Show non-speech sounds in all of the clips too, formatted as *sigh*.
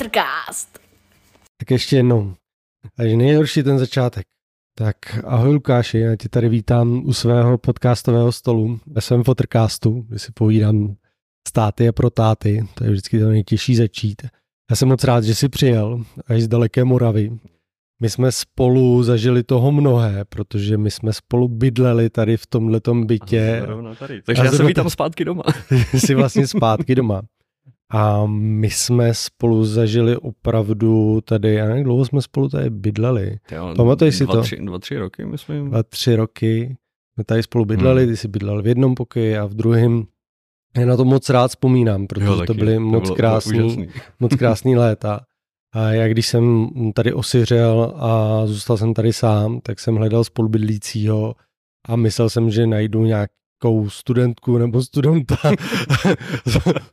Fotrcast. Tak ještě jednou. Takže nejhorší ten začátek. Tak ahoj Lukáši, já tě tady vítám u svého podcastového stolu ve svém Fotrcastu, kde si povídám s táty a pro táty. To je vždycky to nejtěžší začít. Já jsem moc rád, že jsi přijel až z daleké Moravy. My jsme spolu zažili toho mnohé, protože my jsme spolu bydleli tady v tomhletom bytě. Tady. Takže já se vítám zpátky doma. *laughs* jsi vlastně zpátky doma. A my jsme spolu zažili opravdu tady, já nevím, dlouho jsme spolu tady bydleli. Pamatuješ si to? Tři, dva, tři roky, myslím. Dva, tři roky. My tady spolu bydleli, hmm. ty jsi bydlel v jednom pokoji a v druhém. Já na to moc rád vzpomínám, protože jo, to byly to moc, krásný, *laughs* moc krásný léta. A já když jsem tady osiřel a zůstal jsem tady sám, tak jsem hledal spolubydlícího a myslel jsem, že najdu nějak nějakou studentku nebo studenta *laughs*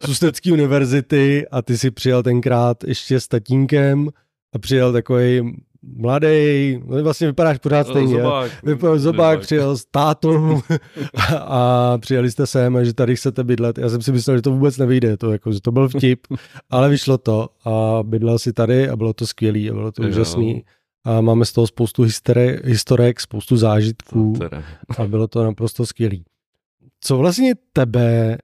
z Ústecké univerzity a ty si přijel tenkrát ještě s tatínkem a přijel takový mladý, no vlastně vypadáš pořád stejně. Zobák. Vypadá, zobák přijel s tátou *laughs* a přijeli jste sem a že tady chcete bydlet. Já jsem si myslel, že to vůbec nevyjde, to, jako, že to byl vtip, *laughs* ale vyšlo to a bydlel si tady a bylo to skvělý a bylo to úžasný. A máme z toho spoustu historek, spoustu zážitků a bylo to naprosto skvělý. Co vlastně tebe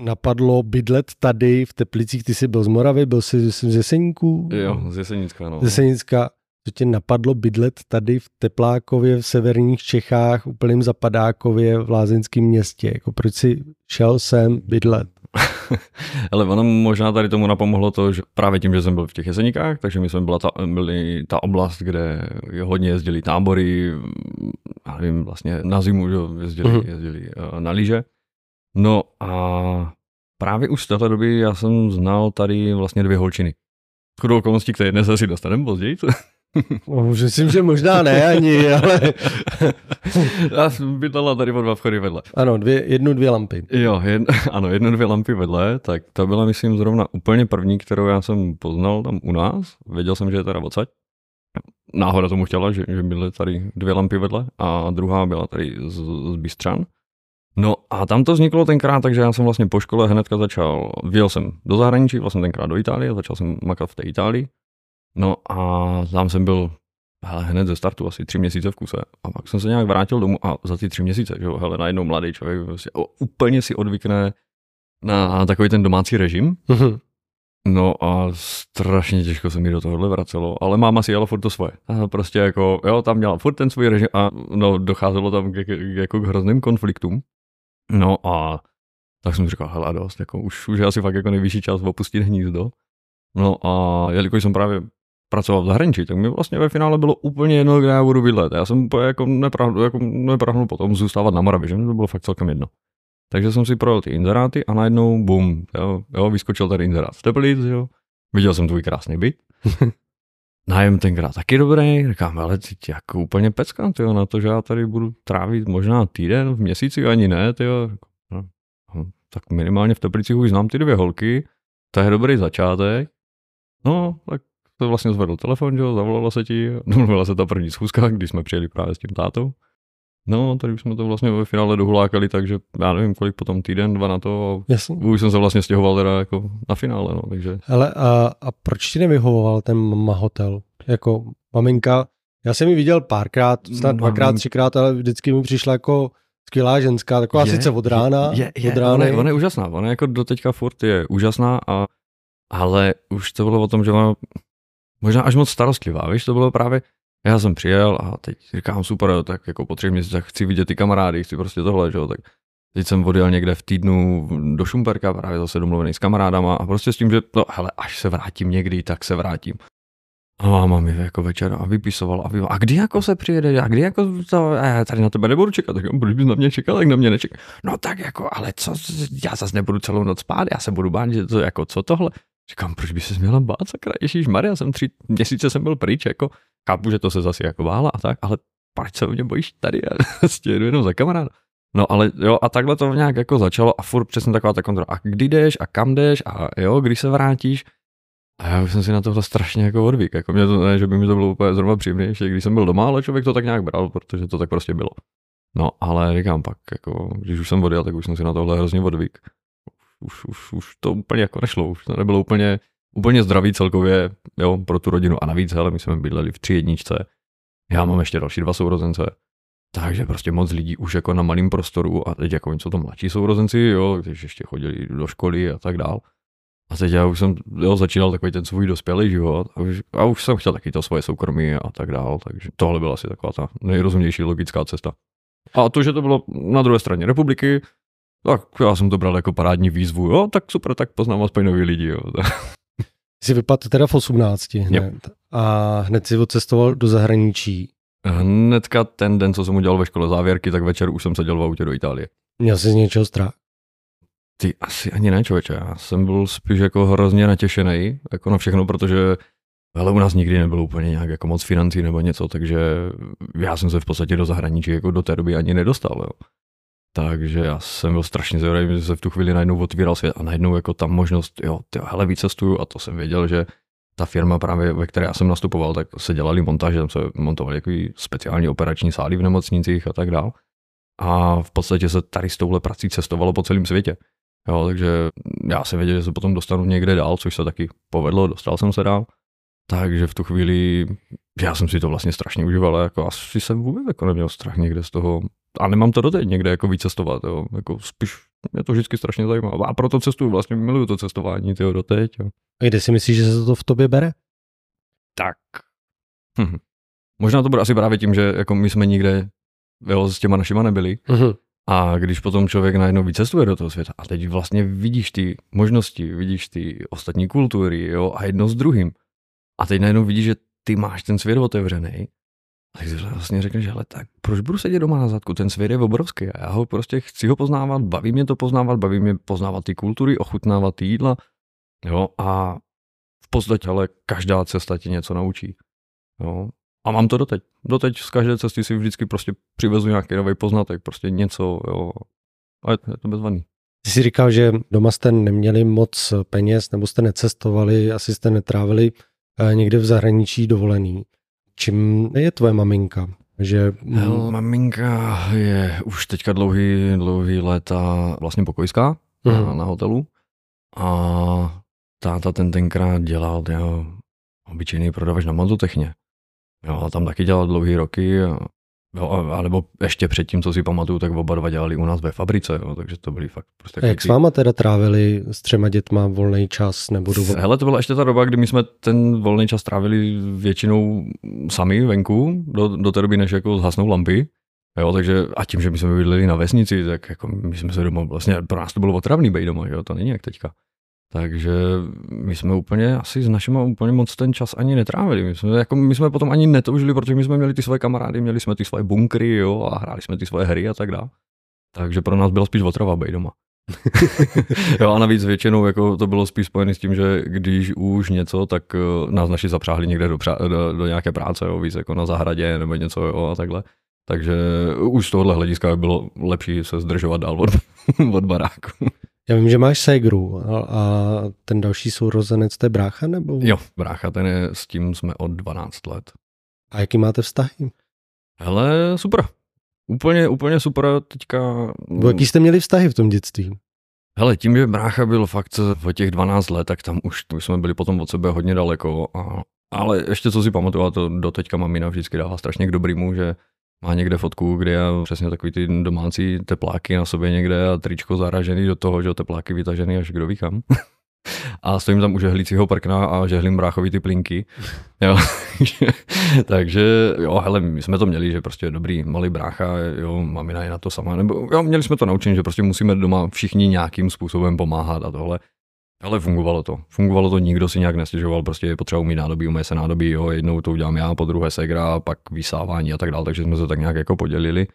napadlo bydlet tady v Teplicích? Ty jsi byl z Moravy, byl jsi z Jeseníků? Jo, z Jesenicka, no. Z Jesenicka. Co tě napadlo bydlet tady v Teplákově, v severních Čechách, úplným Zapadákově, v Lázeňském městě? Jako proč jsi šel sem bydlet? *laughs* Ale ono možná tady tomu napomohlo to, že právě tím, že jsem byl v těch Jeseníkách, takže my jsme byla ta, byli ta oblast, kde hodně jezdili tábory, já nevím, vlastně na zimu že jezdili, mm-hmm. jezdili uh, na lyže. No a právě už z této doby já jsem znal tady vlastně dvě holčiny. Chodou okolností, které dnes asi dostaneme později. *laughs* No, myslím, že možná ne ani, ale... Já bydlela tady o dva vchody vedle. Ano, dvě, jednu, dvě lampy. Jo, jed, *laughs* ano, jednu, dvě lampy vedle, tak to byla, myslím, zrovna úplně první, kterou já jsem poznal tam u nás. Věděl jsem, že je teda odsaď. Náhoda tomu chtěla, že, že byly tady dvě lampy vedle a druhá byla tady z, z Bystřan. No a tam to vzniklo tenkrát, takže já jsem vlastně po škole hnedka začal, vyjel jsem do zahraničí, vlastně tenkrát do Itálie, začal jsem makat v té Itálii. No a tam jsem byl hele, hned ze startu asi tři měsíce v kuse. A pak jsem se nějak vrátil domů a za ty tři měsíce, že jo, hele, najednou mladý člověk vlastně, o, úplně si odvykne na takový ten domácí režim. Mhm. No a strašně těžko se mi do tohohle vracelo, ale máma si jela furt to svoje. A prostě jako, jo, tam měla furt ten svůj režim a no, docházelo tam k, k, jako k hrozným konfliktům. No a tak jsem říkal, hele, dost, jako už, už je asi fakt jako nejvyšší čas opustit hnízdo. No a jelikož jsem právě pracoval v zahraničí, tak mi vlastně ve finále bylo úplně jedno, kde já budu bydlet. Já jsem jako neprahnul, jako neprahnul potom zůstávat na Moravě, že mi to bylo fakt celkem jedno. Takže jsem si projel ty inzeráty a najednou, bum, jo, jo vyskočil tady inzerát z Teplic, jo. Viděl jsem tvůj krásný byt. *laughs* Nájem tenkrát taky dobrý, říkám, ale teď jako úplně pecka, tyjo, na to, že já tady budu trávit možná týden v měsíci, ani ne, tyjo. No, no, tak minimálně v Teplicích už znám ty dvě holky, to je dobrý začátek. No, tak to vlastně zvedl telefon, že jo, zavolala se ti, *laughs* domluvila se ta první schůzka, když jsme přijeli právě s tím tátou. No, tady už jsme to vlastně ve finále dohulákali, takže já nevím, kolik potom týden, dva na to. Jasně. Už jsem se vlastně stěhoval teda jako na finále, no, takže. Ale a, a proč ti nevyhovoval ten mama hotel? Jako maminka, já jsem ji viděl párkrát, snad dvakrát, třikrát, ale vždycky mi přišla jako skvělá ženská, taková je, sice od rána. Je, je, od rána. Ona, je, ona je úžasná, ona jako do teďka furt je úžasná, a, ale už to bylo o tom, že ona možná až moc starostlivá, víš, to bylo právě, já jsem přijel a teď říkám super, tak jako po třech měsících chci vidět ty kamarády, chci prostě tohle, že jo, tak teď jsem odjel někde v týdnu do Šumperka, právě zase domluvený s kamarádama a prostě s tím, že no hele, až se vrátím někdy, tak se vrátím. A máma mi jako večer a vypisoval a, vy, a kdy jako se přijede, a kdy jako to, já tady na tebe nebudu čekat, tak proč bys na mě čekal, tak na mě nečeká. No tak jako, ale co, já zase nebudu celou noc spát, já se budu bát, že to jako, co tohle. Říkám, proč by se měla bát, sakra, Ježíš Maria, jsem tři měsíce jsem byl pryč, jako, chápu, že to se zase jako vála a tak, ale proč se o mě bojíš tady, já prostě jedu jenom za kamaráda. No ale jo, a takhle to nějak jako začalo a furt přesně taková ta kontrola. A kdy jdeš a kam jdeš a jo, kdy se vrátíš. A já jsem si na tohle strašně jako odvyk. Jako mě to ne, že by mi to bylo úplně zrovna příjemnější, když jsem byl doma, ale člověk to tak nějak bral, protože to tak prostě bylo. No, ale říkám pak, jako, když už jsem odjel, tak už jsem si na tohle hrozně odvyk už, už, už to úplně jako nešlo, už to nebylo úplně, úplně zdravý celkově, jo, pro tu rodinu a navíc, ale my jsme bydleli v tři jedničce, já mám ještě další dva sourozence, takže prostě moc lidí už jako na malém prostoru a teď jako něco to mladší sourozenci, jo, kteří ještě chodili do školy a tak dál. A teď já už jsem jo, začínal takový ten svůj dospělý život a už, a už jsem chtěl taky to svoje soukromí a tak dál, takže tohle byla asi taková ta nejrozumnější logická cesta. A to, že to bylo na druhé straně republiky, tak já jsem to bral jako parádní výzvu, jo, tak super, tak poznám aspoň nový lidi, jo. Jsi vypadl teda v 18 hned jo. a hned si odcestoval do zahraničí. Hnedka ten den, co jsem udělal ve škole závěrky, tak večer už jsem seděl v autě do Itálie. Měl jsi z něčeho strach? Ty asi ani ne, člověče. Já jsem byl spíš jako hrozně natěšený, jako na všechno, protože ale u nás nikdy nebylo úplně nějak jako moc financí nebo něco, takže já jsem se v podstatě do zahraničí jako do té doby ani nedostal. Jo. Takže já jsem byl strašně zvědavý, že se v tu chvíli najednou otvíral svět a najednou jako tam možnost, jo, ty hele, vycestuju a to jsem věděl, že ta firma právě, ve které já jsem nastupoval, tak se dělali montáže, tam se montovali jako speciální operační sály v nemocnicích a tak dál. A v podstatě se tady s touhle prací cestovalo po celém světě. Jo, takže já jsem věděl, že se potom dostanu někde dál, což se taky povedlo, dostal jsem se dál. Takže v tu chvíli, já jsem si to vlastně strašně užíval, jako asi jsem vůbec jako neměl strach někde z toho, a nemám to doteď někde jako vycestovat, jo. Jako spíš mě to vždycky strašně zajímá. A proto cestuju, vlastně miluju to cestování, tyjo, doteď. Jo. A kde si myslíš, že se to v tobě bere? Tak. Hm. Možná to bude asi právě tím, že jako my jsme nikde jo, s těma našima nebyli. Uh-huh. A když potom člověk najednou vycestuje do toho světa a teď vlastně vidíš ty možnosti, vidíš ty ostatní kultury jo, a jedno s druhým. A teď najednou vidíš, že ty máš ten svět otevřený. Tak si vlastně že ale tak proč budu sedět doma na zadku? Ten svět je obrovský a já ho prostě chci ho poznávat, baví mě to poznávat, baví mě poznávat ty kultury, ochutnávat ty jídla. Jo, a v podstatě ale každá cesta ti něco naučí. Jo. A mám to doteď. Doteď z každé cesty si vždycky prostě přivezu nějaký nový poznatek, prostě něco, jo. A je, je to bezvadný. Ty jsi říkal, že doma jste neměli moc peněz, nebo jste necestovali, asi jste netrávili eh, někde v zahraničí dovolený. Čím je tvoje maminka? Že... Hel, maminka je už teďka dlouhý, dlouhý léta vlastně pokojská uh-huh. na, mhm. na hotelu. A táta ten tenkrát dělal jeho obyčejný prodavač na mazotechně. Jo, a tam taky dělal dlouhý roky, jo, alebo ještě předtím, co si pamatuju, tak oba dva dělali u nás ve fabrice, jo, takže to byli fakt prostě... A jak s váma teda trávili s třema dětma volný čas nebo dobu? Hele, to byla ještě ta doba, kdy my jsme ten volný čas trávili většinou sami venku, do, do té doby, než jako zhasnou lampy. Jo, takže a tím, že my jsme bydleli na vesnici, tak jako my jsme se doma, vlastně pro nás to bylo otravný být doma, jo, to není jak teďka. Takže my jsme úplně asi s našimi úplně moc ten čas ani netrávili. My jsme, jako, my jsme potom ani netoužili, protože my jsme měli ty svoje kamarády, měli jsme ty svoje bunkry jo, a hráli jsme ty svoje hry a tak dále. Takže pro nás bylo spíš otrava být doma. *laughs* jo a navíc většinou jako to bylo spíš spojené s tím, že když už něco, tak uh, nás naši zapřáhli někde do, přá- do, do nějaké práce, jo, víc jako na zahradě nebo něco jo, a takhle. Takže už z tohohle hlediska bylo lepší se zdržovat dál od, *laughs* od baráku. Já vím, že máš segru a, a ten další sourozenec, to je brácha nebo? Jo, brácha, ten je, s tím jsme od 12 let. A jaký máte vztahy? Hele, super. Úplně, úplně super teďka. Bo jaký jste měli vztahy v tom dětství? Hele, tím, že brácha byl fakt v těch 12 let, tak tam už, už jsme byli potom od sebe hodně daleko. A, ale ještě co si pamatuju, a to do teďka mamina vždycky dává strašně k dobrýmu, že má někde fotku, kde já přesně takový ty domácí tepláky na sobě někde a tričko zaražený do toho, že tepláky vytažený až kdo ví kam. *laughs* a stojím tam u žehlícího prkna a žehlím bráchový ty plinky. *laughs* Jo. Takže jo, hele, my jsme to měli, že prostě dobrý malý brácha, jo, mamina je na to sama, nebo jo, měli jsme to naučení, že prostě musíme doma všichni nějakým způsobem pomáhat a tohle. Ale fungovalo to. Fungovalo to, nikdo si nějak nestěžoval, prostě je potřeba umít nádobí, umí se nádobí, jo, jednou to udělám já, po druhé segra, pak vysávání a tak dále, takže jsme se tak nějak jako podělili.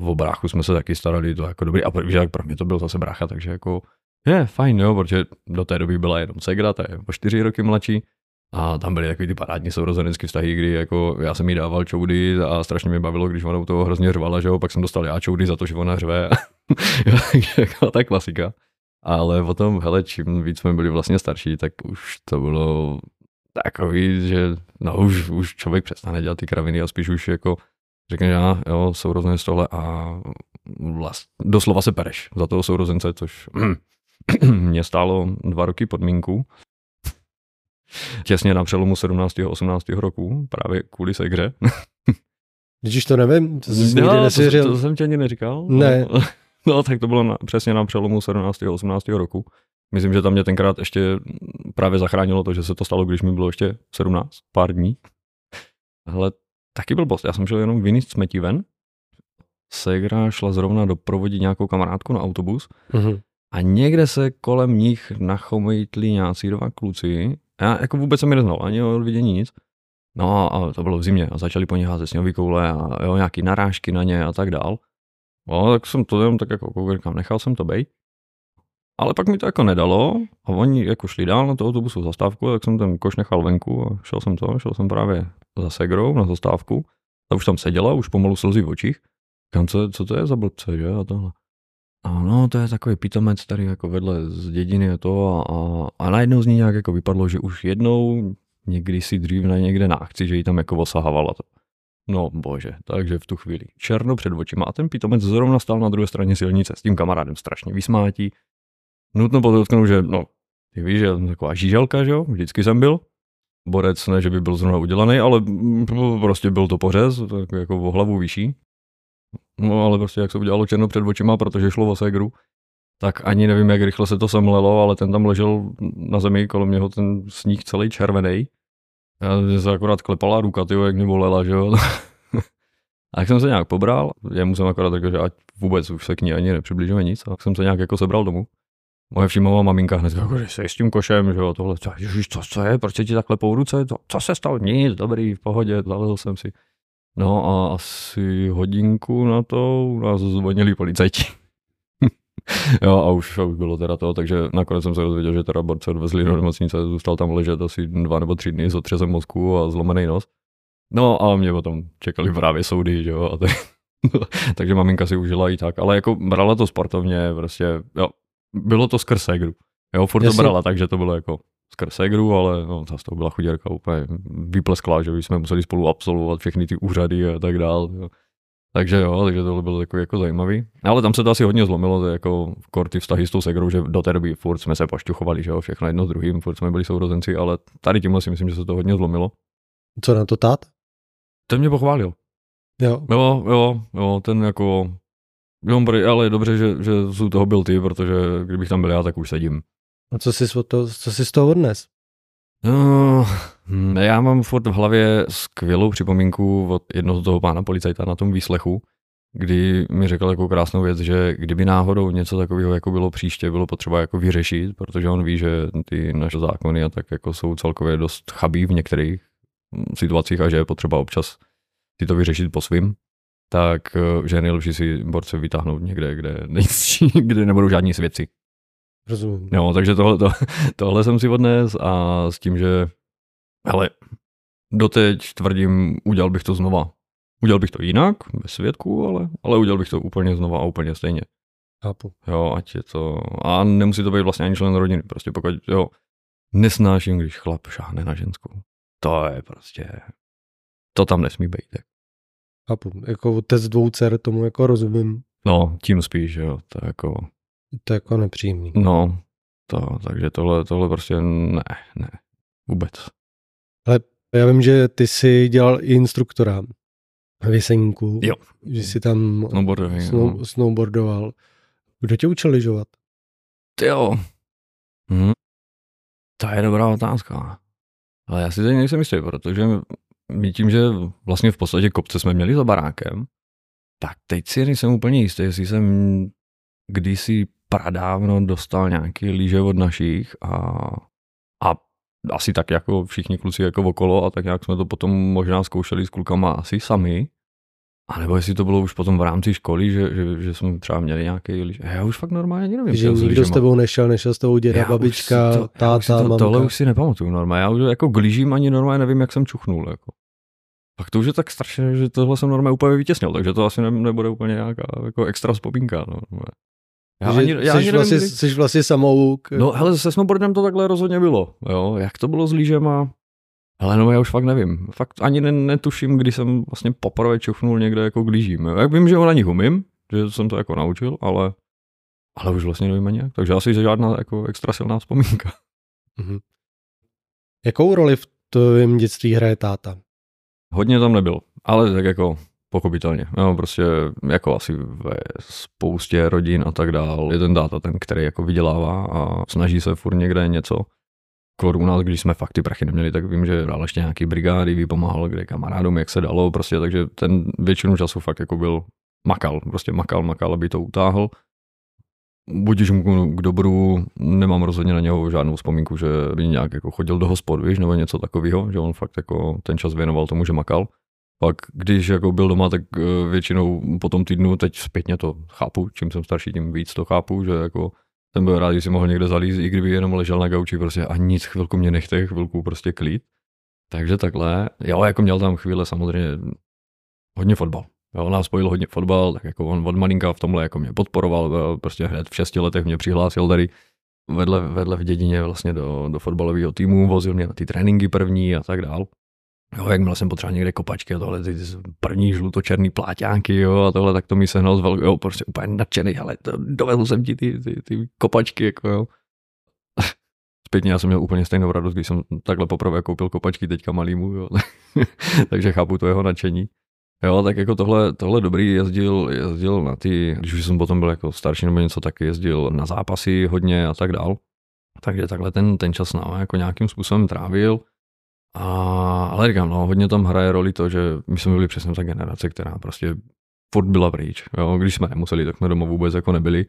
V bráchu jsme se taky starali, to jako dobrý, a víš, jak pro mě to byl zase brácha, takže jako je fajn, jo, protože do té doby byla jenom segra, ta je o čtyři roky mladší, a tam byly takový ty parádní sourozenecké vztahy, kdy jako já jsem jí dával čoudy a strašně mě bavilo, když ona u toho hrozně řvala, že jo, pak jsem dostal já čoudy za to, že ona řve. *laughs* *laughs* jako ta klasika. Ale potom, hele, čím víc jsme byli vlastně starší, tak už to bylo takový, že no už, už člověk přestane dělat ty kraviny a spíš už jako řekne, že jo, sourozenec tohle a vlast, doslova se pereš za toho sourozence, což *clears throat* mě stálo dva roky podmínku. Těsně na přelomu 17. a 18. roku, právě kvůli se hře. Když to nevím, to jsi no, to, to, jsem ti ani neříkal. Ne. *laughs* No, tak to bylo na, přesně na přelomu 17. a 18. roku. Myslím, že tam mě tenkrát ještě právě zachránilo to, že se to stalo, když mi bylo ještě 17, pár dní. Ale taky byl bost. Já jsem šel jenom vyníst smetí ven. Segra šla zrovna doprovodit nějakou kamarádku na autobus. Mm-hmm. A někde se kolem nich nachomejtli nějací dva kluci. Já jako vůbec jsem je neznal, ani o vidění nic. No a to bylo v zimě a začali po nich házet sněhový koule a jo, nějaký narážky na ně a tak dál. No, tak jsem to jenom tak jako koukám, nechal jsem to bejt. Ale pak mi to jako nedalo a oni jako šli dál na tu autobusu zastávku, tak jsem ten koš nechal venku a šel jsem to, šel jsem právě za Segrou na zastávku. Ta už tam seděla, už pomalu slzy v očích. Kam co, co to je za blbce, že? A tohle. A no, to je takový pitomec tady jako vedle z dědiny a to a, a, a najednou z ní nějak jako vypadlo, že už jednou někdy si dřív na někde na akci, že ji tam jako osahávala to. No bože, takže v tu chvíli černo před očima a ten pitomec zrovna stál na druhé straně silnice s tím kamarádem strašně vysmátí. Nutno podotknout, že no, ty víš, že jsem taková žíželka, že jo, vždycky jsem byl. Borec, ne, že by byl zrovna udělaný, ale prostě byl to pořez, tak jako o hlavu vyšší. No ale prostě jak se udělalo černo před očima, protože šlo o segru, tak ani nevím, jak rychle se to semlelo, ale ten tam ležel na zemi, kolem něho ten sníh celý červený. Já se akorát klepala ruka, tyjo, jak mě bolela, že jo. *laughs* a jak jsem se nějak pobral, jemu jsem akorát řekl, že ať vůbec už se k ní ani nepřibližuje nic, a tak jsem se nějak jako sebral domů. Moje všímavá maminka hned jako, že se s tím košem, že jo, tohle, ježiš, co, co je, proč ti takhle po ruce, to, co se stalo, nic, dobrý, v pohodě, zalil jsem si. No a asi hodinku na to u nás zvonili policajti. *laughs* jo a už, už bylo teda to, takže nakonec jsem se dozvěděl, že teda borce odvezli do nemocnice, zůstal tam ležet asi dva nebo tři dny s otřezem mozku a zlomený nos. No a mě potom čekali právě soudy, že jo, a tak, *laughs* takže maminka si užila i tak, ale jako brala to sportovně, prostě, jo, bylo to skrz Segru. Jo, furt Jasně. to brala tak, že to bylo jako skrz Segru, ale no, zase to byla chuděrka úplně vypleskla, že jsme museli spolu absolvovat všechny ty úřady a tak dál. Jo. Takže jo, takže to bylo jako, jako zajímavý. Ale tam se to asi hodně zlomilo, to jako v ty vztahy s tou Segrou, že do té doby furt jsme se pošťuchovali, že jo, všechno jedno s druhým, furt jsme byli sourozenci, ale tady tímhle si myslím, že se to hodně zlomilo. Co na to tát? Ten mě pochválil. Jo. Jo, jo, jo, ten jako Jo, ale je dobře, že, že jsou toho byl ty, protože kdybych tam byl já, tak už sedím. A co jsi, to, co jsi z toho odnes? No, já mám furt v hlavě skvělou připomínku od jednoho toho pána policajta na tom výslechu, kdy mi řekl jako krásnou věc, že kdyby náhodou něco takového jako bylo příště, bylo potřeba jako vyřešit, protože on ví, že ty naše zákony a tak jako jsou celkově dost chabí v některých hm, situacích a že je potřeba občas si to vyřešit po svým, tak eh, že je nejlepší si borce vytáhnout někde, kde, *laughs* kde nebudou žádní svědci. Rozumím. Jo, takže tohle, to, *laughs* tohle jsem si odnes a s tím, že hele, doteď tvrdím, udělal bych to znova. Udělal bych to jinak, bez svědků, ale, ale udělal bych to úplně znova a úplně stejně. Chápu. Jo, ať je to... A nemusí to být vlastně ani člen rodiny. Prostě pokud, jo, nesnáším, když chlap šáhne na ženskou. To je prostě... To tam nesmí být. Tak. Chápu. Jako otec dvou dcer tomu jako rozumím. No, tím spíš, jo. To je jako... To je jako nepříjemný. No, to, takže tohle, tohle prostě ne, ne, vůbec. Ale já vím, že ty jsi dělal i instruktora v Jeseníku. Jo. Že jsi tam snow, no. snowboardoval. Kdo tě učil lyžovat? Ty jo. Hm. To je dobrá otázka. Ale já si teď nejsem jistý, protože my tím, že vlastně v podstatě kopce jsme měli za barákem, tak teď si nejsem úplně jistý, jestli jsem kdysi pradávno dostal nějaký líže od našich a asi tak jako všichni kluci jako okolo a tak nějak jsme to potom možná zkoušeli s klukama asi sami. A nebo jestli to bylo už potom v rámci školy, že, že, že jsme třeba měli nějaký. Já už fakt normálně nevím. Že nikdo s tebou nešel, nešel s tebou děda, já babička, to, táta, to, mamka. Tohle už si nepamatuju normálně. Já už jako glížím ani normálně nevím, jak jsem čuchnul. Jako. Pak to už je tak strašně, že tohle jsem normálně úplně vytěsnil, takže to asi ne, nebude úplně nějaká jako extra vzpomínka. No. Já ani, já ani vlastně, nevím, jsi vlastně samouk. No hele, se snowboardem to takhle rozhodně bylo. Jo? Jak to bylo s lížema? Hele, no já už fakt nevím. Fakt ani ne, netuším, kdy jsem vlastně poprvé čuchnul někde jako k lížím. Jak vím, že ho na nich umím, že jsem to jako naučil, ale, ale už vlastně nevím ani jak. Takže asi žádná jako extra silná vzpomínka. Mm-hmm. Jakou roli v tvém dětství hraje táta? Hodně tam nebyl, ale tak jako pochopitelně. No, prostě jako asi ve spoustě rodin a tak dál. Je ten táta ten, který jako vydělává a snaží se furt někde něco. Kor u nás, když jsme fakt ty prachy neměli, tak vím, že dal ještě nějaký brigády, vypomáhal kde kamarádům, jak se dalo, prostě, takže ten většinu času fakt jako byl makal, prostě makal, makal, aby to utáhl budíš mu k dobru, nemám rozhodně na něho žádnou vzpomínku, že by nějak jako chodil do hospod, víš, nebo něco takového, že on fakt jako ten čas věnoval tomu, že makal. Pak když jako byl doma, tak eh, většinou po tom týdnu, teď zpětně to chápu, čím jsem starší, tím víc to chápu, že jako jsem byl rád, že si mohl někde zalízt, i kdyby jenom ležel na gauči, prostě a nic, chvilku mě nechte, chvilku prostě klid. Takže takhle, jo, jako měl tam chvíle samozřejmě hodně fotbal. Jo, nás spojil hodně fotbal, tak jako on od malinka v tomhle jako mě podporoval, prostě hned v šesti letech mě přihlásil tady vedle, vedle v dědině vlastně do, do fotbalového týmu, vozil mě na ty tréninky první a tak dál. Jo, jakmile jsem potřeboval někde kopačky a tohle, ty první žluto-černý pláťánky, jo, a tohle, tak to mi sehnal z velkého, jo, prostě úplně nadšený, ale to, dovezl jsem ti ty, ty, ty kopačky, jako jo. *laughs* Zpětně já jsem měl úplně stejnou radost, když jsem takhle poprvé koupil kopačky teďka malýmu, jo. *laughs* takže chápu to jeho nadšení. Jo, tak jako tohle, tohle dobrý, jezdil, jezdil na ty, když už jsem potom byl jako starší nebo něco, tak jezdil na zápasy hodně a tak dál. Takže takhle ten, ten čas nám jako nějakým způsobem trávil. A, ale říkám, no, hodně tam hraje roli to, že my jsme byli přesně ta generace, která prostě furt byla pryč. Jo? Když jsme nemuseli, tak jsme doma vůbec jako nebyli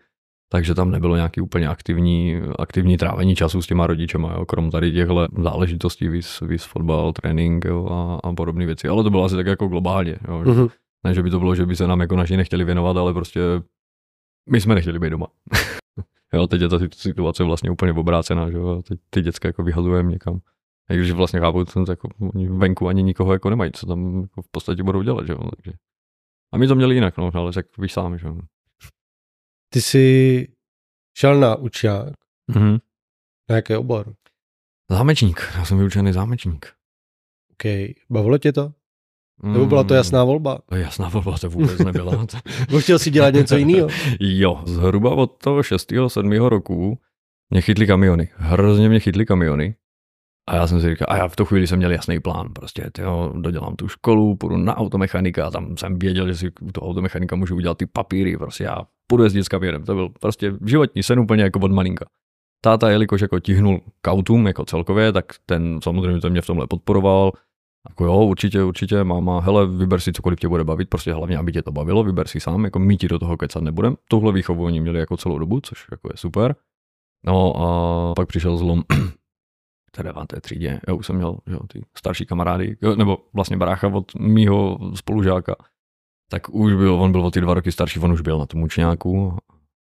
takže tam nebylo nějaký úplně aktivní, aktivní trávení času s těma rodičema, jo, krom tady těchto záležitostí, víc, víc fotbal, trénink jo, a, a podobné věci. Ale to bylo asi tak jako globálně. Jo, mm-hmm. Ne, že by to bylo, že by se nám jako naši nechtěli věnovat, ale prostě my jsme nechtěli být doma. *laughs* jo, teď je ta situace vlastně úplně obrácená, že jo, teď ty děcka jako vyhazujeme někam. A když vlastně chápu, že jako, oni venku ani nikoho jako nemají, co tam jako v podstatě budou dělat, že jo. Takže. A my to měli jinak, no, ale tak víš sám, že jo. Ty jsi šel na učák. Mm-hmm. Na jaký obor? Zámečník. Já jsem vyučený zámečník. OK. Bavilo tě to? Nebo byla to jasná volba? Mm, jasná volba to vůbec nebyla. *laughs* Bo chtěl si dělat něco jiného? *laughs* jo, zhruba od toho 6. 7. roku mě chytly kamiony. Hrozně mě chytly kamiony. A já jsem si říkal, a já v tu chvíli jsem měl jasný plán, prostě, tyjo, dodělám tu školu, půjdu na automechanika tam jsem věděl, že si u toho automechanika můžu udělat ty papíry, prostě já půjdu jezdit s kamionem. To byl prostě životní sen úplně jako od malinka. Táta, jelikož jako tihnul k autům jako celkově, tak ten samozřejmě to mě v tomhle podporoval. Jako jo, určitě, určitě, máma, hele, vyber si cokoliv tě bude bavit, prostě hlavně, aby tě to bavilo, vyber si sám, jako my ti do toho kecat nebudem. Tohle výchovu oni měli jako celou dobu, což jako je super. No a pak přišel zlom té deváté třídě, já už jsem měl jo, ty starší kamarády, nebo vlastně barácha od mýho spolužáka, tak už byl, on byl o ty dva roky starší, on už byl na tom učňáku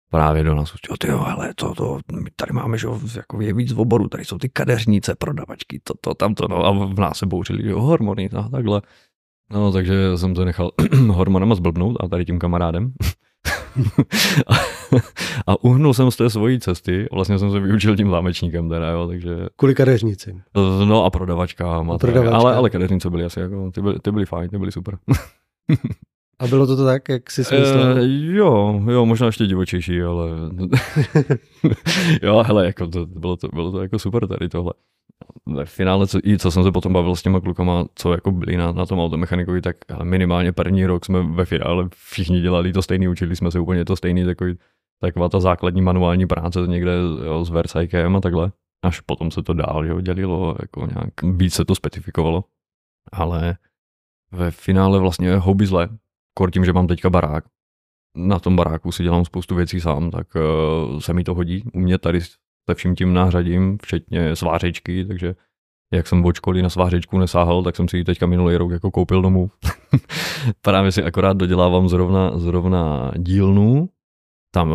právě do nás. Jo, ty jo, ale to, to, my tady máme, že jako je víc v oboru, tady jsou ty kadeřnice, prodavačky, to, to, tamto, no a v nás se bouřili, jo, hormony, a takhle. No, takže jsem to nechal *clears throat* hormonama zblbnout a tady tím kamarádem. A, a uhnul jsem z té svojí cesty, vlastně jsem se vyučil tím zámečníkem teda, jo, takže... Kvůli kadeřnici. No a prodavačka. A prodavačka. Ale, ale kadeřnice byly asi jako, ty byly, ty byly fajn, ty byly super. A bylo to, to tak, jak jsi myslel? E, jo, jo, možná ještě divočejší, ale *laughs* *laughs* jo, hele, jako to, bylo, to, bylo to jako super tady tohle. Ve finále, co, i co jsem se potom bavil s těma klukama, co jako byli na, na tom automechanikovi, tak minimálně první rok jsme ve finále všichni dělali to stejný, učili jsme se úplně to stejný, takový, taková ta základní manuální práce někde jo, s Versajkem a takhle. Až potom se to dál jo, dělilo, jako nějak víc se to specifikovalo. Ale ve finále vlastně hobby zle, kor tím, že mám teďka barák. Na tom baráku si dělám spoustu věcí sám, tak uh, se mi to hodí. U mě tady se vším tím nářadím, včetně svářečky, takže jak jsem od školy na svářečku nesáhal, tak jsem si ji teďka minulý rok jako koupil domů. *laughs* Právě si akorát dodělávám zrovna, zrovna dílnu, tam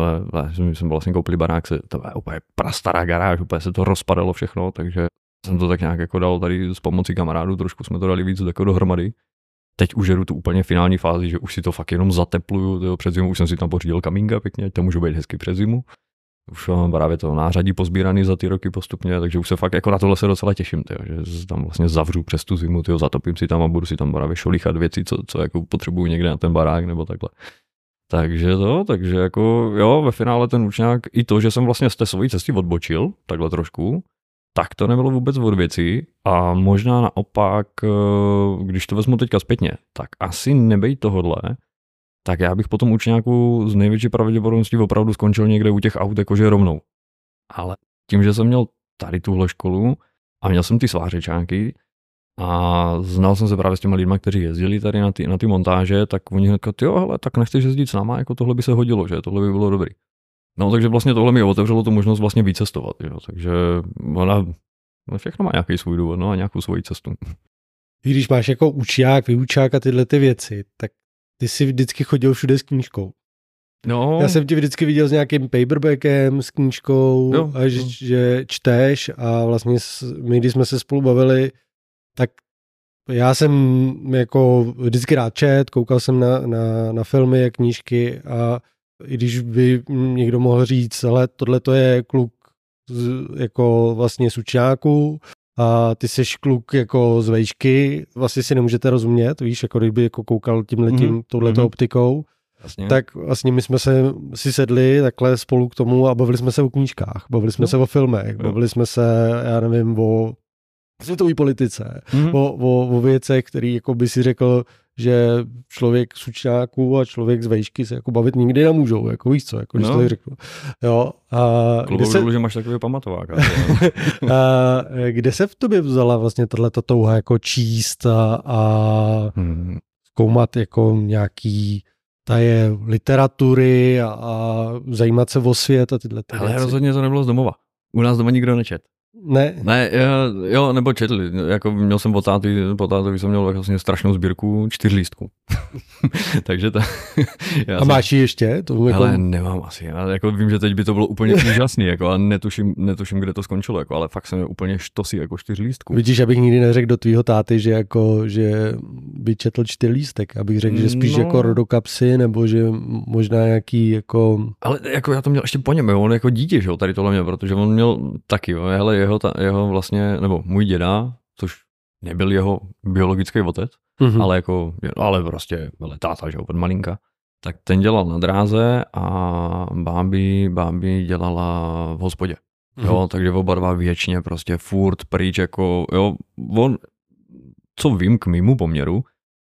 eh, jsem vlastně koupili barák, se, to je úplně prastará garáž, úplně se to rozpadalo všechno, takže jsem to tak nějak jako dal tady s pomocí kamarádů, trošku jsme to dali víc jako dohromady teď už jedu tu úplně finální fázi, že už si to fakt jenom zatepluju, tyjo, před zimu už jsem si tam pořídil kamínka pěkně, to může být hezky před zimu. Už mám právě to nářadí pozbíraný za ty roky postupně, takže už se fakt jako na tohle se docela těším, tyjo, že tam vlastně zavřu přes tu zimu, tyjo, zatopím si tam a budu si tam právě šolichat věci, co, co jako potřebuju někde na ten barák nebo takhle. Takže to, takže jako jo, ve finále ten učňák, i to, že jsem vlastně z té své cesty odbočil, takhle trošku, tak to nebylo vůbec od věcí a možná naopak, eh, když to vezmu teďka zpětně, tak asi nebej tohodle, tak já bych potom učňáku z největší pravděpodobností opravdu skončil někde u těch aut jakože rovnou. Ale tím, že jsem měl tady tuhle školu a měl jsem ty svářečáky a znal jsem se právě s těmi lidmi, kteří jezdili tady na ty, na ty montáže, tak oni řekli, jo, hele, tak nechceš jezdit s náma, jako tohle by se hodilo, že tohle by bylo dobrý. No takže vlastně tohle mi otevřelo tu možnost vlastně vycestovat, jo. takže ona no, všechno má nějaký svůj důvod, no a nějakou svoji cestu. Když máš jako učák, vyučák a tyhle ty věci, tak ty jsi vždycky chodil všude s knížkou. No. Já jsem tě vždycky viděl s nějakým paperbackem, s knížkou, jo, a že, že čteš a vlastně my, když jsme se spolu bavili, tak já jsem jako vždycky rád čet, koukal jsem na, na, na filmy a knížky a i když by někdo mohl říct, ale tohle to je kluk z, jako vlastně z učňáku a ty jsi kluk jako z vejšky, vlastně si nemůžete rozumět, víš, jako kdyby jako koukal tímhletím, mm-hmm. touhletou mm-hmm. optikou, Jasně. tak vlastně my jsme se si sedli takhle spolu k tomu a bavili jsme se o knížkách, bavili jsme no. se o filmech, no. bavili jsme se, já nevím, o světové politice, mm-hmm. o, o, o věcech, který jako by si řekl, že člověk z učňáků a člověk z vejšky se jako bavit nikdy nemůžou, jako víš co, jako když no. to řeknu. Jo, a kde se, že máš takový pamatovák. *laughs* a, kde se v tobě vzala vlastně tato touha jako číst a, a hmm. zkoumat jako nějaký ta je literatury a, a zajímat se o svět a tyhle ty Ale věci. rozhodně to nebylo z domova. U nás doma nikdo nečet. Ne. Ne, jo, nebo četli. Jako měl jsem po táty, po tátovi jsem měl vlastně strašnou sbírku čtyřlístků. *laughs* Takže to... *laughs* já a máš ji ještě? To jako... Ale nemám asi. Já jako vím, že teď by to bylo úplně úžasný, jako, a netuším, netuším, kde to skončilo, jako, ale fakt jsem úplně štosí jako čtyřlístků. Vidíš, abych nikdy neřekl do tvýho táty, že, jako, že by četl čtyřlístek, abych řekl, že spíš no. jako rodokapsy, nebo že možná nějaký jako... Ale jako já to měl ještě po něm, jo, on jako dítě, že jo, tady tohle měl, protože on měl taky, jo, hele, jeho, ta, jeho vlastně, nebo můj děda, což nebyl jeho biologický otec, mm-hmm. ale jako, ale prostě byl táta, že od malinka, tak ten dělal na dráze a bábi, bábi dělala v hospodě. Mm-hmm. Jo, takže oba dva věčně prostě furt pryč, jako, jo, on, co vím k mýmu poměru,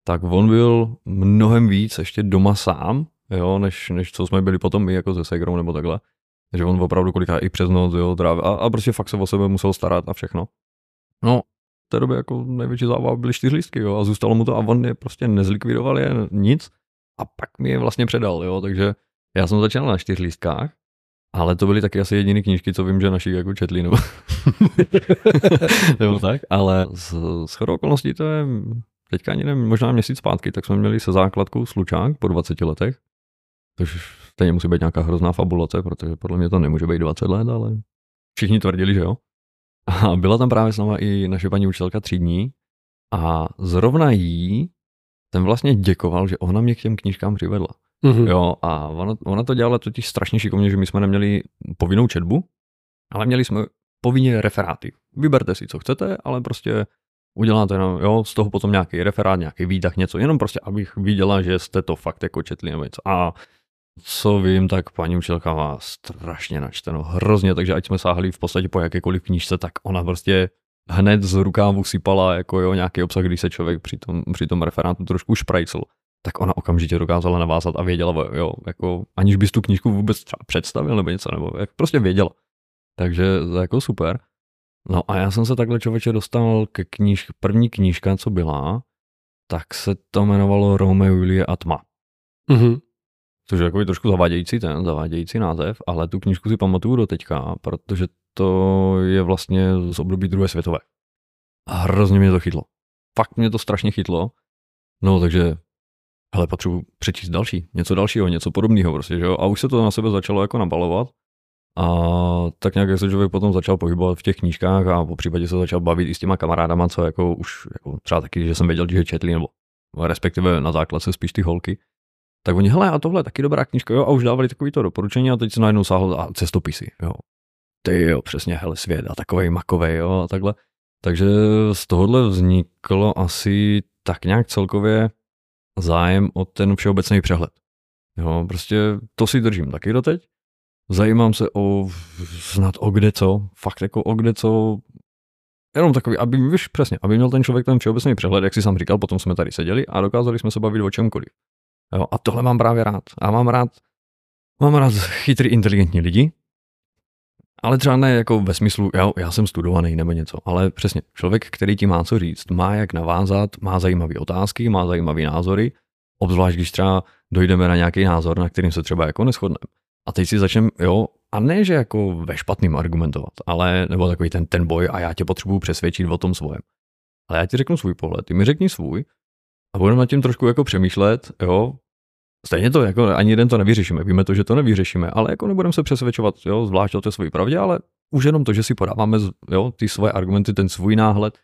tak on byl mnohem víc ještě doma sám, jo, než, než co jsme byli potom my jako se Segrou nebo takhle. Že on opravdu kolikrát i přes noc, jo, a, a prostě fakt se o sebe musel starat a všechno. No, v té době jako největší zábava byly čtyřlístky, jo, a zůstalo mu to a on je prostě nezlikvidoval je nic a pak mi je vlastně předal, jo, takže já jsem začal na čtyřlístkách, ale to byly taky asi jediné knížky, co vím, že naši jako četli, nebo, *laughs* nebo tak, ale z, z okolností to je teďka ani nevím, možná měsíc zpátky, tak jsme měli se základkou slučák po 20 letech, což stejně musí být nějaká hrozná fabulace, protože podle mě to nemůže být 20 let, ale všichni tvrdili, že jo. A byla tam právě s náma i naše paní učitelka tři dní a zrovna jí ten vlastně děkoval, že ona mě k těm knížkám přivedla. Mm-hmm. Jo, a ona, ona to dělala totiž strašně šikovně, že my jsme neměli povinnou četbu, ale měli jsme povinně referáty. Vyberte si, co chcete, ale prostě uděláte no, jo, z toho potom nějaký referát, nějaký výtah, něco, jenom prostě, abych viděla, že jste to fakt jako četli nebo něco. A co vím, tak paní učitelka má strašně načteno, hrozně, takže ať jsme sáhli v podstatě po jakékoliv knížce, tak ona prostě hned z rukávu sypala jako jo, nějaký obsah, když se člověk při tom, při tom referátu trošku šprajcl, tak ona okamžitě dokázala navázat a věděla, jo, jako aniž bys tu knížku vůbec třeba představil nebo něco, nebo jak prostě věděla. Takže jako super. No a já jsem se takhle člověče dostal ke kníž, první knížka, co byla, tak se to jmenovalo Romeo, Julie a tma. Mm-hmm. Což je takový trošku zavádějící ten, zavádějící název, ale tu knížku si pamatuju do teďka, protože to je vlastně z období druhé světové. A hrozně mě to chytlo. Fakt mě to strašně chytlo. No, takže hele, potřebuji přečíst další, něco dalšího, něco podobného prostě, že jo? A už se to na sebe začalo jako nabalovat. A tak nějak se člověk potom začal pohybovat v těch knížkách a po případě se začal bavit i s těma kamarádama, co jako už jako třeba taky, že jsem věděl, že četli, nebo respektive na základce spíš ty holky. Tak oni, hele, a tohle je taky dobrá knížka, jo, a už dávali takový to doporučení a teď se najednou sáhl a cestopisy, jo. Ty jo, přesně, hele, svět a takový makový, jo, a takhle. Takže z tohohle vzniklo asi tak nějak celkově zájem o ten všeobecný přehled. Jo, prostě to si držím taky doteď. Zajímám se o snad o kde co, fakt jako o kde co, jenom takový, aby, víš, přesně, aby měl ten člověk ten všeobecný přehled, jak si sám říkal, potom jsme tady seděli a dokázali jsme se bavit o čemkoliv. Jo, a tohle mám právě rád. A mám rád, mám rád chytrý, inteligentní lidi, ale třeba ne jako ve smyslu, já, já jsem studovaný nebo něco, ale přesně člověk, který ti má co říct, má jak navázat, má zajímavé otázky, má zajímavé názory, obzvlášť když třeba dojdeme na nějaký názor, na kterým se třeba jako neschodneme. A teď si začneme, jo, a ne, že jako ve špatným argumentovat, ale, nebo takový ten, ten boj a já tě potřebuji přesvědčit o tom svojem. Ale já ti řeknu svůj pohled, ty mi řekni svůj a budeme nad tím trošku jako přemýšlet, jo, Stejně to, jako ani jeden to nevyřešíme. Víme to, že to nevyřešíme, ale jako nebudeme se přesvědčovat, jo, zvlášť o té své pravdě, ale už jenom to, že si podáváme jo, ty svoje argumenty, ten svůj náhled.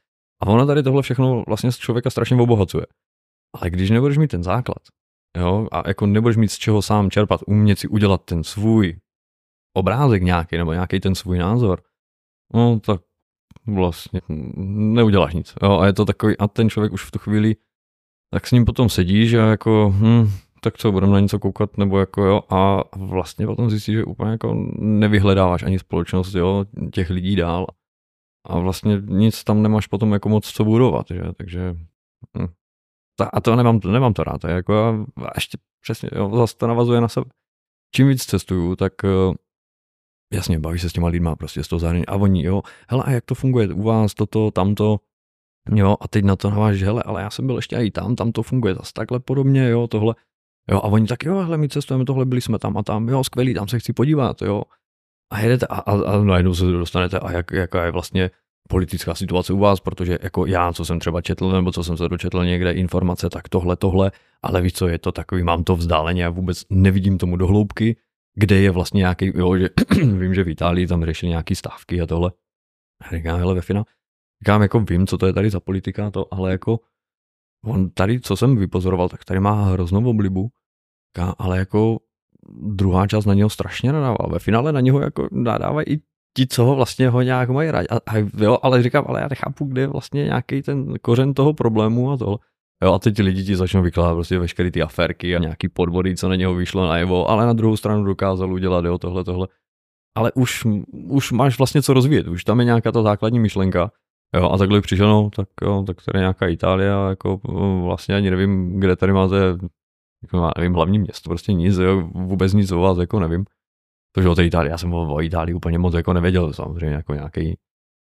A ono tady tohle všechno vlastně z člověka strašně obohacuje. Ale když nebudeš mít ten základ, jo, a jako nebudeš mít z čeho sám čerpat, umět si udělat ten svůj obrázek nějaký, nebo nějaký ten svůj názor, no tak vlastně neuděláš nic. Jo, a je to takový, a ten člověk už v tu chvíli, tak s ním potom sedíš a jako, hm, tak co, budeme na něco koukat, nebo jako jo, a vlastně potom zjistíš, že úplně jako nevyhledáváš ani společnost, jo, těch lidí dál. A vlastně nic tam nemáš potom jako moc co budovat, že, takže hm. a to nemám, nemám to rád, jako a ještě přesně, jo, zase to navazuje na sebe. Čím víc cestuju, tak eh, jasně, bavíš se s těma lidma prostě z toho zahraničí. A oni, jo, hele, a jak to funguje u vás, toto, tamto, jo, a teď na to navážeš, hele, ale já jsem byl ještě i tam, tam to funguje zase takhle podobně, jo, tohle, Jo, a oni tak, jo, hele, my cestujeme tohle, byli jsme tam a tam, jo, skvělý, tam se chci podívat, jo. A jedete a, a, a najednou se dostanete a jak, jaká je vlastně politická situace u vás, protože jako já, co jsem třeba četl, nebo co jsem se dočetl někde informace, tak tohle, tohle, ale víš co, je to takový, mám to vzdáleně, já vůbec nevidím tomu do hloubky, kde je vlastně nějaký, jo, že *clears throat* vím, že v Itálii tam řešili nějaký stávky a tohle. A říkám, hele, ve finále, říkám, jako vím, co to je tady za politika, to, ale jako on tady, co jsem vypozoroval, tak tady má hroznou oblibu, ale jako druhá část na něho strašně nadává. Ve finále na něho jako nadávají i ti, co ho vlastně ho nějak mají rádi. A, a jo, ale říkám, ale já nechápu, kde je vlastně nějaký ten kořen toho problému a tohle. Jo, a teď ti lidi ti začnou vykládat prostě veškeré ty aférky a nějaký podvody, co na něho vyšlo najevo, ale na druhou stranu dokázal udělat, jo, tohle, tohle. Ale už, už máš vlastně co rozvíjet, už tam je nějaká ta základní myšlenka Jo, a takhle přišel, no, tak jo, tak tady nějaká Itálie, jako vlastně ani nevím, kde tady máte, jako, nevím, hlavní město, prostě nic, jo, vůbec nic o vás, jako nevím. Protože o té Itálii, já jsem o, o Itálii úplně moc jako nevěděl, samozřejmě jako nějaký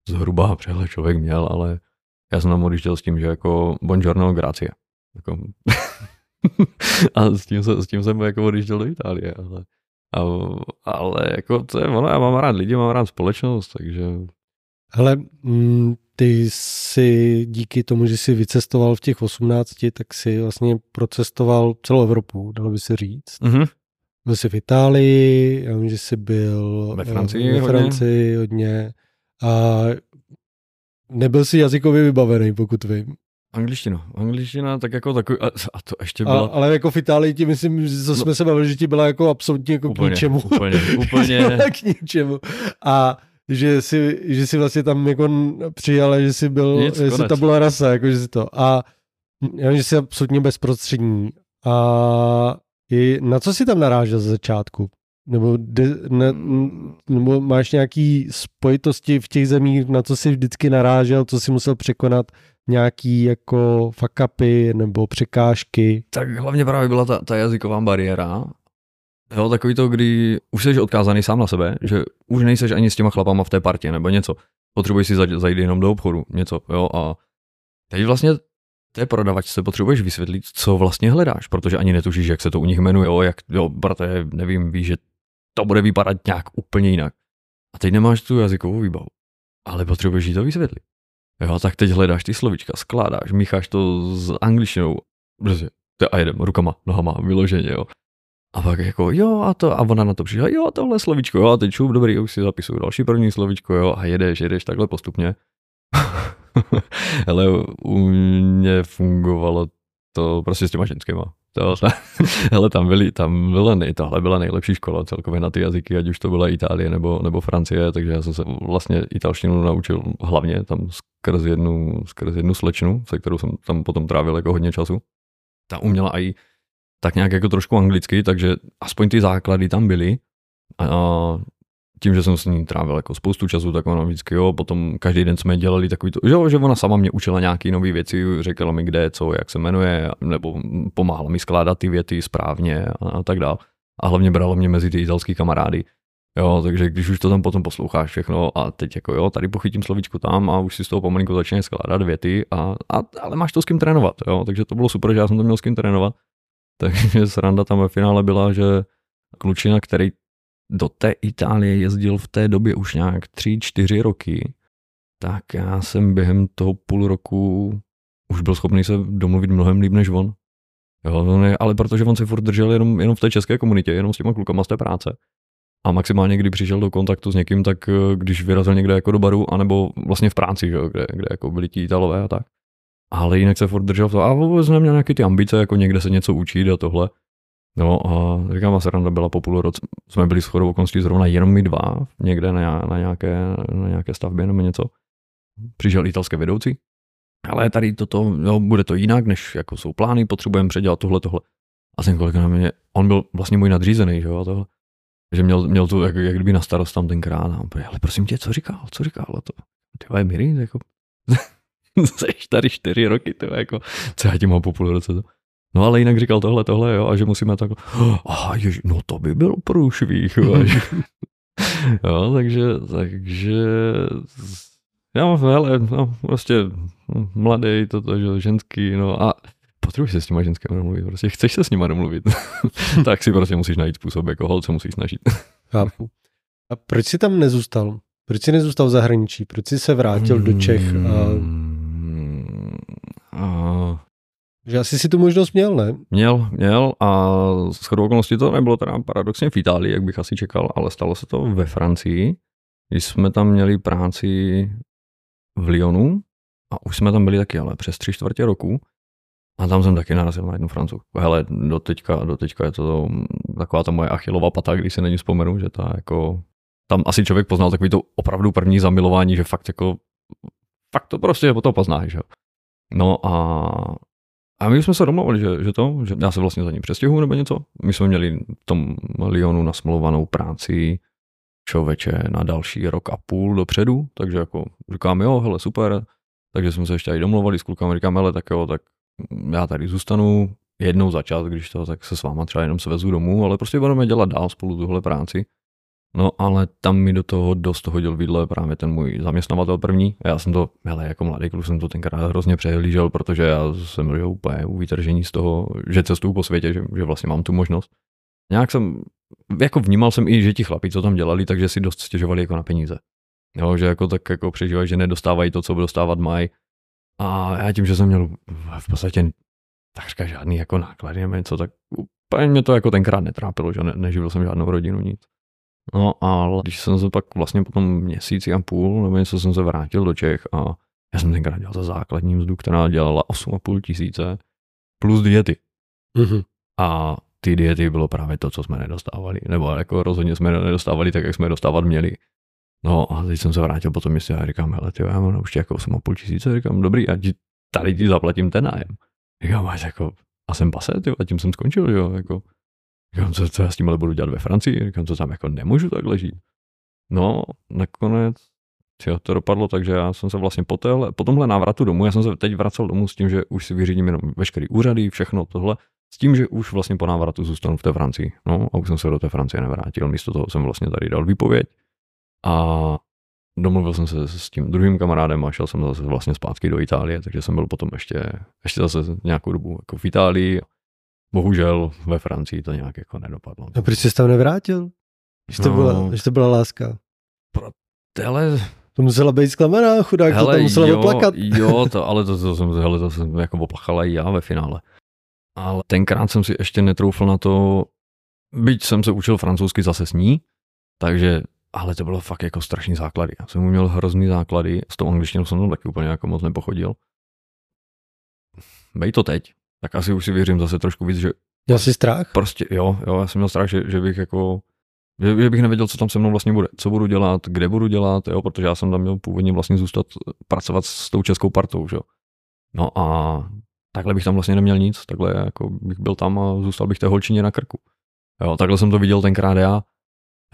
zhruba přehled člověk měl, ale já jsem tam odjížděl s tím, že jako buongiorno, grazie. Jako, *laughs* a s tím, se, s tím jsem jako odjížděl do Itálie, ale, a, ale jako to je ono, já mám rád lidi, mám rád společnost, takže Hele, mm, ty si díky tomu, že jsi vycestoval v těch 18, tak si vlastně procestoval celou Evropu, dalo by se říct. Mm-hmm. Byl jsi v Itálii, já vím, že jsi byl ve Francii, ve Francii hodně. hodně. A nebyl jsi jazykově vybavený, pokud vím. Angličtina. Angličtina tak jako takový, a, a to ještě byla... A, ale jako v Itálii ti myslím, že no, jsme se bavili, že ti byla jako absolutně jako úplně, k ničemu. Úplně, úplně. *laughs* k ničemu. A že si, že si vlastně tam jako přijal, že jsi byl, Nic, že jsi ta byla rasa, jako že si to. A já že jsi absolutně bezprostřední. A i na co jsi tam narážel ze začátku? Nebo, de, ne, nebo máš nějaký spojitosti v těch zemích, na co jsi vždycky narážel, co jsi musel překonat, nějaký jako fakapy nebo překážky? Tak hlavně právě byla ta, ta jazyková bariéra Jo, takový to, kdy už jsi odkázaný sám na sebe, že už nejseš ani s těma chlapama v té partě nebo něco. Potřebuješ si zajít jenom do obchodu, něco, jo, a teď vlastně té prodavačce potřebuješ vysvětlit, co vlastně hledáš, protože ani netušíš, jak se to u nich jmenuje, jo, jak, jo, protože nevím, víš, že to bude vypadat nějak úplně jinak. A teď nemáš tu jazykovou výbavu, ale potřebuješ jí to vysvětlit. Jo, tak teď hledáš ty slovička, skládáš, mícháš to s angličtinou, prostě, a jedem rukama, nohama, vyloženě, jo. A pak jako jo a to, a ona na to přišla, jo tohle slovíčko, jo a teď šup, dobrý, už si zapisuju další první slovíčko, jo a jedeš, jedeš takhle postupně. *laughs* Ale u mě fungovalo to prostě s těma ženskýma. To, *laughs* hele, tam, byli, tam byla, nej, tohle byla nejlepší škola celkově na ty jazyky, ať už to byla Itálie nebo, nebo Francie, takže já jsem se vlastně italštinu naučil hlavně tam skrz jednu, skrz jednu slečnu, se kterou jsem tam potom trávil jako hodně času. Ta uměla i tak nějak jako trošku anglicky, takže aspoň ty základy tam byly. A tím, že jsem s ní trávil jako spoustu času, tak ona vždycky jo, potom každý den jsme dělali takový to, že, jo, že ona sama mě učila nějaké nové věci, řekla mi kde, co, jak se jmenuje, nebo pomáhala mi skládat ty věty správně a, a tak dále. A hlavně brala mě mezi ty italský kamarády. Jo, takže když už to tam potom posloucháš všechno a teď jako jo, tady pochytím slovíčku tam a už si z toho pomalinku začne skládat věty, a, a, ale máš to s kým trénovat, jo, takže to bylo super, že já jsem to měl s kým trénovat. Takže sranda tam ve finále byla, že klučina, který do té Itálie jezdil v té době už nějak 3-4 roky, tak já jsem během toho půl roku už byl schopný se domluvit mnohem líp než on. Jo, ne, ale protože on se furt držel jenom, jenom v té české komunitě, jenom s těma klukama z té práce. A maximálně, kdy přišel do kontaktu s někým, tak eh, když vyrazil někde jako do baru, anebo vlastně v práci, že, kde, kde jako byli ti Italové a tak. Ale jinak se furt držel v to. A vůbec neměl nějaké ty ambice, jako někde se něco učit a tohle. No a říkám, a sranda byla po půl roce, jsme byli s chodou okolností zrovna jenom my dva, někde na, na, nějaké, na nějaké stavbě nebo něco. Přišel italské vedoucí, ale tady toto, no, bude to jinak, než jako jsou plány, potřebujeme předělat tohle, tohle. A ten kolega na mě, on byl vlastně můj nadřízený, že jo, tohle. Že měl, měl to jak, jak kdyby na starost tam tenkrát. A on ale prosím tě, co říkal, co říkal? A to, ty vole, Miri, jako, *laughs* *laughs* jsi tady čtyři roky, to jako, co já tím mám po půl roce. No ale jinak říkal tohle, tohle, jo, a že musíme tak, *gasps* a jež, no to by byl průšvih, jo, *laughs* *laughs* takže, takže, já hele, no, prostě mladý, toto, že, ženský, no a potřebuješ se s těma ženskými domluvit, prostě chceš se s nima domluvit, tak si prostě musíš najít způsob, jako holce musíš snažit. Chápu. A proč jsi tam nezůstal? Proč jsi nezůstal v zahraničí? Proč jsi se vrátil do Čech? A... Že asi si tu možnost měl, ne? Měl, měl a s chodou okolností to nebylo teda paradoxně v Itálii, jak bych asi čekal, ale stalo se to ve Francii, když jsme tam měli práci v Lyonu a už jsme tam byli taky, ale přes tři čtvrtě roku a tam jsem taky narazil na jednu francouzku. Hele, do teďka, do teďka je to taková ta moje achilová pata, když se není vzpomenu, že ta jako, tam asi člověk poznal takový to opravdu první zamilování, že fakt jako, fakt to prostě potom poznáš, že No a a my jsme se domluvili, že, že to, že já se vlastně za ní přestěhuju nebo něco. My jsme měli v tom Lyonu nasmluvanou práci člověče na další rok a půl dopředu, takže jako říkám, jo, hele, super, takže jsme se ještě i domluvili s klukami, říkám, hele, tak jo, tak já tady zůstanu jednou za čas, když to, tak se s váma třeba jenom svezu domů, ale prostě budeme dělat dál spolu tuhle práci. No ale tam mi do toho dost hodil vidle právě ten můj zaměstnavatel první. Já jsem to, hele, jako mladý kluk jsem to tenkrát hrozně přehlížel, protože já jsem byl úplně u vytržení z toho, že cestuju po světě, že, že vlastně mám tu možnost. Nějak jsem, jako vnímal jsem i, že ti chlapi, co tam dělali, takže si dost stěžovali jako na peníze. Jo, že jako tak jako přežívají, že nedostávají to, co by dostávat mají. A já tím, že jsem měl v podstatě takřka žádný jako náklady nebo něco, tak úplně mě to jako tenkrát netrápilo, že ne, neživil jsem žádnou rodinu, nic. No ale když jsem se pak vlastně po tom měsíci a půl nebo něco jsem se vrátil do Čech a já jsem tenkrát dělal za základní mzdu, která dělala 8,5 tisíce plus diety. Mm-hmm. A ty diety bylo právě to, co jsme nedostávali. Nebo jako rozhodně jsme nedostávali tak, jak jsme dostávat měli. No a teď jsem se vrátil po tom měsíci a říkám, hele, ty, já mám už jako 8,5 tisíce, říkám, dobrý, a ti, tady ti zaplatím ten nájem. Říkám, máš jako, a jsem pase, ty, a tím jsem skončil, jo, jako, Říkám, co, co já s tím ale budu dělat ve Francii? Říkám, co tam jako nemůžu takhle žít. No, nakonec jo, to dopadlo tak, že já jsem se vlastně po, téhle, po tomhle návratu domů, já jsem se teď vracel domů s tím, že už si vyřídím jenom veškerý úřady, všechno tohle, s tím, že už vlastně po návratu zůstanu v té Francii. No a už jsem se do té Francie nevrátil, místo toho jsem vlastně tady dal výpověď a domluvil jsem se s tím druhým kamarádem a šel jsem zase vlastně zpátky do Itálie, takže jsem byl potom ještě, ještě zase nějakou dobu jako v Itálii bohužel ve Francii to nějak jako nedopadlo. A proč jsi tam nevrátil? Že to, no, byla, že to byla láska. Pro, ale to musela být zklamaná, chudák, hele, to tam musela jo, oplakat. Jo, *laughs* to, ale to, to, jsem, hele, to jsem jako oplachala i já ve finále. Ale tenkrát jsem si ještě netroufl na to, byť jsem se učil francouzsky zase s ní, takže, ale to bylo fakt jako strašný základy. Já jsem měl hrozný základy, s tou angličtinou jsem tam taky úplně jako moc nepochodil. Bej to teď, tak asi už si věřím zase trošku víc, že... Měl jsi strach? Prostě, jo, jo, já jsem měl strach, že, že bych jako že, že bych nevěděl, co tam se mnou vlastně bude, co budu dělat, kde budu dělat, jo, protože já jsem tam měl původně vlastně zůstat pracovat s tou českou partou, že jo. No a takhle bych tam vlastně neměl nic, takhle jako bych byl tam a zůstal bych té holčině na krku. Jo, takhle jsem to viděl tenkrát já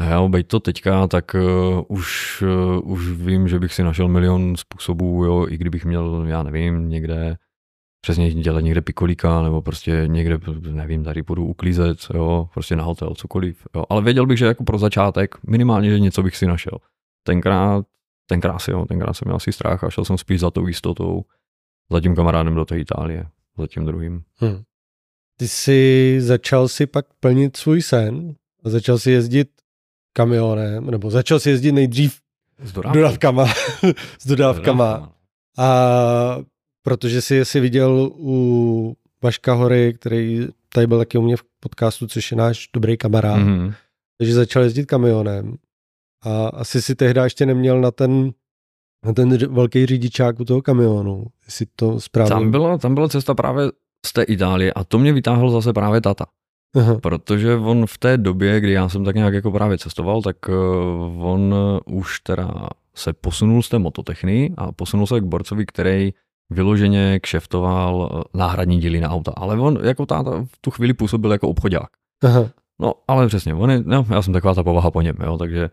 Jo, bejt to teďka, tak uh, už, uh, už vím, že bych si našel milion způsobů, jo, i kdybych měl, já nevím, někde přesně dělat někde pikolíka, nebo prostě někde, nevím, tady půjdu uklízet, jo, prostě na hotel, cokoliv, jo. Ale věděl bych, že jako pro začátek minimálně, že něco bych si našel. Tenkrát, tenkrát si, jo, tenkrát jsem měl asi strach a šel jsem spíš za tou jistotou, za tím kamarádem do té Itálie, za tím druhým. Hmm. Ty jsi začal si pak plnit svůj sen a začal si jezdit kamionem, nebo začal si jezdit nejdřív s *laughs* dodávkama. s dodávkama. A protože jsi, si viděl u Vaška Hory, který tady byl taky u mě v podcastu, což je náš dobrý kamarád, mm-hmm. takže začal jezdit kamionem. A asi si tehdy ještě neměl na ten, na ten velký řidičák u toho kamionu, jestli to správně. Tam byla, tam byla cesta právě z té Itálie a to mě vytáhl zase právě tata. Aha. Protože on v té době, kdy já jsem tak nějak jako právě cestoval, tak eh, on už teda se posunul z té mototechny a posunul se k borcovi, který vyloženě kšeftoval eh, náhradní díly na auta. Ale on jako táta v tu chvíli působil jako obchodák. Aha. No, ale přesně, on je, no, já jsem taková ta povaha po něm, jo, takže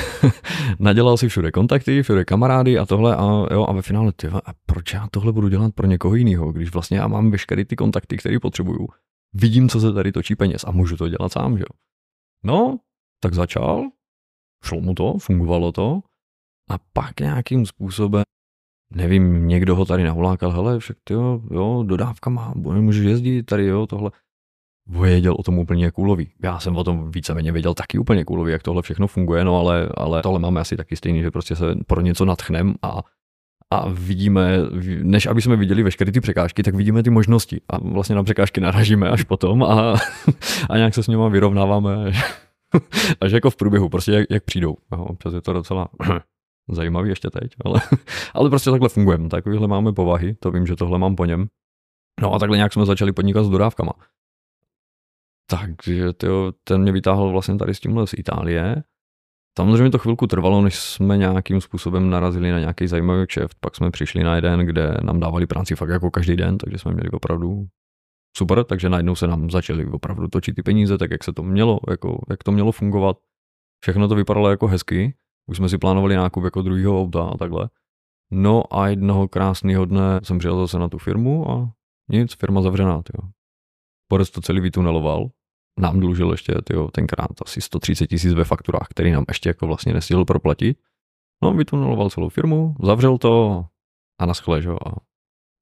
*laughs* nadělal si všude kontakty, všude kamarády a tohle a jo, a ve finále, ty, a proč já tohle budu dělat pro někoho jiného, když vlastně já mám veškeré ty kontakty, které potřebuju vidím, co se tady točí peněz a můžu to dělat sám, že jo. No, tak začal, šlo mu to, fungovalo to a pak nějakým způsobem, nevím, někdo ho tady nahulákal, hele, však ty jo, jo, dodávka má, můžeš jezdit tady, jo, tohle. Věděl o tom úplně kůlový. Já jsem o tom víceméně věděl taky úplně kůlový, jak tohle všechno funguje, no ale, ale tohle máme asi taky stejný, že prostě se pro něco natchnem a a vidíme, než aby jsme viděli veškeré ty překážky, tak vidíme ty možnosti a vlastně na překážky naražíme až potom a, a nějak se s nimi vyrovnáváme až jako v průběhu, prostě jak, jak přijdou. Jo, občas je to docela zajímavý ještě teď, ale, *laughs* ale prostě takhle fungujeme, takovýhle máme povahy, to vím, že tohle mám po něm. No a takhle nějak jsme začali podnikat s dodávkama. Takže tyjo, ten mě vytáhl vlastně tady s tímhle z Itálie Samozřejmě to chvilku trvalo, než jsme nějakým způsobem narazili na nějaký zajímavý kšeft. Pak jsme přišli na jeden, kde nám dávali práci fakt jako každý den, takže jsme měli opravdu super, takže najednou se nám začaly opravdu točit ty peníze, tak jak se to mělo, jako, jak to mělo fungovat. Všechno to vypadalo jako hezky, už jsme si plánovali nákup jako druhého auta a takhle. No a jednoho krásného dne jsem přijel zase na tu firmu a nic, firma zavřená, tyjo. Porez to celý vytuneloval, nám dlužil ještě tyjo, tenkrát asi 130 tisíc ve fakturách, který nám ještě jako vlastně nestihl proplatit. No, vytuneloval celou firmu, zavřel to a naschle, že. A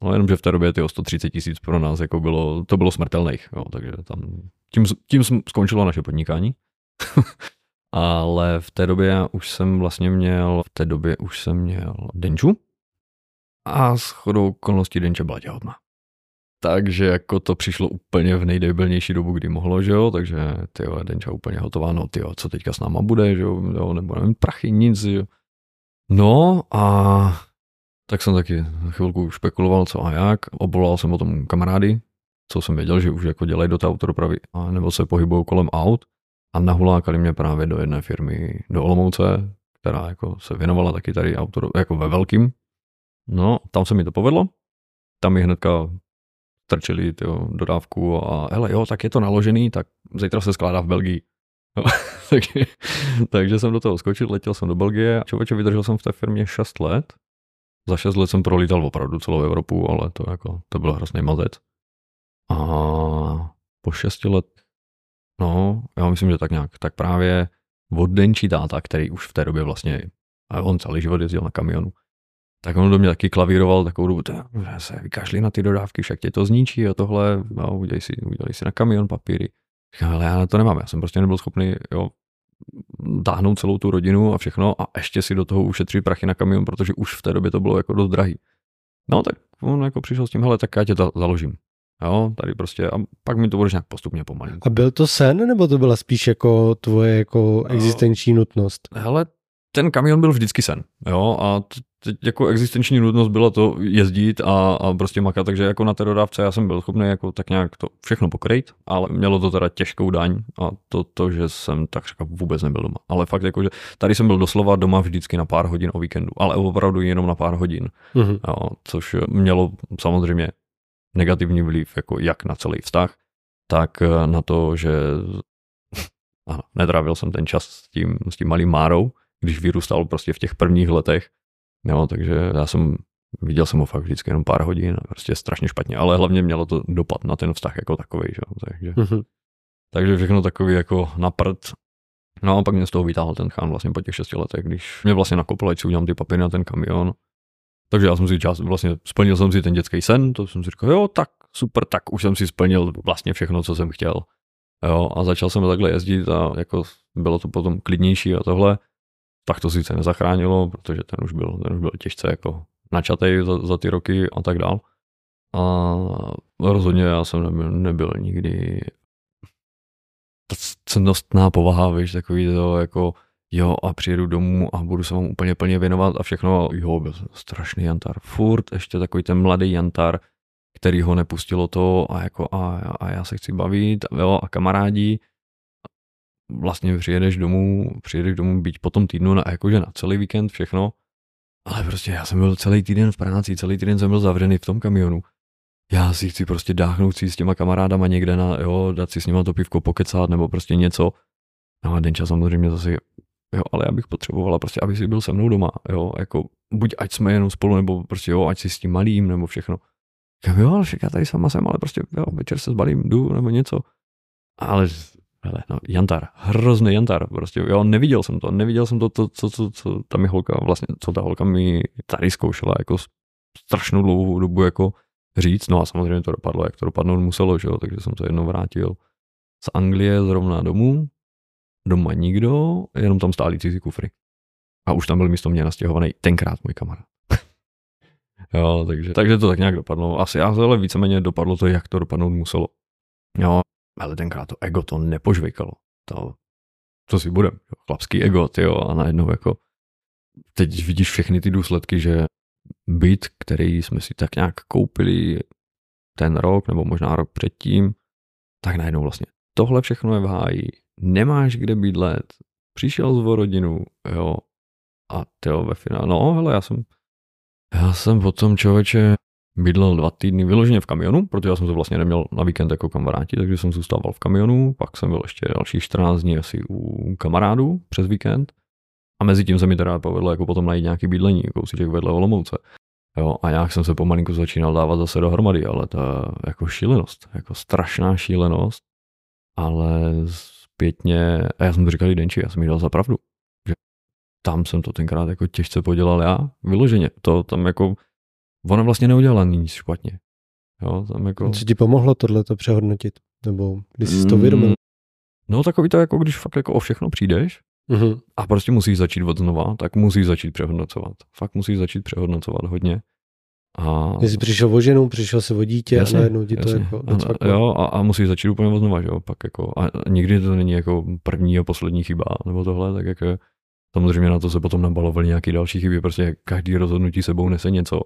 no, jenomže v té době ty 130 tisíc pro nás jako bylo, to bylo smrtelných, jo, takže tam, tím, tím skončilo naše podnikání. *laughs* Ale v té době už jsem vlastně měl, v té době už jsem měl Denču a s chodou okolností Denče byla těhotná. Takže jako to přišlo úplně v nejdebilnější dobu, kdy mohlo, že jo, takže ty jo, Denča úplně hotová, no ty jo, co teďka s náma bude, že jo, nebo nevím, prachy, nic, jo. No a tak jsem taky chvilku špekuloval, co a jak, obvolal jsem o tom kamarády, co jsem věděl, že už jako dělají do té autodopravy, nebo se pohybují kolem aut a nahulákali mě právě do jedné firmy do Olomouce, která jako se věnovala taky tady auto, jako ve velkým. No, tam se mi to povedlo, tam mi hnedka strčili tyjo, dodávku a hele jo, tak je to naložený, tak zítra se skládá v Belgii. No, *laughs* takže, takže jsem do toho skočil, letěl jsem do Belgie a člověče vydržel jsem v té firmě 6 let. Za 6 let jsem prolítal opravdu celou Evropu, ale to jako, to byl hrozný mazec. A po 6 let, no, já myslím, že tak nějak, tak právě od Denčí táta, který už v té době vlastně, a on celý život jezdil na kamionu, tak on do mě taky klavíroval takovou dobu, se vykašli na ty dodávky, však tě to zničí a tohle, no, udělej si, udělej si na kamion papíry. Říkám, ale já to nemám, já jsem prostě nebyl schopný, jo, táhnout celou tu rodinu a všechno a ještě si do toho ušetřit prachy na kamion, protože už v té době to bylo jako dost drahý. No tak on jako přišel s tím, hele, tak já tě to založím. Jo, tady prostě, a pak mi to budeš nějak postupně pomalinku. A byl to sen, nebo to byla spíš jako tvoje jako existenční nutnost? Hele, ten kamion byl vždycky sen, jo, a teď jako existenční nutnost byla to jezdit a, a prostě makat, takže jako na té dodávce já jsem byl schopný jako tak nějak to všechno pokrýt, ale mělo to teda těžkou daň a to, to že jsem tak říká vůbec nebyl doma. Ale fakt jako, že tady jsem byl doslova doma vždycky na pár hodin o víkendu, ale opravdu jenom na pár hodin, mm-hmm. jo, což mělo samozřejmě negativní vliv jako jak na celý vztah, tak na to, že *laughs* A netrávil jsem ten čas s tím, s tím malým Márou, když vyrůstal prostě v těch prvních letech. No, takže já jsem viděl jsem ho fakt vždycky jenom pár hodin a prostě strašně špatně, ale hlavně mělo to dopad na ten vztah jako takový, že? takže, mm-hmm. takže všechno takový jako na prd. No a pak mě z toho vytáhl ten chán vlastně po těch šesti letech, když mě vlastně nakopl, ať si udělám ty papíry na ten kamion. Takže já jsem si čas, vlastně splnil jsem si ten dětský sen, to jsem si říkal, jo, tak super, tak už jsem si splnil vlastně všechno, co jsem chtěl. Jo, a začal jsem takhle jezdit a jako bylo to potom klidnější a tohle. Tak to sice nezachránilo, protože ten už byl, ten už byl těžce jako načatej za, za ty roky a tak dál. A rozhodně já jsem nebyl, nebyl nikdy ta cennostná povaha, víš, takový to jako jo a přijedu domů a budu se vám úplně plně věnovat a všechno, jo, byl strašný jantar. Furt ještě takový ten mladý jantar, který ho nepustilo to a jako a, a já se chci bavit, jo, a kamarádi, vlastně přijedeš domů, přijedeš domů být po tom týdnu na, jakože na celý víkend všechno, ale prostě já jsem byl celý týden v práci, celý týden jsem byl zavřený v tom kamionu. Já si chci prostě dáchnout si s těma kamarádama někde na, jo, dát si s nima to pivko pokecat nebo prostě něco. No a Denča samozřejmě zase, jo, ale já bych potřebovala prostě, aby si byl se mnou doma, jo, jako buď ať jsme jenom spolu, nebo prostě jo, ať si s tím malým, nebo všechno. Já jo, ale však já tady sama jsem, ale prostě jo, večer se zbalím, jdu, nebo něco. Ale hele, no, jantar, hrozný jantar, prostě, jo, neviděl jsem to, neviděl jsem to, to co, co, co ta mi holka, vlastně, co ta holka mi tady zkoušela, jako strašnou dlouhou dobu, jako říct, no a samozřejmě to dopadlo, jak to dopadnout muselo, že jo, takže jsem to jednou vrátil z Anglie zrovna domů, doma nikdo, jenom tam stáli cizí kufry. A už tam byl místo mě nastěhovaný tenkrát můj kamarád. *laughs* jo, takže, takže to tak nějak dopadlo. Asi ale víceméně dopadlo to, jak to dopadnout muselo. Jo, ale tenkrát to ego to nepožvejkalo. To, co si budem, chlapský ego, jo, a najednou jako teď vidíš všechny ty důsledky, že byt, který jsme si tak nějak koupili ten rok, nebo možná rok předtím, tak najednou vlastně tohle všechno je v háji, nemáš kde bydlet, přišel z rodinu, jo, a to ve finále, no hele, já jsem, já jsem potom člověče bydlel dva týdny vyloženě v kamionu, protože já jsem to vlastně neměl na víkend jako kamaráti, takže jsem zůstával v kamionu, pak jsem byl ještě další 14 dní asi u kamarádů přes víkend a mezi tím se mi teda povedlo jako potom najít nějaký bydlení, kousíček vedle Olomouce. Jo, a nějak jsem se pomalinku začínal dávat zase dohromady, ale je jako šílenost, jako strašná šílenost, ale zpětně, a já jsem to říkal i Denči, já jsem jí dal za pravdu, že tam jsem to tenkrát jako těžce podělal já, vyloženě, to tam jako ona vlastně neudělala nic špatně. Jo, tam jako... Co ti pomohlo tohle to přehodnotit? Nebo když jsi to mm, uvědomil? No takový to jako, když fakt jako o všechno přijdeš uh-huh. a prostě musíš začít od znova, tak musíš začít přehodnocovat. Fakt musíš začít přehodnocovat hodně. A... Jsi přišel o ženu, přišel se o dítě jasně, a najednou ti to jako a, Jo, a, a musíš začít úplně od znova, že jo, pak jako, a nikdy to není jako první a poslední chyba, nebo tohle, tak jako samozřejmě na to se potom nabalovaly nějaké další chyby, prostě každý rozhodnutí sebou nese něco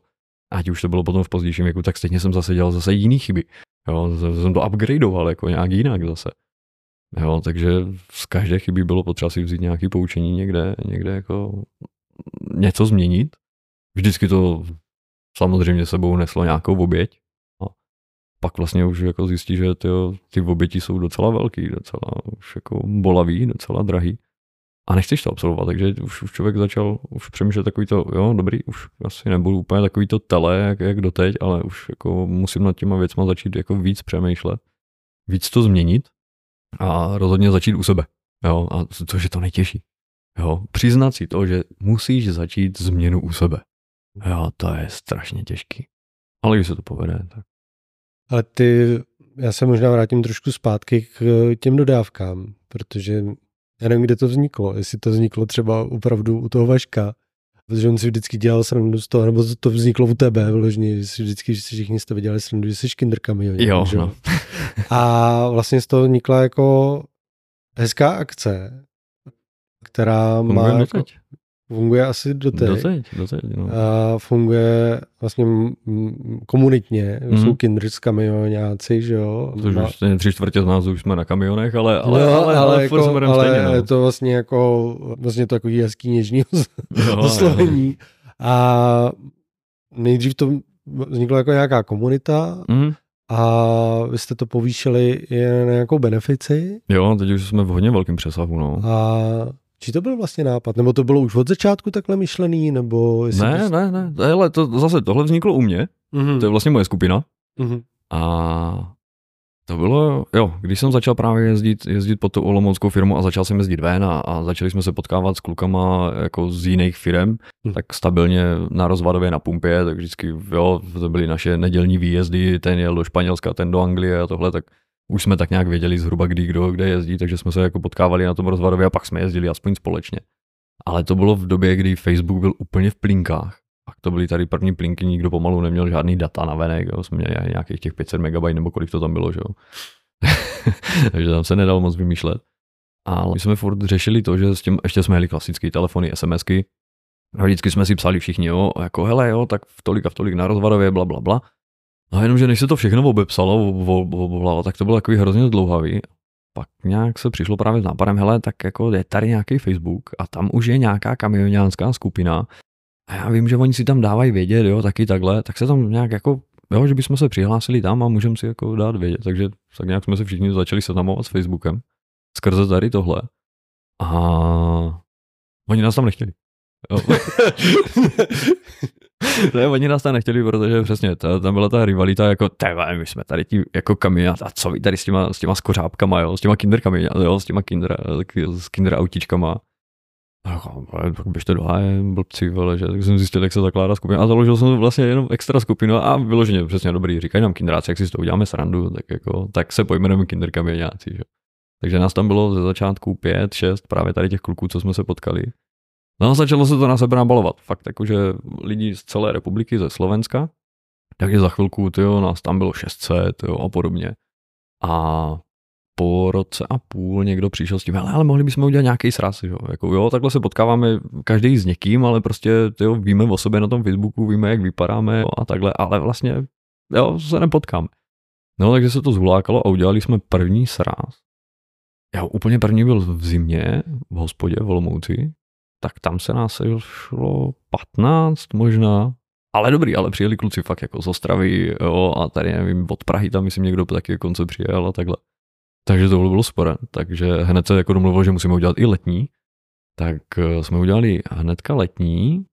ať už to bylo potom v pozdějším věku, tak stejně jsem zase dělal zase jiný chyby. Jo, jsem to upgradeoval jako nějak jinak zase. Jo, takže z každé chyby bylo potřeba si vzít nějaké poučení někde, někde jako něco změnit. Vždycky to samozřejmě sebou neslo nějakou oběť. A pak vlastně už jako zjistí, že ty, ty oběti jsou docela velký, docela už jako bolavý, docela drahý. A nechceš to absolvovat, takže už, už člověk začal už přemýšlet takový to, jo, dobrý, už asi nebudu úplně takový to tele, jak, jak doteď, ale už jako musím nad těma věcma začít jako víc přemýšlet, víc to změnit a rozhodně začít u sebe, jo, a to, že to nejtěžší, jo, přiznat si to, že musíš začít změnu u sebe, jo, to je strašně těžký, ale když se to povede, tak. Ale ty, já se možná vrátím trošku zpátky k těm dodávkám, protože já nevím, kde to vzniklo, jestli to vzniklo třeba opravdu u toho Vaška, protože on si vždycky dělal srandu z toho, nebo to vzniklo u tebe vložně, že si vždycky, že si všichni tebe dělali srandu, že jsi kinderkami. Jo, že? no. A vlastně z toho vznikla jako hezká akce, která má jako, Funguje asi doteď. Doteď, doteď no. A funguje vlastně komunitně, mm. jsou kindred kamionáci, že jo. Což už tři čtvrtě z nás už jsme na kamionech, ale, ale, no, ale, ale, ale, jako, ale stejně, no. je to vlastně jako, vlastně to takový hezký něžný no, *laughs* oslovení. A nejdřív to vzniklo jako nějaká komunita mm. a vy jste to povýšili na nějakou benefici. Jo, teď už jsme v hodně velkém přesahu, no. A či to byl vlastně nápad? Nebo to bylo už od začátku takhle myšlený? Nebo ne, to... ne, ne, ale to, zase tohle vzniklo u mě, mm-hmm. to je vlastně moje skupina. Mm-hmm. A to bylo, jo, když jsem začal právě jezdit, jezdit po tu olomouckou firmu a začal jsem jezdit ven a, a začali jsme se potkávat s klukama jako z jiných firm, hmm. tak stabilně na rozvadově na pumpě, tak vždycky, jo, to byly naše nedělní výjezdy, ten jel do Španělska, ten do Anglie a tohle, tak už jsme tak nějak věděli zhruba kdy kdo kde jezdí, takže jsme se jako potkávali na tom rozvadově a pak jsme jezdili aspoň společně. Ale to bylo v době, kdy Facebook byl úplně v plinkách. Pak to byly tady první plinky, nikdo pomalu neměl žádný data na venek, jo. jsme měli nějakých těch 500 MB nebo kolik to tam bylo, že jo. *laughs* takže tam se nedalo moc vymýšlet. Ale my jsme furt řešili to, že s tím, ještě jsme měli klasické telefony, SMSky, vždycky jsme si psali všichni, jo, jako hele, jo, tak v tolik a v tolik na rozvadově, bla, bla, bla. No jenom, že než se to všechno obepsalo, obvolalo, tak to bylo takový hrozně zdlouhavý. Pak nějak se přišlo právě s nápadem, hele, tak jako je tady nějaký Facebook a tam už je nějaká kamionánská skupina a já vím, že oni si tam dávají vědět, jo, taky takhle, tak se tam nějak jako, jo, že bychom se přihlásili tam a můžeme si jako dát vědět. Takže tak nějak jsme se všichni začali seznamovat s Facebookem skrze tady tohle. A oni nás tam nechtěli. Jo. *laughs* *laughs* *laughs* ne, oni nás tam nechtěli, protože přesně, ta, tam byla ta rivalita, jako, tebe, my jsme tady ti jako kamionát, a co vy tady s těma, s těma skořápkama, jo, s těma kinderkami, jo, s těma kinder, s kinder autičkama. Tak běžte do háje, blbci, vole, že tak jsem zjistil, jak se zakládá skupina a založil jsem vlastně jenom extra skupinu a vyloženě přesně dobrý, říkají nám kinderáci, jak si toho uděláme srandu, tak jako, tak se pojmenujeme kinderkamionáci, že. Takže nás tam bylo ze začátku pět, šest právě tady těch kluků, co jsme se potkali. No začalo se to na sebe nabalovat. Fakt jakože lidi z celé republiky, ze Slovenska, takže za chvilku, tyjo, nás tam bylo 600 tyjo, a podobně. A po roce a půl někdo přišel s tím, ale, ale mohli bychom udělat nějaký sraz, jo? Jako, jo, takhle se potkáváme každý s někým, ale prostě tyjo, víme o sobě na tom Facebooku, víme, jak vypadáme jo, a takhle, ale vlastně jo, se nepotkáme. No, takže se to zhulákalo a udělali jsme první sraz. Já úplně první byl v zimě v hospodě v Olomouci, tak tam se nás šlo 15 možná, ale dobrý, ale přijeli kluci fakt jako z Ostravy, jo, a tady nevím, od Prahy tam myslím někdo taky konce přijel a takhle. Takže to bylo super. Takže hned se jako domluvil, že musíme udělat i letní. Tak eh, jsme udělali hnedka letní,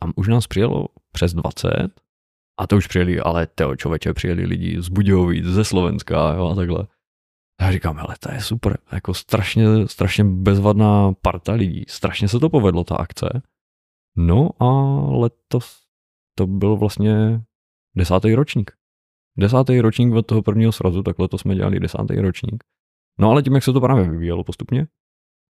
tam už nás přijelo přes 20 a to už přijeli, ale teo člověče, přijeli lidi z Budějovic, ze Slovenska jo, a takhle. Já říkám, hele, to je super, jako strašně, strašně bezvadná parta lidí, strašně se to povedlo, ta akce. No a letos to byl vlastně desátý ročník. Desátý ročník od toho prvního srazu, tak letos jsme dělali desátý ročník. No ale tím, jak se to právě vyvíjelo postupně,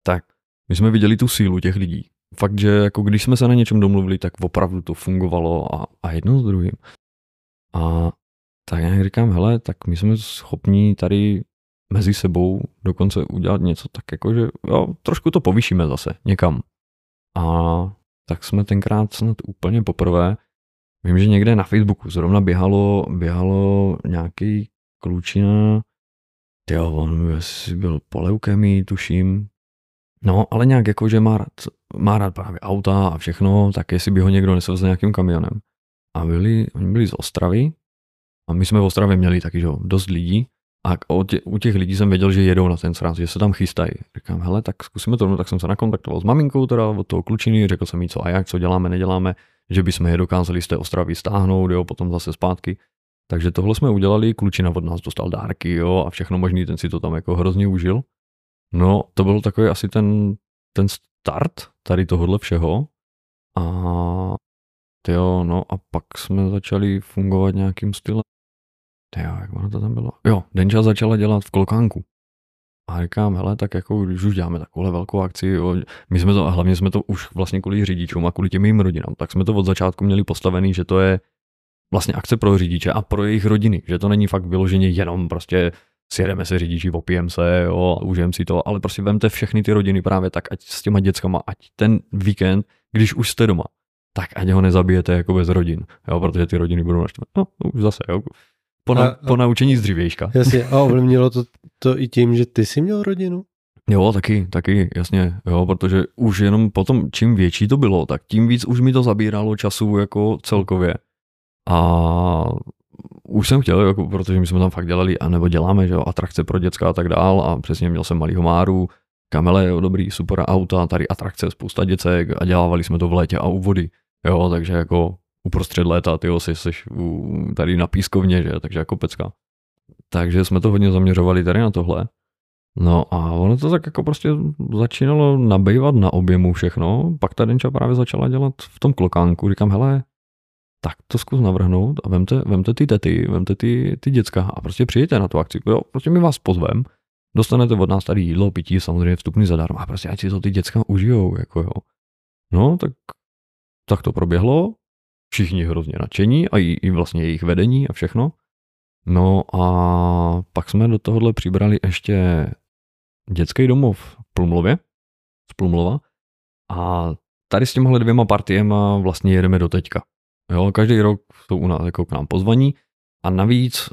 tak my jsme viděli tu sílu těch lidí. Fakt, že jako když jsme se na něčem domluvili, tak opravdu to fungovalo a, a jedno s druhým. A tak já říkám, hele, tak my jsme schopni tady mezi sebou dokonce udělat něco tak jako, že jo, trošku to povýšíme zase někam. A tak jsme tenkrát snad úplně poprvé, vím, že někde na Facebooku zrovna běhalo, běhalo nějaký klučina, jo, on byl po leukemii, tuším, No, ale nějak jako, že má rád, má rád právě auta a všechno, tak jestli by ho někdo nesl s nějakým kamionem. A byli, oni byli z Ostravy a my jsme v Ostravě měli taky, že dost lidí a u těch lidí jsem věděl, že jedou na ten sraz, že se tam chystají. Říkám, hele, tak zkusíme to, no, tak jsem se nakontaktoval s maminkou teda od toho klučiny, řekl jsem jí co a jak, co děláme, neděláme, že bychom je dokázali z té Ostravy stáhnout, jo, potom zase zpátky. Takže tohle jsme udělali, klučina od nás dostal dárky, jo, a všechno možný, ten si to tam jako hrozně užil. No, to byl takový asi ten, ten start tady tohohle všeho. A jo, no a pak jsme začali fungovat nějakým stylem. Jo, jak ono to tam bylo? Jo, Denča začala dělat v Kolkánku. A říkám, hele, tak jako když už děláme takovou velkou akci, jo, my jsme to, a hlavně jsme to už vlastně kvůli řidičům a kvůli těm jejím rodinám, tak jsme to od začátku měli postavený, že to je vlastně akce pro řidiče a pro jejich rodiny, že to není fakt vyloženě jenom prostě sjedeme se řidiči, opijeme se, jo, a užijeme si to, ale prostě vemte všechny ty rodiny právě tak, ať s těma dětskama, ať ten víkend, když už jste doma, tak ať ho nezabijete jako bez rodin, jo, protože ty rodiny budou naštvat. No, už zase, jo, po, na, a, po naučení z dřívějška. Jasně, a ovlivnilo to, to i tím, že ty jsi měl rodinu? Jo, taky, taky, jasně, jo, protože už jenom potom, čím větší to bylo, tak tím víc už mi to zabíralo času jako celkově. A už jsem chtěl, jako, protože my jsme tam fakt dělali, a nebo děláme, že jo, atrakce pro děcka a tak dál a přesně měl jsem malý Máru, Kamele, jo, dobrý, super auta, tady atrakce, spousta děcek a dělávali jsme to v létě a u vody, jo, takže jako uprostřed léta, ty jsi, jsi tady na pískovně, že, takže jako pecka. Takže jsme to hodně zaměřovali tady na tohle. No a ono to tak jako prostě začínalo nabývat na objemu všechno, pak ta Denča právě začala dělat v tom klokánku, říkám, hele, tak to zkus navrhnout a vemte, vemte ty tety, vemte ty, ty děcka a prostě přijďte na tu akci. Jo, prostě my vás pozvem, dostanete od nás tady jídlo, pití, samozřejmě vstupný zadarmo a prostě ať si to ty děcka užijou, jako jo. No, tak, tak to proběhlo, všichni hrozně nadšení a i, i vlastně jejich vedení a všechno. No a pak jsme do tohohle přibrali ještě dětský domov v Plumlově, z Plumlova a tady s těmhle dvěma partiema vlastně jedeme do teďka. Jo, každý rok jsou u nás jako k nám pozvaní a navíc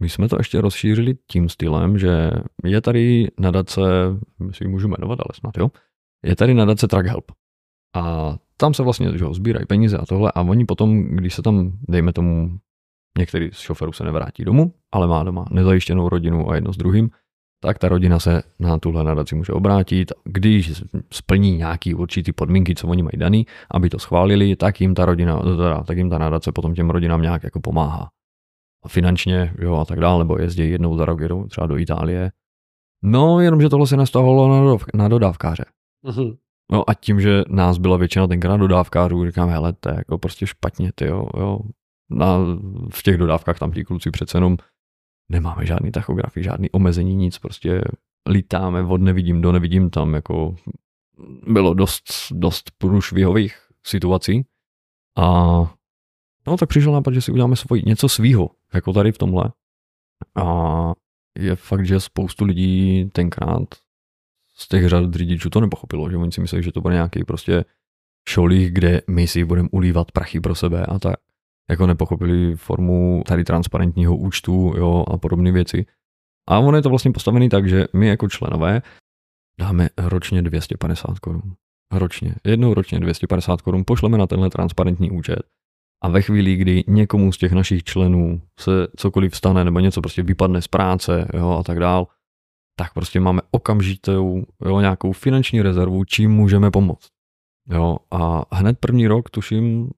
my jsme to ještě rozšířili tím stylem, že je tady nadace, si ji můžu jmenovat, ale snad jo, je tady nadace Track Help. A tam se vlastně že sbírají peníze a tohle a oni potom, když se tam, dejme tomu, některý z šoferů se nevrátí domů, ale má doma nezajištěnou rodinu a jedno s druhým, tak ta rodina se na tuhle nadaci může obrátit. Když splní nějaký určitý podmínky, co oni mají daný, aby to schválili, tak jim ta rodina, teda, tak jim ta nadace potom těm rodinám nějak jako pomáhá. Finančně, jo, a tak dále, nebo jezdí jednou za rok, jedou třeba do Itálie. No, jenomže tohle se nastavovalo na, dodávk, na dodávkáře. Uh-huh. No a tím, že nás byla většina tenkrát dodávkářů, říkám, hele, to je jako prostě špatně, ty jo, jo. Na, v těch dodávkách tam ti kluci přece jenom nemáme žádný tachografy, žádný omezení, nic, prostě lítáme od nevidím do nevidím, tam jako bylo dost, dost průšvihových situací a no tak přišel nápad, že si uděláme svoj, něco svýho, jako tady v tomhle. A je fakt, že spoustu lidí tenkrát z těch řad řidičů to nepochopilo, že oni si mysleli, že to bude nějaký prostě šolích, kde my si budeme ulívat prachy pro sebe a tak jako nepochopili formu tady transparentního účtu jo, a podobné věci. A ono je to vlastně postavený tak, že my jako členové dáme ročně 250 korun. Ročně. Jednou ročně 250 korun pošleme na tenhle transparentní účet. A ve chvíli, kdy někomu z těch našich členů se cokoliv stane nebo něco prostě vypadne z práce jo, a tak dál, tak prostě máme okamžitou jo, nějakou finanční rezervu, čím můžeme pomoct. Jo, a hned první rok, tuším,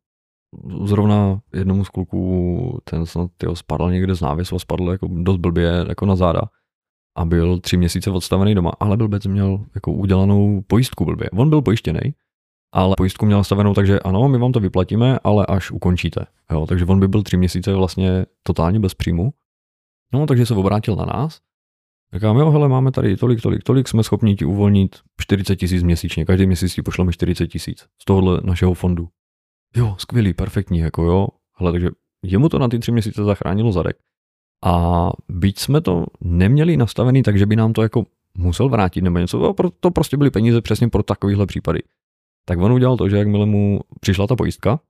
zrovna jednomu z kluků, ten snad tyho, spadl někde z návěsu a spadl jako dost blbě jako na záda a byl tři měsíce odstavený doma, ale blbec měl jako udělanou pojistku blbě. On byl pojištěný, ale pojistku měl stavenou, takže ano, my vám to vyplatíme, ale až ukončíte. Jo, takže on by byl tři měsíce vlastně totálně bez příjmu. No, takže se obrátil na nás. Říkám, jo, hele, máme tady tolik, tolik, tolik, jsme schopni ti uvolnit 40 tisíc měsíčně. Každý měsíc ti pošleme 40 tisíc z tohohle našeho fondu jo, skvělý, perfektní, jako jo. Hele, takže jemu to na ty tři měsíce zachránilo zadek. A byť jsme to neměli nastavený tak, že by nám to jako musel vrátit nebo něco, to prostě byly peníze přesně pro takovýhle případy. Tak on udělal to, že jakmile mu přišla ta pojistka,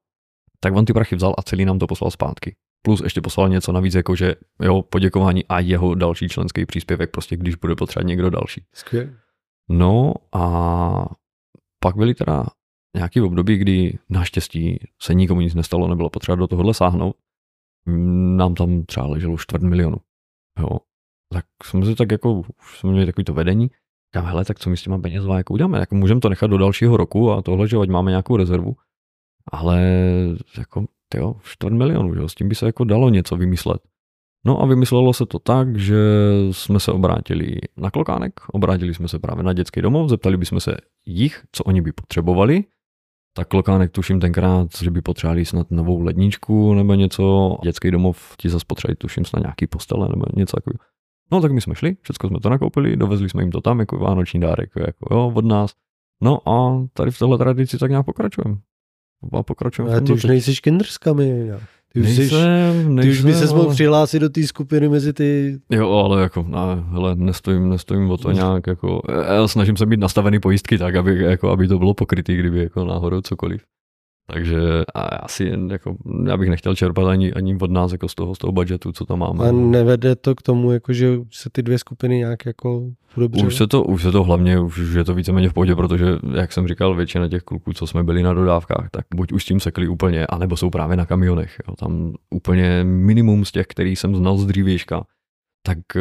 tak on ty prachy vzal a celý nám to poslal zpátky. Plus ještě poslal něco navíc, jako že jeho poděkování a jeho další členský příspěvek, prostě když bude potřebovat někdo další. Skvěl. No a pak byly teda nějaký období, kdy naštěstí se nikomu nic nestalo, nebylo potřeba do tohohle sáhnout, nám tam třeba leželo čtvrt milionu. Jo. Tak jsme si tak jako, už jsme měli takový to vedení, říkám, hele, tak co my s těma penězma jako uděláme, jako můžeme to nechat do dalšího roku a tohle, že ať máme nějakou rezervu, ale jako, tyjo, čtvrt milionu, že s tím by se jako dalo něco vymyslet. No a vymyslelo se to tak, že jsme se obrátili na klokánek, obrátili jsme se právě na dětský domov, zeptali bychom se jich, co oni by potřebovali, tak Klokánek tuším tenkrát, že by potřebovali snad novou ledničku nebo něco. Dětský domov ti zase potřebovali tuším snad nějaký postele nebo něco takového. No tak my jsme šli, všechno jsme to nakoupili, dovezli jsme jim to tam jako vánoční dárek, jako jo, od nás. No a tady v téhle tradici tak nějak pokračujeme. A pokračujeme. A ty už nejsi kinderskami. Ty už, nejsem, jsi, ty už by se mohl přihlásit do té skupiny mezi ty... Jo, ale jako, ne, hele, nestojím, nestojím o to nějak, jako, já snažím se být nastavený pojistky tak, aby, jako, aby to bylo pokrytý, kdyby jako náhodou cokoliv. Takže a asi jako, já bych nechtěl čerpat ani, ani od nás jako z toho, z toho budgetu, co tam máme. A nevede to k tomu, jako, že se ty dvě skupiny nějak jako dobře? Už se to, už se to hlavně, už, už je to víceméně v pohodě, protože, jak jsem říkal, většina těch kluků, co jsme byli na dodávkách, tak buď už tím sekli úplně, anebo jsou právě na kamionech. Jo. Tam úplně minimum z těch, který jsem znal z dřívějška, tak eh,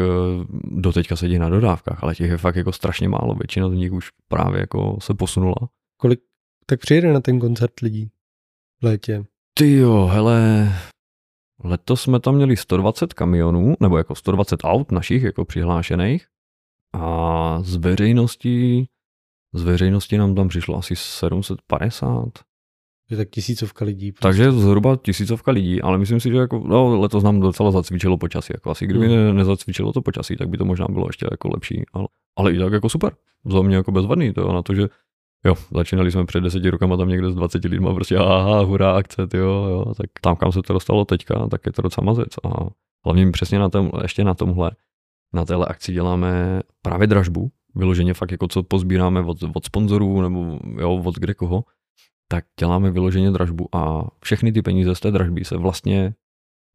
do teďka sedí na dodávkách, ale těch je fakt jako strašně málo. Většina z nich už právě jako se posunula. Kolik tak přijede na ten koncert lidí v létě? Ty jo, hele, letos jsme tam měli 120 kamionů, nebo jako 120 aut našich jako přihlášených a z veřejnosti, z veřejnosti nám tam přišlo asi 750. Je tak tisícovka lidí. Prostě. Takže zhruba tisícovka lidí, ale myslím si, že jako, no, letos nám docela zacvičilo počasí. Jako asi kdyby hmm. nezacvičilo to počasí, tak by to možná bylo ještě jako lepší. Ale, ale i tak jako super. Za mě jako bezvadný to na to, že Jo, začínali jsme před deseti rokama tam někde s 20 lidma, prostě aha, hurá, akce, jo, jo, tak tam, kam se to dostalo teďka, tak je to docela mazec. A hlavně přesně na tom, ještě na tomhle, na téhle akci děláme právě dražbu, vyloženě fakt jako co pozbíráme od, od sponzorů nebo jo, od kde koho, tak děláme vyloženě dražbu a všechny ty peníze z té dražby se vlastně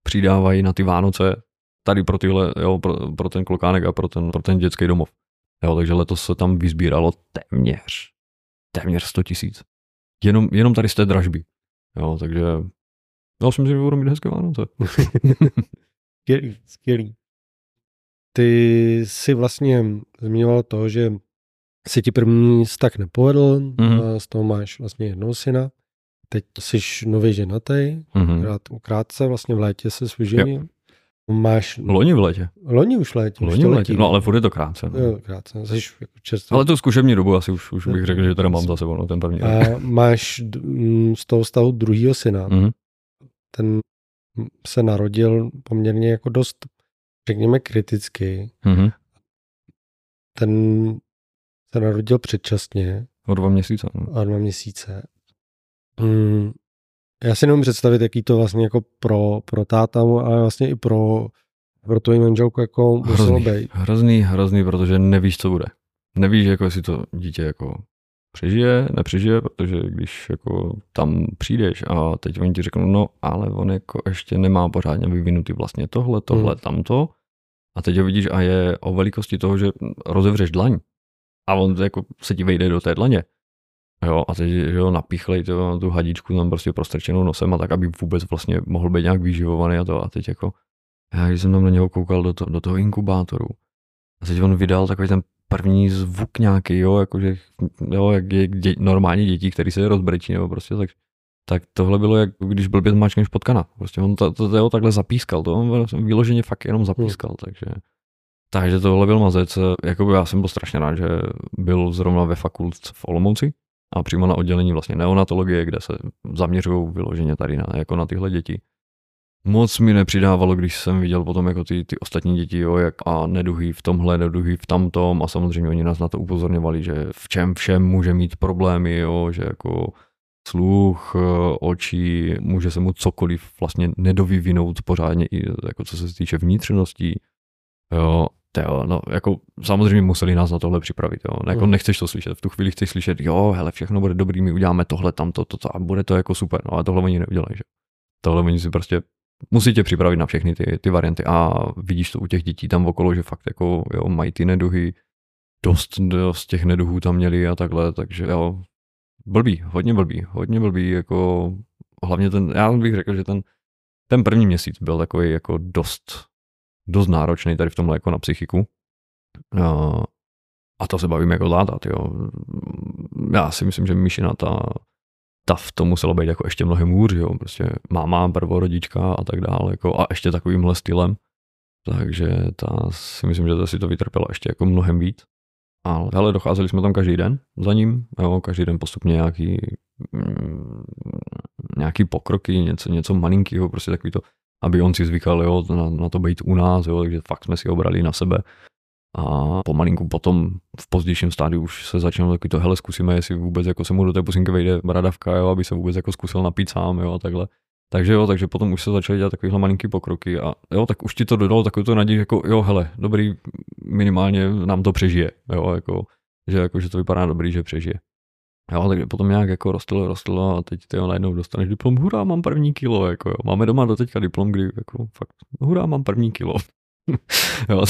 přidávají na ty Vánoce tady pro tyhle, jo, pro, pro ten klokánek a pro ten, pro ten dětský domov. Jo, takže letos se tam vyzbíralo téměř téměř 100 tisíc. Jenom, jenom tady z té dražby. Jo, takže já si myslím, že budou mít hezké Vánoce. *laughs* skvělý, skvělý. Ty si vlastně zmiňoval to, že se ti první vztah nepovedl, mm-hmm. z toho máš vlastně jednoho syna. Teď jsi nově ženatý, mm-hmm. krát, krátce vlastně v létě se vyženil. Máš... Loni v létě. Loni už létě. Loni v létě, no ale furt je to krátce. No. Jo, krátce, jsi jako čerstvý. Ale tu zkušební dobu asi už, už bych řekl, že teda mám za sebou no, ten první. A máš z toho stavu druhýho syna. Mm-hmm. Ten se narodil poměrně jako dost, řekněme, kriticky. Mm-hmm. Ten se narodil předčasně. O dva měsíce. No. O dva měsíce. Mm, já si nemůžu představit, jaký to vlastně jako pro, pro tátamu, ale vlastně i pro, pro tvoji manželku jako muselo být. Hrozný, hrozný, protože nevíš, co bude. Nevíš, jako jestli to dítě jako přežije, nepřežije, protože když jako tam přijdeš a teď oni ti řeknou, no ale on jako ještě nemá pořádně vyvinutý vlastně tohle, tohle, hmm. tamto a teď ho vidíš a je o velikosti toho, že rozevřeš dlaň a on jako se ti vejde do té dlaně Jo, a teď že jo, napíchlej to, tu hadičku tam prostě prostrčenou nosem a tak, aby vůbec vlastně mohl být nějak vyživovaný a to. A teď jako, já když jsem tam na něho koukal do, to, do toho inkubátoru, a teď on vydal takový ten první zvuk nějaký, jo, jakože, jo, jak je dě, normální děti, který se rozbrečí, nebo prostě tak, tak tohle bylo, jak když blbě zmáčkneš potkana. Prostě on to, to, to, takhle zapískal, to on vyloženě fakt jenom zapískal, hmm. takže, takže tohle byl mazec. Jako já jsem byl strašně rád, že byl zrovna ve fakultce v Olomouci, a přímo na oddělení vlastně neonatologie, kde se zaměřují vyloženě tady na, jako na tyhle děti. Moc mi nepřidávalo, když jsem viděl potom jako ty, ty ostatní děti, jo, jak a neduhy v tomhle, neduhy v tamtom a samozřejmě oni nás na to upozorňovali, že v čem všem může mít problémy, jo, že jako sluch, oči, může se mu cokoliv vlastně nedovyvinout pořádně, i jako co se týče vnitřností. Jo, jo, no, jako samozřejmě museli nás na tohle připravit, jo. Jako mm. nechceš to slyšet, v tu chvíli chceš slyšet, jo, hele, všechno bude dobrý, my uděláme tohle, tamto, toto a bude to jako super, no ale tohle oni neudělají, že. Tohle oni si prostě musí tě připravit na všechny ty, ty varianty a vidíš to u těch dětí tam okolo, že fakt jako, jo, mají ty neduhy, dost, dost těch neduhů tam měli a takhle, takže jo, blbý, hodně blbý, hodně blbý, jako hlavně ten, já bych řekl, že ten, ten první měsíc byl takový jako dost, dost náročný tady v tomhle jako na psychiku. A to se bavíme jako látat, jo. Já si myslím, že myšina ta, ta v tom muselo být jako ještě mnohem hůř, jo. Prostě máma, prvorodička a tak dále, jako a ještě takovýmhle stylem. Takže ta si myslím, že to si to vytrpělo ještě jako mnohem víc. Ale, ale docházeli jsme tam každý den za ním, jo, každý den postupně nějaký, mm, nějaký pokroky, něco, něco malinkého, prostě takový to aby on si zvykal jo, na, na to být u nás, jo, takže fakt jsme si obrali na sebe. A pomalinku potom v pozdějším stádiu už se začalo taky to, hele, zkusíme, jestli vůbec jako se mu do té pusinky vejde bradavka, jo, aby se vůbec jako zkusil napít sám, jo, a takhle. Takže jo, takže potom už se začaly dělat takovéhle malinký pokroky a jo, tak už ti to dodalo takovou to naději, jako jo, hele, dobrý, minimálně nám to přežije, jo, jako, že, jako, že to vypadá dobrý, že přežije. Jo, takže potom nějak jako rostlo, rostlo a teď ty najednou dostaneš diplom, hurá, mám první kilo, jako jo. Máme doma do teďka diplom, kdy jako fakt, hurá, mám první kilo. *laughs* jo,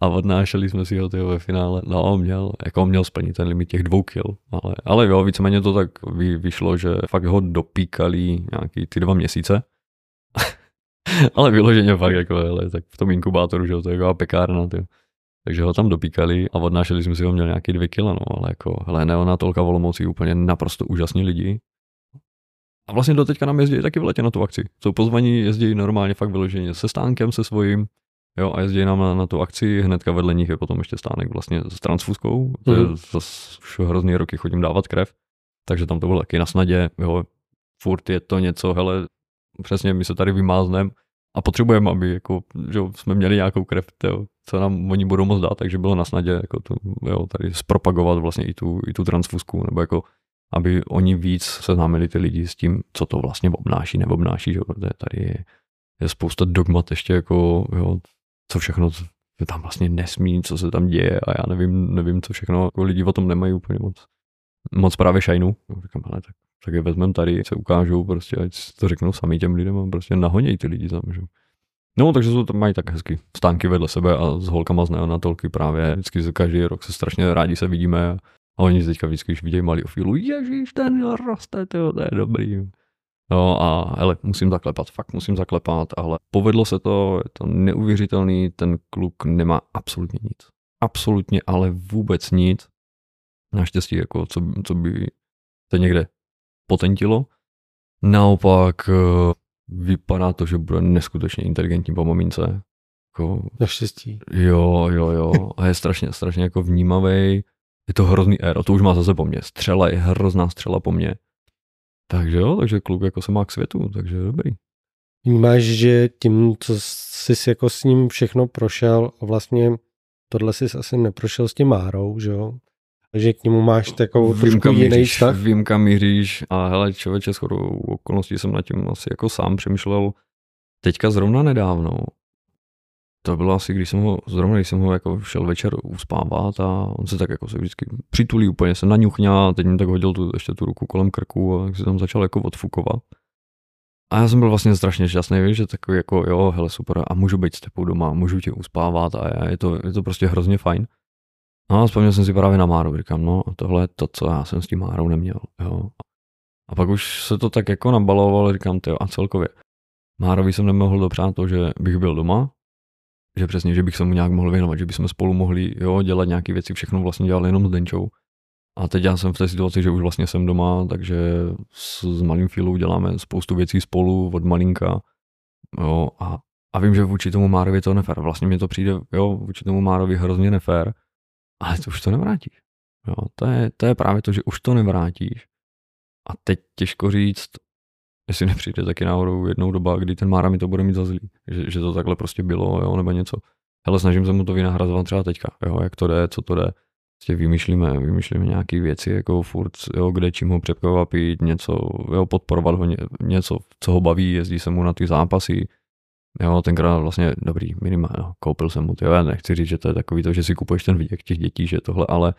a odnášeli jsme si ho tyho ve finále. No, měl, jako měl splnit ten limit těch dvou kil, ale, ale jo, víceméně to tak vy, vyšlo, že fakt ho dopíkali nějaký ty dva měsíce. *laughs* ale vyloženě fakt jako, hele, tak v tom inkubátoru, že to je jako pekárna, tyjo. Takže ho tam dopíkali a odnášeli jsme si ho, měl nějaký dvě kila, no, ale jako, hele, neonatolka Volomoucí úplně naprosto úžasní lidi. A vlastně do teďka nám jezdí taky v letě na tu akci. Jsou pozvaní, jezdí normálně fakt vyloženě se stánkem, se svým, Jo, a jezdí nám na, na tu akci, hnedka vedle nich je potom ještě stánek vlastně s transfuskou, mm. zase už hrozný roky chodím dávat krev, takže tam to bylo taky na snadě, jo, furt je to něco, hele, přesně my se tady vymázneme a potřebujeme, aby jako, že jsme měli nějakou krev, jo, co nám oni budou moc dát, takže bylo na snadě jako to, jo, tady zpropagovat vlastně i tu, i tu transfusku, nebo jako aby oni víc seznámili ty lidi s tím, co to vlastně obnáší, neobnáší, že protože tady je, je spousta dogmat ještě jako, jo, co všechno tam vlastně nesmí, co se tam děje a já nevím, nevím co všechno, jako lidi o tom nemají úplně moc, moc právě šajnu. Říkám, ale tak, tak je vezmeme tady, se ukážou, prostě, ať to řeknou sami těm lidem a prostě nahonějí ty lidi tam, že? No, takže to tam mají tak hezky stánky vedle sebe a s holkama z neonatolky právě, vždycky každý rok se strašně rádi se vidíme a, oni teďka vždycky, když vidějí malý ofilu, ježíš, ten roste, to je dobrý. No a hele, musím zaklepat, fakt musím zaklepat, ale povedlo se to, je to neuvěřitelný, ten kluk nemá absolutně nic. Absolutně, ale vůbec nic. Naštěstí, jako co, co by se někde potentilo. Naopak eh, vypadá to, že bude neskutečně inteligentní po mamince. Jako, Naštěstí. Jo, jo, jo. A je strašně, strašně jako vnímavý. Je to hrozný éro, to už má zase po mně. Střela je hrozná střela po mně. Takže jo, takže kluk jako se má k světu, takže dobrý. Vnímáš, že tím, co jsi jako s ním všechno prošel a vlastně tohle jsi asi neprošel s tím Márou, že jo? Takže k němu máš takovou vím, trošku jiný míříš, vztah. Vím, kam míříš a hele, člověče, shodou okolností jsem nad tím asi jako sám přemýšlel teďka zrovna nedávno to bylo asi, když jsem ho, zrovna když jsem ho jako šel večer uspávat a on se tak jako se vždycky přitulí úplně, se naňuchňá a teď mi tak hodil tu, ještě tu ruku kolem krku a tak se tam začal jako odfukovat. A já jsem byl vlastně strašně šťastný, víš, že takový jako jo, hele super, a můžu být s tebou doma, můžu tě uspávat a je to, je to prostě hrozně fajn. No vzpomněl jsem si právě na Máru, říkám, no tohle je to, co já jsem s tím Márou neměl, jo. A pak už se to tak jako nabalovalo, říkám, ty a celkově. Márovi jsem nemohl dopřát to, že bych byl doma, že přesně, že bych se mu nějak mohl věnovat, že bychom spolu mohli jo, dělat nějaké věci, všechno vlastně dělali jenom s Denčou. A teď já jsem v té situaci, že už vlastně jsem doma, takže s, s malým Filou děláme spoustu věcí spolu od malinka. Jo, a, a vím, že vůči tomu Márovi to nefér. Vlastně mi to přijde, jo, vůči tomu Márovi hrozně nefér, ale to už to nevrátíš. Jo, to, je, to je právě to, že už to nevrátíš. A teď těžko říct, jestli nepřijde taky náhodou jednou doba, kdy ten Mára mi to bude mít za zlý, že, že to takhle prostě bylo, jo, nebo něco. Hele, snažím se mu to vynahrazovat třeba teďka, jo, jak to jde, co to jde. Prostě vymýšlíme, vymýšlíme nějaké věci, jako furt, jo, kde čím ho překvapit, něco, jo, podporovat ho, ně, něco, co ho baví, jezdí se mu na ty zápasy, Jo, tenkrát vlastně dobrý, minimálně, no, koupil jsem mu, ty, já nechci říct, že to je takový to, že si kupuješ ten věk těch dětí, že tohle, ale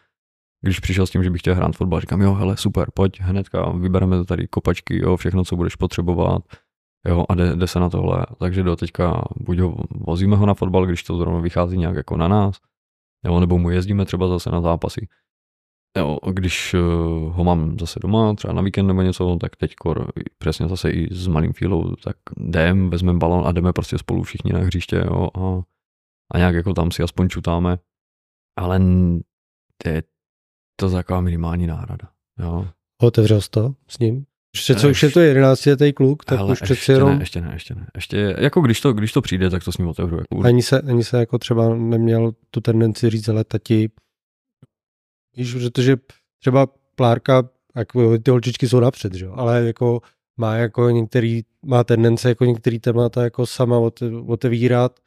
když přišel s tím, že bych chtěl hrát fotbal, říkám, jo, hele, super, pojď hnedka, vybereme to tady kopačky, jo, všechno, co budeš potřebovat, jo, a jde, jde se na tohle. Takže do teďka buď ho vozíme ho na fotbal, když to zrovna vychází nějak jako na nás, jo, nebo mu jezdíme třeba zase na zápasy. Jo, když uh, ho mám zase doma, třeba na víkend nebo něco, tak teď přesně zase i s malým fílou, tak jdem, vezmeme balon a jdeme prostě spolu všichni na hřiště, jo, a, a nějak jako tam si aspoň čutáme. Ale je to taková minimální náhrada. Jo. Otevřel jsi to s ním? Ještě co, už je to 11 letý kluk, tak Ale už přeci jenom... Ne, ještě ne, ještě ne. Ještě, jako když to, když to přijde, tak to s ním otevřu. Jako ani, se, ani se jako třeba neměl tu tendenci říct, ale tati, víš, protože třeba Plárka, jako ty holčičky jsou napřed, že? ale jako má jako některý, má tendence jako některý témata jako sama otevírat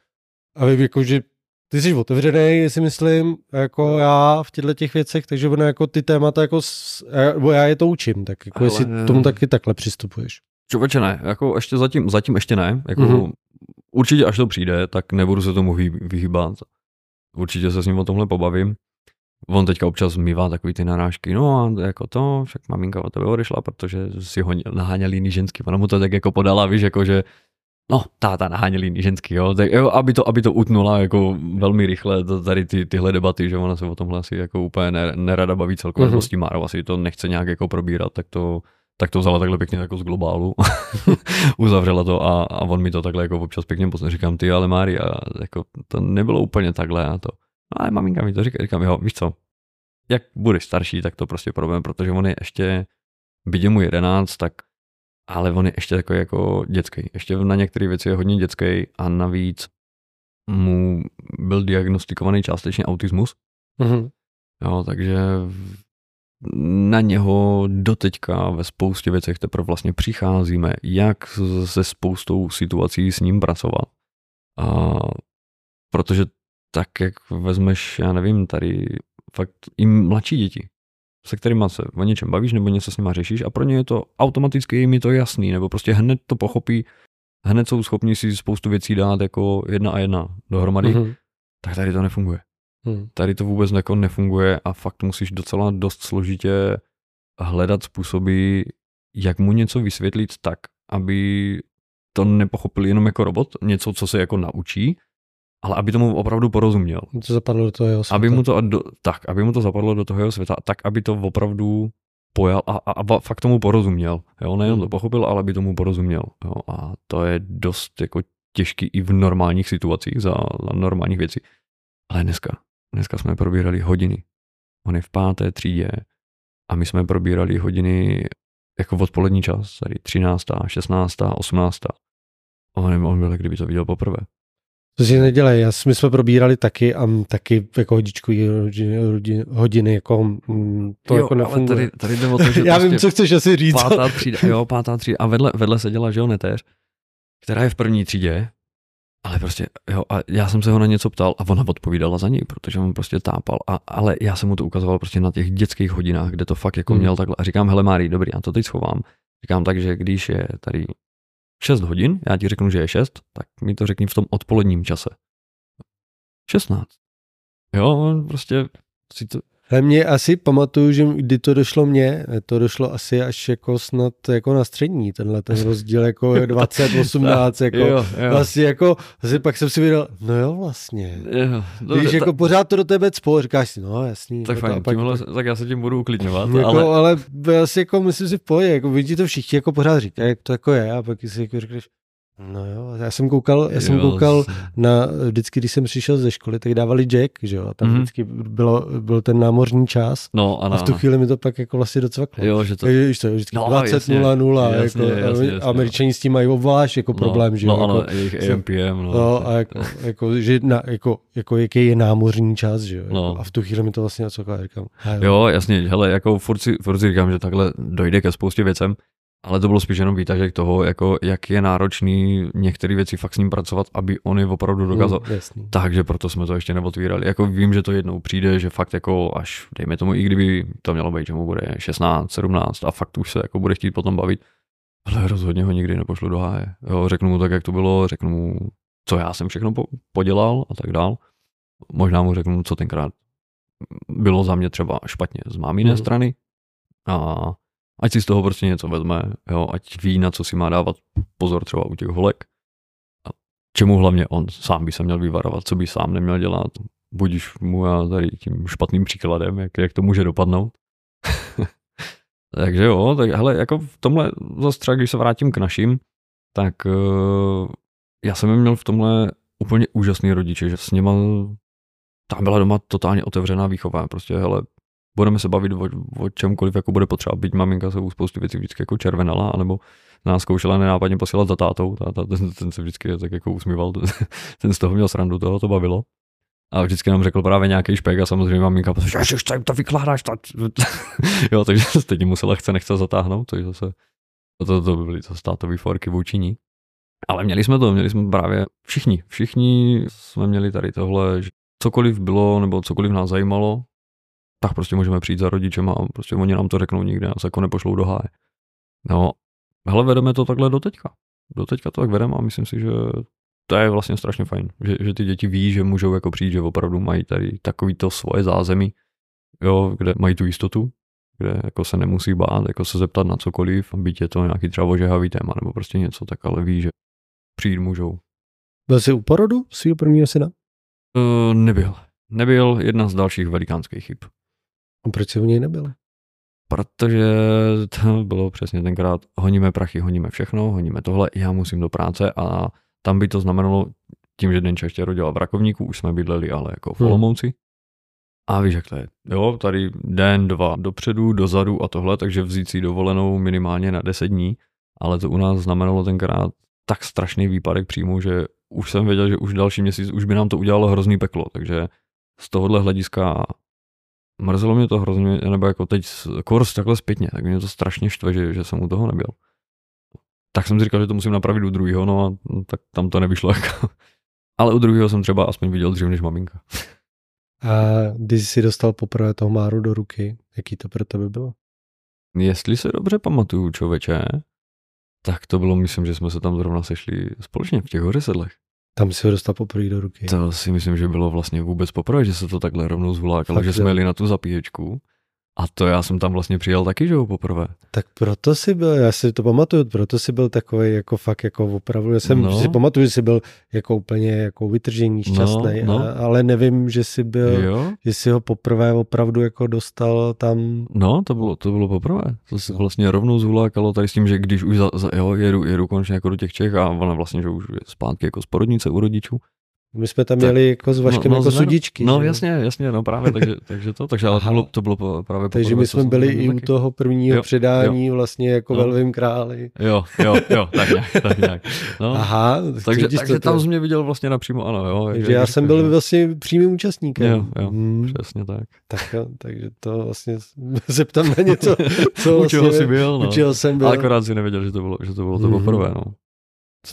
a vím, jako, že ty jsi otevřený, si myslím, jako já v těchto těch věcech, takže ono jako ty témata, jako, nebo já je to učím, tak jako Ale... jestli tomu taky takhle přistupuješ. Čověče ne, jako ještě zatím, zatím ještě ne, jako mm-hmm. určitě až to přijde, tak nebudu se tomu vyhýbat. Určitě se s ním o tomhle pobavím. On teďka občas mývá takový ty narážky, no a jako to, však maminka od tebe odešla, protože si ho naháněl jiný ženský. Ona mu to tak jako podala, víš, jako že no, táta naháněl jiný ženský, jo, tak, jo aby, to, aby to utnula jako velmi rychle, tady ty, tyhle debaty, že ona se o tomhle asi jako úplně nerada baví celkově, mm-hmm. s tím Márou asi to nechce nějak jako probírat, tak to, tak to vzala takhle pěkně jako z globálu, *laughs* uzavřela to a, a on mi to takhle jako občas pěkně říkám ty, ale Mária, jako to nebylo úplně takhle a to. Ale maminka mi to říká, říkám, jo, víš co, jak budeš starší, tak to prostě problém, protože on je ještě, byť mu 11, tak ale on je ještě takový jako dětský. Ještě na některé věci je hodně dětský a navíc mu byl diagnostikovaný částečně autismus. Mm-hmm. Jo, takže na něho doteďka ve spoustě věcech teprve vlastně přicházíme, jak se spoustou situací s ním pracovat. A protože tak, jak vezmeš, já nevím, tady fakt i mladší děti, se kterými se o něčem bavíš nebo něco s nima řešíš a pro ně je to automaticky jim je to jasný, nebo prostě hned to pochopí, hned jsou schopni si spoustu věcí dát jako jedna a jedna dohromady, mm-hmm. tak tady to nefunguje. Hmm. Tady to vůbec jako nefunguje a fakt musíš docela dost složitě hledat způsoby, jak mu něco vysvětlit tak, aby to nepochopil jenom jako robot, něco, co se jako naučí, ale aby tomu opravdu porozuměl. To zapadlo do toho jeho světa. Aby mu to, do, tak, aby mu to zapadlo do toho jeho světa, tak, aby to opravdu pojal a, a, a fakt tomu porozuměl. Jo? Nejenom to hmm. pochopil, ale aby tomu porozuměl. Jo? A to je dost jako těžký i v normálních situacích, za, za normálních věcí. Ale dneska, dneska jsme probírali hodiny. On je v páté třídě a my jsme probírali hodiny jako v odpolední čas, tady 13., 16., 18. On, on byl, kdyby to viděl poprvé. To si nedělej, já, my jsme probírali taky a taky jako hodičkový hodiny, hodiny jako mm, to jo, jako nefunguje. tady, tady jde o to, že *laughs* Já prostě vím, co chceš asi říct. Pátá třída, jo, pátá třída. A vedle, vedle seděla, že jo, netéř, která je v první třídě, ale prostě, jo, a já jsem se ho na něco ptal a ona odpovídala za něj, protože on prostě tápal. A, ale já jsem mu to ukazoval prostě na těch dětských hodinách, kde to fakt jako hmm. měl takhle. A říkám, hele Mári, dobrý, já to teď schovám. Říkám tak, že když je tady 6 hodin, já ti řeknu, že je 6, tak mi to řekni v tom odpoledním čase. 16. Jo, prostě si to, ale mě asi pamatuju, že kdy to došlo mně, to došlo asi až jako snad jako na střední, tenhle ten rozdíl jako *laughs* 20, 18, jako jo, jo. vlastně jako, asi pak jsem si vydal, no jo vlastně. Jo, dobře, Když jako ta... pořád to do tebe cpo, říkáš si, no jasný. Tak fajn, pak, tímhle, tak já se tím budu uklidňovat. Jako, ale... ale já si jako myslím si v pohodě, jako vidí to všichni jako pořád říkají, jak to jako je a pak si jako říkáš, No jo, já jsem koukal, já jsem koukal na, vždycky, když jsem přišel ze školy, tak dávali Jack, že jo, a tam mm-hmm. vždycky bylo, byl ten námořní čas no, ano, a v tu chvíli mi to pak jako vlastně docvaklo. Jo, že to... Víš to, vždycky no, 20 0 0, jako, jasně, jasně, američani s tím mají obvlášť jako no, problém, že jo. No, ano, jako, jejich AMPM, no. no a jako, jako, že na, jako, jako, jaký je námořní čas, že jo, no. jako, a v tu chvíli mi to vlastně docvaklo, říkám. Jo, jasně, hele, jako furt si, furt si říkám, že takhle dojde ke spoustě věcem, ale to bylo spíš jenom výtažek toho, jako jak je náročný některé věci fakt s ním pracovat, aby on je opravdu mm, dokázal. Mm, Takže proto jsme to ještě neotvírali. Jako vím, že to jednou přijde, že fakt jako až, dejme tomu, i kdyby to mělo být, že mu bude 16, 17 a fakt už se jako bude chtít potom bavit, ale rozhodně ho nikdy nepošlu do háje. Jo, řeknu mu tak, jak to bylo, řeknu mu, co já jsem všechno podělal a tak dál. Možná mu řeknu, co tenkrát bylo za mě třeba špatně z máminé mm. strany a Ať si z toho prostě něco vezme, jo, ať ví, na co si má dávat pozor třeba u těch holek. A čemu hlavně on sám by se měl vyvarovat, co by sám neměl dělat. Budíš mu já tady tím špatným příkladem, jak, jak to může dopadnout. *laughs* Takže jo, tak hele, jako v tomhle zase třeba, když se vrátím k našim, tak uh, já jsem měl v tomhle úplně úžasný rodiče, že s něma tam byla doma totálně otevřená výchova. Prostě, hele, budeme se bavit o, o čemkoliv, jako bude potřeba. Byť maminka se u spousty věcí vždycky jako červenala, anebo nás zkoušela nenápadně posílat za tátou, táta, ten, ten se vždycky tak jako usmíval, ten *laughs* z toho měl srandu, toho to bavilo. A vždycky nám řekl právě nějaký špek a samozřejmě maminka, že ještě to vykládáš. To... *laughs* jo, takže *laughs* teď musela chce nechce zatáhnout, to, zase, to, to, to byly to státový forky vůči ní. Ale měli jsme to, měli jsme právě všichni, všichni jsme měli tady tohle, že cokoliv bylo nebo cokoliv nás zajímalo, tak prostě můžeme přijít za rodičem a prostě oni nám to řeknou nikdy, nás jako nepošlou do háje. No, hele, vedeme to takhle do teďka. Do teďka to tak vedeme a myslím si, že to je vlastně strašně fajn, že, že ty děti ví, že můžou jako přijít, že opravdu mají tady takový to svoje zázemí jo, kde mají tu jistotu, kde jako se nemusí bát, jako se zeptat na cokoliv, byť je to nějaký třeba ožehavý téma nebo prostě něco, tak ale ví, že přijít můžou. Byl jsi u porodu svého prvního syna? Uh, nebyl. Nebyl jedna z dalších velikánských chyb. A proč jsi u něj nebyl? Protože to bylo přesně tenkrát, honíme prachy, honíme všechno, honíme tohle, já musím do práce a tam by to znamenalo, tím, že Denča ještě rodila v Rakovníku, už jsme bydleli ale jako v hmm. Olomouci. Hmm. A víš, jak to je. Jo, tady den, dva dopředu, dozadu a tohle, takže vzít si dovolenou minimálně na 10 dní, ale to u nás znamenalo tenkrát tak strašný výpadek příjmu, že už jsem věděl, že už další měsíc už by nám to udělalo hrozný peklo, takže z tohohle hlediska mrzelo mě to hrozně, nebo jako teď kurz takhle zpětně, tak mě to strašně štve, že, že jsem u toho nebyl. Tak jsem si říkal, že to musím napravit u druhého, no a no, tak tam to nevyšlo. *laughs* Jako. Ale u druhého jsem třeba aspoň viděl dřív než maminka. A když jsi dostal poprvé toho Máru do ruky, jaký to pro tebe bylo? Jestli se dobře pamatuju, člověče, tak to bylo, myslím, že jsme se tam zrovna sešli společně v těch hořesedlech. Tam si ho dostal poprvé do ruky. To si myslím, že bylo vlastně vůbec poprvé, že se to takhle rovnou zvlákalo, že jsme jeli na tu zapíječku a to já jsem tam vlastně přijel taky, že jo, poprvé. Tak proto si byl, já si to pamatuju, proto si byl takový jako fakt jako opravdu, já jsem no. si pamatuju, že jsi byl jako úplně jako vytržení, šťastný, no, no. ale nevím, že jsi byl, jo. že jsi ho poprvé opravdu jako dostal tam. No, to bylo, to bylo poprvé. To se vlastně rovnou zhulákalo tady s tím, že když už za, za, jo, jedu, jedu konečně jako do těch Čech a ona vlastně, že už je zpátky jako z porodnice u rodičů, my jsme tam měli jako s Vaškem no, no, jako sudičky. No že? jasně, jasně, no právě, takže, *laughs* takže to, takže ale to bylo, to bylo právě Takže my jsme byli i u toho prvního jo, předání jo. vlastně jako no. velvým králi. Jo, jo, jo, tak nějak, tak nějak. No. *laughs* Aha. Takže, takže tam jsi mě viděl vlastně napřímo, ano, jo. Takže já jsem byl vlastně přímým účastníkem. Jo, jo, hmm. přesně tak. Tak jo, takže to vlastně *laughs* zeptám na něco, co u čeho vlastně, jsi byl, no. U čeho jsem byl. Ale akorát si nevěděl, že to bylo, že to bylo to poprvé, no.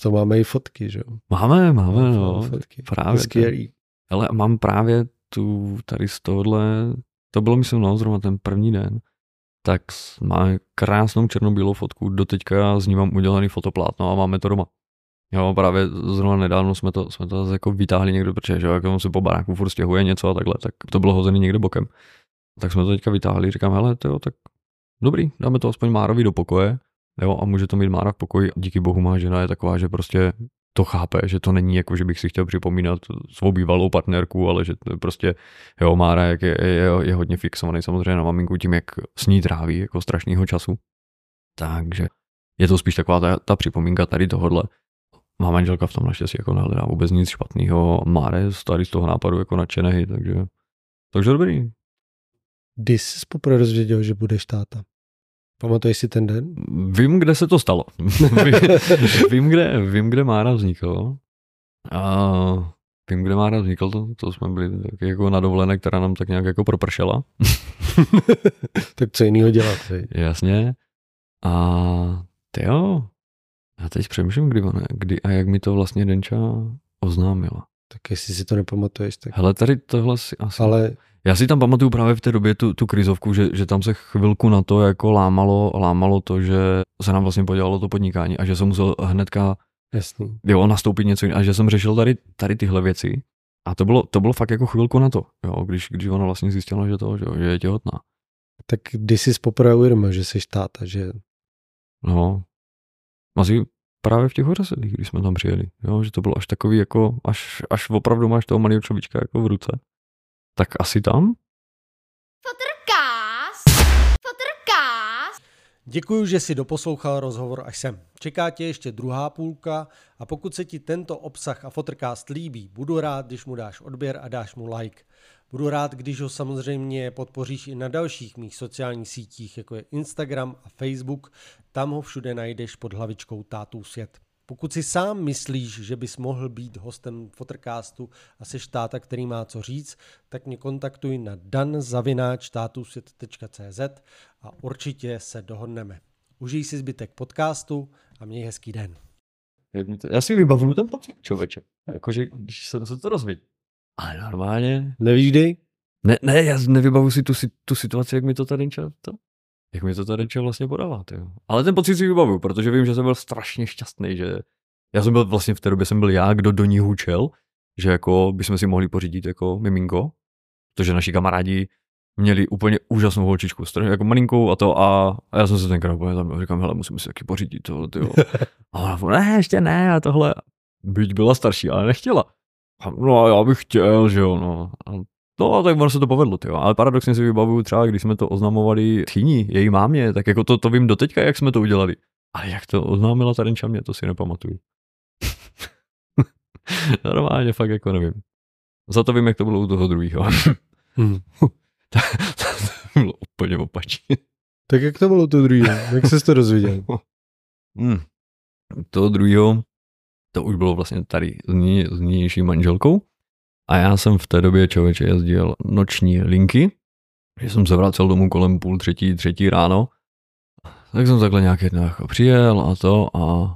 To máme i fotky, že jo? Máme, máme, no. Fotky. Právě. Skvělý. Ale mám právě tu tady z tohohle, to bylo myslím no, zrovna ten první den, tak máme krásnou černobílou fotku, doteďka z ní mám udělaný fotoplátno a máme to doma. Jo, právě zrovna nedávno jsme to, jsme to jako vytáhli někdo, protože že jako se po baráku furt stěhuje něco a takhle, tak to bylo hozený někde bokem. Tak jsme to teďka vytáhli, říkám, hele, to jo, tak dobrý, dáme to aspoň Márovi do pokoje, Jo, a může to mít Mára v pokoji. Díky bohu má žena je taková, že prostě to chápe, že to není jako, že bych si chtěl připomínat svou bývalou partnerku, ale že prostě, jo, Mára jak je, je, je, hodně fixovaný samozřejmě na maminku tím, jak s ní tráví jako strašného času. Takže je to spíš taková ta, ta připomínka tady tohodle. Má manželka v tom naštěstí jako nehledá vůbec nic špatného. Máre tady z toho nápadu jako nadšený, takže, takže dobrý. Kdy jsi poprvé rozvěděl, že budeš táta? Pamatuješ si ten den? Vím, kde se to stalo. *laughs* vím, kde, vím, kde Mára vznikl. A vím, kde Mára vznikl, to, to jsme byli tak jako na dovolené, která nám tak nějak jako propršela. *laughs* tak co jiného dělat? Hej? Jasně. A ty jo, já teď přemýšlím, kdy, ona, kdy a jak mi to vlastně Denča oznámila. Tak jestli si to nepamatuješ, tak... Hele, tady tohle si asi... Ale já si tam pamatuju právě v té době tu, tu krizovku, že, že tam se chvilku na to jako lámalo, lámalo to, že se nám vlastně podělalo to podnikání a že jsem musel hnedka Jasný. Jo, nastoupit něco jiného a že jsem řešil tady, tady tyhle věci a to bylo, to bylo fakt jako chvilku na to, jo, když, když ona vlastně zjistila, že to, že, že je těhotná. Tak když jsi poprvé uvědomil, že jsi táta, že... No, asi právě v těch hořesedlích, když jsme tam přijeli, jo, že to bylo až takový jako, až, až opravdu máš toho malého človíčka jako v ruce tak asi tam? Fotrkás! Fotrkás! Děkuji, že si doposlouchal rozhovor až sem. Čeká tě ještě druhá půlka a pokud se ti tento obsah a Fotrcast líbí, budu rád, když mu dáš odběr a dáš mu like. Budu rád, když ho samozřejmě podpoříš i na dalších mých sociálních sítích, jako je Instagram a Facebook. Tam ho všude najdeš pod hlavičkou Tátů svět. Pokud si sám myslíš, že bys mohl být hostem Fotrcastu a jsi štáta, který má co říct, tak mě kontaktuj na danzavináčtátusvět.cz a určitě se dohodneme. Užij si zbytek podcastu a měj hezký den. Já si vybavuju ten pocit, člověče. Jakože, když jsem se to rozvěděl. Ale normálně. Nevíš kdy? Ne, ne, já nevybavu si tu, tu situaci, jak mi to tady to jak mi to tady vlastně podává. Jo. Ale ten pocit si vybavuju, protože vím, že jsem byl strašně šťastný, že já jsem byl vlastně v té době jsem byl já, kdo do ní hučel, že jako bychom si mohli pořídit jako miminko, protože naši kamarádi měli úplně úžasnou holčičku, strašně jako malinkou a to a, a já jsem se tenkrát úplně tam říkám, hele, musím si taky pořídit tohle, tyjo. *laughs* A ona, ne, ještě ne a tohle. Byť byla starší, ale nechtěla. A, no já bych chtěl, že jo, no. A, no tak ono se to povedlo, tyjo. Ale paradoxně si vybavuju třeba, když jsme to oznamovali tchýni, její mámě, tak jako to, to vím doteďka, jak jsme to udělali. Ale jak to oznámila ta mě, to si nepamatuju. *laughs* Normálně fakt jako nevím. Za to vím, jak to bylo u toho druhého. *laughs* hmm. *laughs* to bylo úplně opačně. Tak jak to bylo to druhého? Jak jsi to dozvěděl? Hmm. To druhého, to už bylo vlastně tady s nynější manželkou. A já jsem v té době člověče jezdil noční linky, že jsem se vracel domů kolem půl třetí, třetí ráno. Tak jsem takhle nějak jednou jako přijel a to a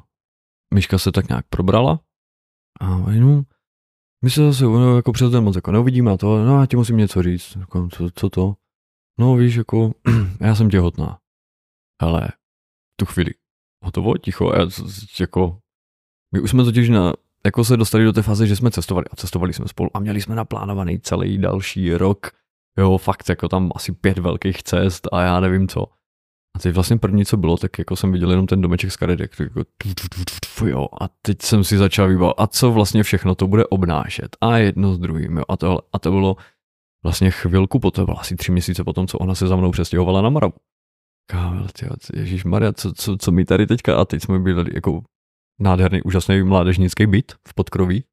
myška se tak nějak probrala. A no, my se zase no, jako přes den moc jako neuvidíme a to, no já ti musím něco říct. Jako, co, co to? No víš, jako, *clears throat* já jsem těhotná. Ale tu chvíli, hotovo, ticho, já, jako, my už jsme totiž na, jako se dostali do té fáze, že jsme cestovali a cestovali jsme spolu a měli jsme naplánovaný celý další rok, jo, fakt jako tam asi pět velkých cest a já nevím co. A teď vlastně první, co bylo, tak jako jsem viděl jenom ten domeček z karedek, jako jo, a teď jsem si začal vybavit, a co vlastně všechno to bude obnášet? A jedno s druhým, jo, a to, a to bylo vlastně chvilku po to bylo asi tři měsíce potom, co ona se za mnou přestěhovala na Moravu. Kámel, Ježíš Maria, co, co, co mi tady teďka, a teď jsme byli jako nádherný, úžasný mládežnický byt v podkroví,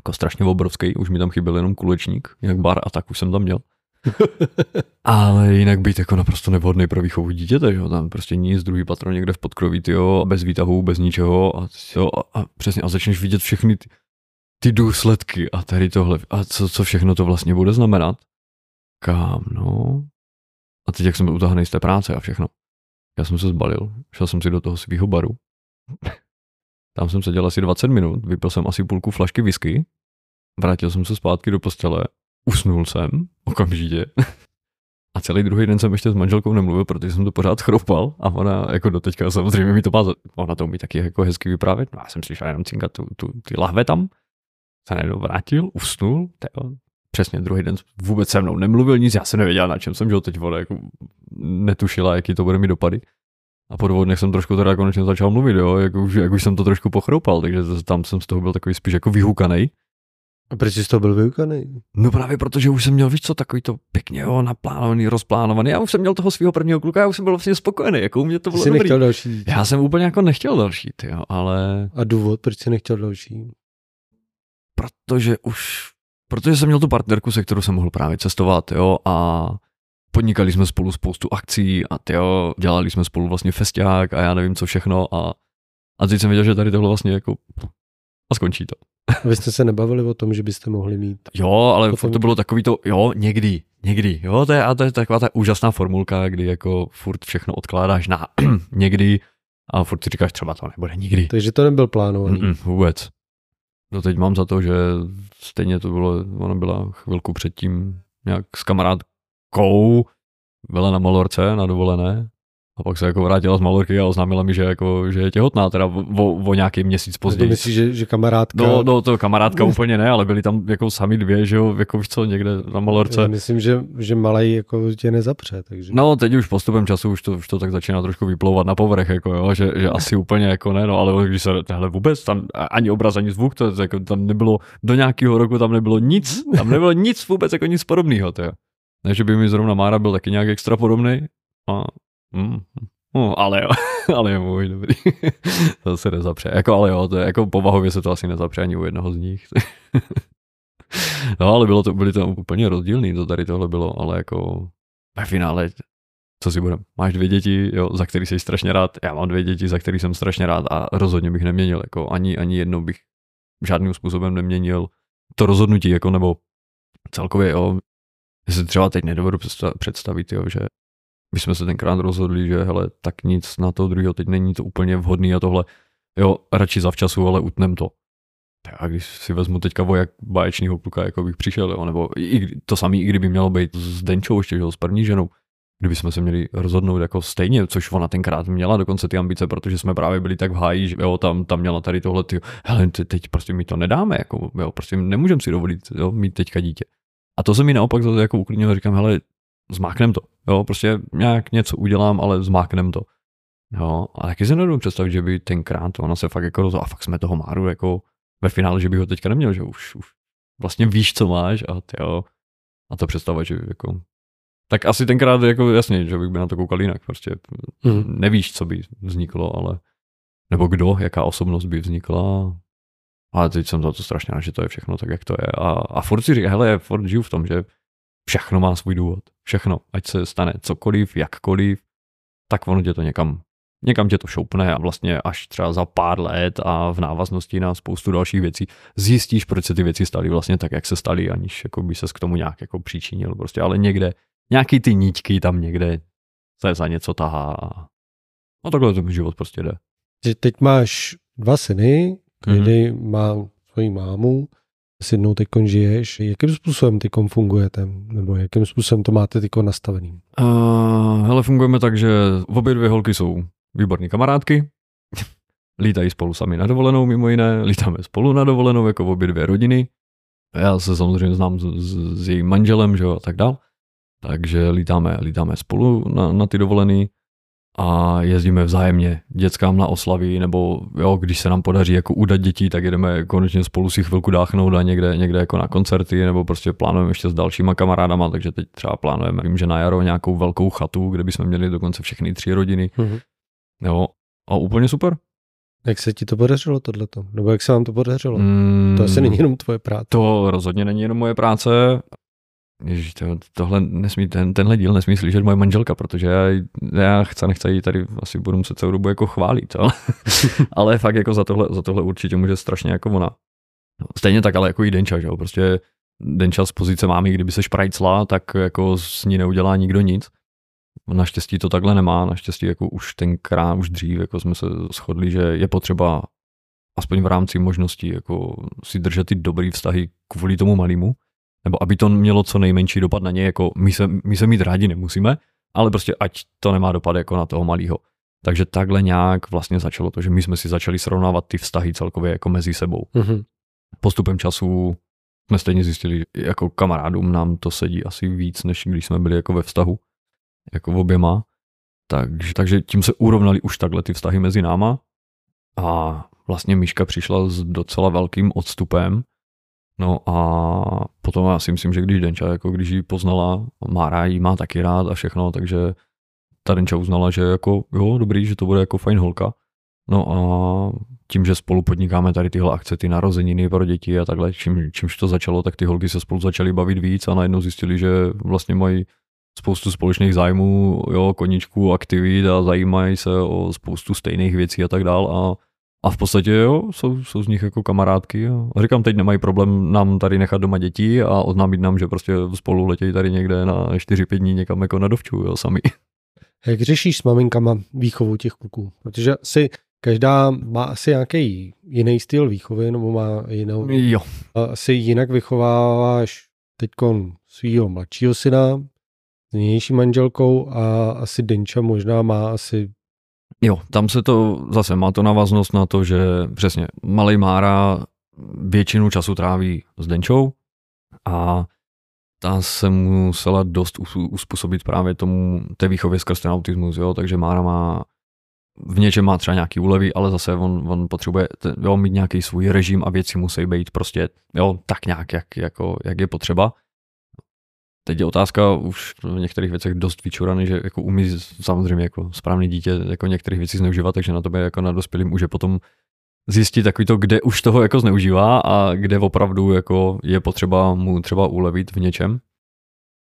jako strašně obrovský, už mi tam chyběl jenom kulečník, jak bar a tak už jsem tam měl. *laughs* Ale jinak být jako naprosto nevhodný pro výchovu dítěte, že jo? tam prostě nic, druhý patro někde v podkroví, tyjo, bez výtahu, bez ničeho a, jo, a, a přesně a začneš vidět všechny ty, ty důsledky a tady tohle a co, co všechno to vlastně bude znamenat. Kam, no. A teď jak jsem byl utahaný z té práce a všechno. Já jsem se zbalil, šel jsem si do toho svého baru. Tam jsem seděl asi 20 minut, vypil jsem asi půlku flašky whisky, vrátil jsem se zpátky do postele, usnul jsem okamžitě. *laughs* A celý druhý den jsem ještě s manželkou nemluvil, protože jsem to pořád chropal a ona jako doteďka samozřejmě mi to má, ona to umí taky jako hezky vyprávět. No, já jsem slyšel jenom cinkat tu, tu, ty lahve tam, se najednou vrátil, usnul, tyjo, přesně druhý den vůbec se mnou nemluvil nic, já jsem nevěděl, na čem jsem, že teď vole, jako netušila, jaký to bude mi dopady. A po dvou dnech jsem trošku teda konečně začal mluvit, jo, jak už, jak už jsem to trošku pochroupal, takže tam jsem z toho byl takový spíš jako vyhukaný. A proč jsi to byl vyukaný? No právě protože už jsem měl, víš co, takový to pěkně jo, naplánovaný, rozplánovaný. Já už jsem měl toho svého prvního kluka, já už jsem byl vlastně spokojený, jako u mě to bylo jsi dobrý. nechtěl další Já jsem úplně jako nechtěl další, ty jo, ale... A důvod, proč jsi nechtěl další? Protože už, protože jsem měl tu partnerku, se kterou jsem mohl právě cestovat, jo, a podnikali jsme spolu spoustu akcí a jo, dělali jsme spolu vlastně festiák a já nevím co všechno a, a teď jsem věděl, že tady tohle vlastně jako a skončí to. Vy jste se nebavili o tom, že byste mohli mít? Jo, ale potom... to bylo takový to, jo, někdy, někdy, jo, to je, a to je taková ta úžasná formulka, kdy jako furt všechno odkládáš na *clears throat* někdy a furt si říkáš, třeba to nebude nikdy. Takže to nebyl plánovaný. Mm-mm, vůbec. No teď mám za to, že stejně to bylo, ona byla chvilku předtím nějak s kamarádkou, byla na Malorce na dovolené a pak se jako vrátila z Malorky a oznámila mi, že, jako, že je těhotná, teda o, o nějaký měsíc později. Myslíš, že, že kamarádka? No, no, to kamarádka *laughs* úplně ne, ale byli tam jako sami dvě, že jo, jako co, někde na Malorce. Já myslím, že, že malej jako tě nezapře, takže. No, teď už postupem času už to, už to tak začíná trošku vyplouvat na povrch, jako jo, že, že asi úplně jako ne, no, ale když se, hele, vůbec tam ani obraz, ani zvuk, to jako tam nebylo, do nějakého roku tam nebylo nic, tam nebylo nic vůbec jako nic podobného, to je. Ne, že by mi zrovna Mára byl taky nějak extra podobný, a Mm. No, ale jo, *laughs* ale je můj dobrý. *laughs* to se nezapře. Jako, ale jo, to je, jako povahově se to asi nezapře ani u jednoho z nich. *laughs* no, ale bylo to, byly to úplně rozdílný, to tady tohle bylo, ale jako ve finále, co si budem, máš dvě děti, jo, za který jsi strašně rád, já mám dvě děti, za který jsem strašně rád a rozhodně bych neměnil, jako ani, ani jednou bych žádným způsobem neměnil to rozhodnutí, jako nebo celkově, jo, já si třeba teď nedovedu představit, jo, že my jsme se tenkrát rozhodli, že hele, tak nic na to druhého teď není to úplně vhodný a tohle, jo, radši zavčasu, ale utnem to. A když si vezmu teďka vojak báječního kluka, jako bych přišel, jo, nebo i to samý, i kdyby mělo být s Denčou ještě, jo, s první ženou, kdyby jsme se měli rozhodnout jako stejně, což ona tenkrát měla dokonce ty ambice, protože jsme právě byli tak v háji, že jo, tam, tam měla tady tohle, ty, hele, teď prostě mi to nedáme, jako, jo, prostě nemůžeme si dovolit, jo, mít teďka dítě. A to se mi naopak jako uklidnilo, říkám, hele, zmáknem to. Jo, prostě nějak něco udělám, ale zmáknem to. Jo, a taky si nedovedu představit, že by tenkrát ona se fakt jako rozhodla, a fakt jsme toho Máru jako ve finále, že by ho teďka neměl, že už, už vlastně víš, co máš a ty jo, a to představuje, že jako tak asi tenkrát jako jasně, že bych by na to koukal jinak, prostě mm. nevíš, co by vzniklo, ale nebo kdo, jaká osobnost by vznikla, ale teď jsem za to strašně že to je všechno tak, jak to je. A, a furt si říká, hele, furt žiju v tom, že všechno má svůj důvod. Všechno, ať se stane cokoliv, jakkoliv, tak ono tě to někam, někam tě to šoupne a vlastně až třeba za pár let a v návaznosti na spoustu dalších věcí zjistíš, proč se ty věci staly vlastně tak, jak se staly, aniž jako by se k tomu nějak jako příčinil. Prostě, ale někde, nějaký ty níťky tam někde se za něco tahá a no takhle ten život prostě jde. Teď máš dva syny, kdy mm-hmm. má svoji mámu, s jednou teď žiješ. Jakým způsobem teď fungujete? Nebo jakým způsobem to máte teď nastavený? Uh, hele, fungujeme tak, že obě dvě holky jsou výborné kamarádky. *laughs* Lítají spolu sami na dovolenou mimo jiné, lítáme spolu na dovolenou jako obě dvě rodiny. Já se samozřejmě znám s, s, s jejím manželem, že jo, a tak dál. Takže lítáme, lítáme spolu na, na ty dovolený a jezdíme vzájemně dětskám na oslavy, nebo jo, když se nám podaří jako udat dětí, tak jedeme konečně spolu si chvilku dáchnout a někde, někde jako na koncerty, nebo prostě plánujeme ještě s dalšíma kamarádama, takže teď třeba plánujeme, vím, že na jaro nějakou velkou chatu, kde bychom měli dokonce všechny tři rodiny. Mm-hmm. Jo, a úplně super. Jak se ti to podařilo tohleto? Nebo jak se vám to podařilo? Mm, to asi není jenom tvoje práce. To rozhodně není jenom moje práce. Ježiš, to, tohle nesmí, ten, tenhle díl nesmí slyšet moje manželka, protože já, já chce, nechce jí tady asi budu muset celou dobu jako chválit, ale, *laughs* ale fakt jako za tohle, za tohle určitě může strašně jako ona. No, stejně tak, ale jako i Denča, že jo, prostě Denča z pozice mámy, kdyby se šprajcla, tak jako s ní neudělá nikdo nic. Naštěstí to takhle nemá, naštěstí jako už tenkrát, už dřív, jako jsme se shodli, že je potřeba aspoň v rámci možností jako si držet ty dobrý vztahy kvůli tomu malému, nebo aby to mělo co nejmenší dopad na ně, jako my se, my se mít rádi nemusíme, ale prostě ať to nemá dopad jako na toho malého. Takže takhle nějak vlastně začalo to, že my jsme si začali srovnávat ty vztahy celkově jako mezi sebou. Mm-hmm. Postupem času jsme stejně zjistili, jako kamarádům nám to sedí asi víc, než když jsme byli jako ve vztahu, jako v oběma. Takže, takže tím se urovnali už takhle ty vztahy mezi náma a vlastně Míška přišla s docela velkým odstupem, No a potom já si myslím, že když Denča, jako když ji poznala, Mára jí má taky rád a všechno, takže ta Denča uznala, že jako jo, dobrý, že to bude jako fajn holka. No a tím, že spolu podnikáme tady tyhle akce, ty narozeniny pro děti a takhle, čím, čímž to začalo, tak ty holky se spolu začaly bavit víc a najednou zjistili, že vlastně mají spoustu společných zájmů, jo, koničků, aktivit a zajímají se o spoustu stejných věcí a tak dál a a v podstatě jo, jsou, jsou z nich jako kamarádky. A říkám, teď nemají problém nám tady nechat doma děti a oznámit nám, že prostě spolu letějí tady někde na 4-5 dní někam jako na dovču, jo, sami. Jak řešíš s maminkama výchovu těch kluků? Protože si každá má asi nějaký jiný styl výchovy, nebo má jinou. Jo. Asi jinak vychováváš teď svého mladšího syna s nynější manželkou a asi Denča možná má asi Jo, tam se to zase má to navaznost na to, že přesně malý Mára většinu času tráví s Denčou a ta se musela dost uspůsobit právě tomu té výchově skrz ten autismus, jo, takže Mára má v něčem má třeba nějaký úlevy, ale zase on, on potřebuje jo, mít nějaký svůj režim a věci musí být prostě jo, tak nějak, jak, jako, jak je potřeba. Teď je otázka už v některých věcech dost vyčuraný, že jako umí samozřejmě jako správný dítě jako některých věcí zneužívat, takže na tobě jako na dospělým může potom zjistit takový to, kde už toho jako zneužívá a kde opravdu jako je potřeba mu třeba ulevit v něčem.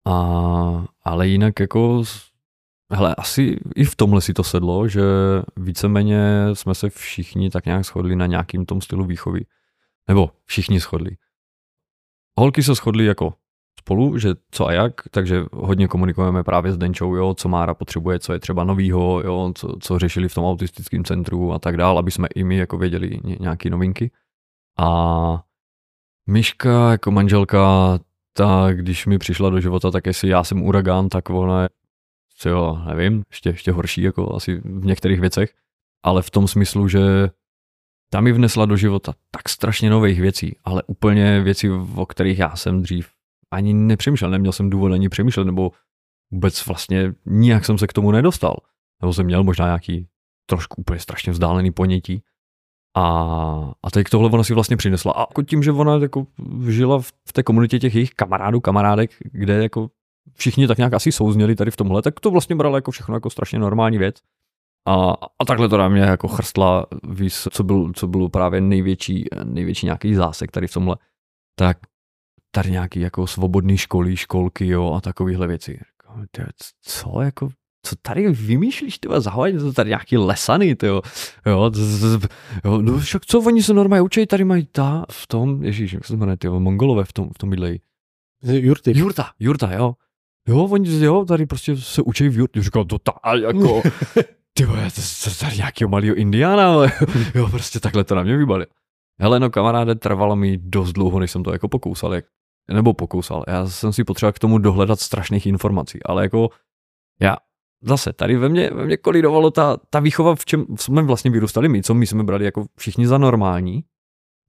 A, ale jinak jako Hele, asi i v tomhle si to sedlo, že víceméně jsme se všichni tak nějak shodli na nějakým tom stylu výchovy. Nebo všichni shodli. Holky se shodly jako spolu, že co a jak, takže hodně komunikujeme právě s Denčou, jo, co Mára potřebuje, co je třeba novýho, jo, co, co řešili v tom autistickém centru a tak dál, aby jsme i my jako věděli nějaké novinky. A Myška jako manželka, ta, když mi přišla do života, tak jestli já jsem uragán, tak ona je, jo, nevím, ještě, ještě horší jako asi v některých věcech, ale v tom smyslu, že ta mi vnesla do života tak strašně nových věcí, ale úplně věcí, o kterých já jsem dřív ani nepřemýšlel, neměl jsem důvod ani přemýšlet, nebo vůbec vlastně nijak jsem se k tomu nedostal. Nebo jsem měl možná nějaký trošku úplně strašně vzdálený ponětí. A, a teď tohle ona si vlastně přinesla. A jako tím, že ona jako žila v té komunitě těch jejich kamarádů, kamarádek, kde jako všichni tak nějak asi souzněli tady v tomhle, tak to vlastně brala jako všechno jako strašně normální věc. A, a takhle to na mě jako chrstla, víc, co, byl, co bylo právě největší, největší nějaký zásek tady v tomhle, tak tady nějaký jako svobodný školy, školky, jo, a takovéhle věci. Co, jako, co tady vymýšlíš, ty zahovať, to tady nějaký lesany, ty jo, jo, jo, no však co oni se normálně učí, tady mají ta, v tom, ježíš, jak se jmenuje, ty mongolové v tom, v tom bydlejí. Jurty. Jurta, jurta, jo. Jo, oni, jo, tady prostě se učí v jurtě. Říkal, to ta, jako, *laughs* ty vole, to, to, tady nějakého malého indiána, ale jo, prostě takhle to na mě vybali. Hele, no kamaráde, trvalo mi dost dlouho, než jsem to jako pokousal, jak, nebo pokousal. Já jsem si potřeboval k tomu dohledat strašných informací, ale jako já zase tady ve mně, ve mně kolidovalo ta, ta výchova, v čem jsme vlastně vyrůstali my, co my jsme brali jako všichni za normální,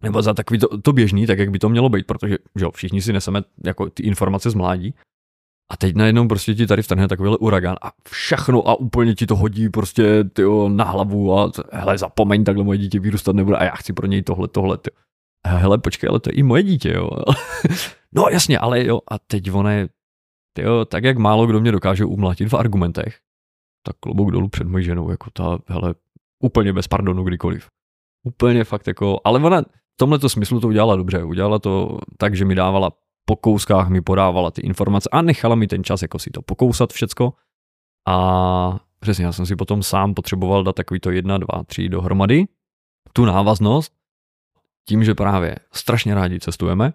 nebo za takový to, to běžný, tak jak by to mělo být, protože že jo, všichni si neseme jako ty informace z mládí. A teď najednou prostě ti tady vtrhne takovýhle uragán a všechno a úplně ti to hodí prostě tyjo, na hlavu a hele, zapomeň, takhle moje dítě vyrůstat nebude a já chci pro něj tohle, tohle. Tyjo. A hele, počkej, ale to je i moje dítě, jo. *laughs* no jasně, ale jo, a teď ono je, tyjo, tak jak málo kdo mě dokáže umlatit v argumentech, tak klobouk dolů před mojí ženou, jako ta, hele, úplně bez pardonu kdykoliv. Úplně fakt jako, ale ona v tomhle smyslu to udělala dobře. Udělala to tak, že mi dávala po kouskách mi podávala ty informace a nechala mi ten čas jako si to pokousat všecko. A přesně, já jsem si potom sám potřeboval dát takový to jedna, dva, tři dohromady, tu návaznost, tím, že právě strašně rádi cestujeme,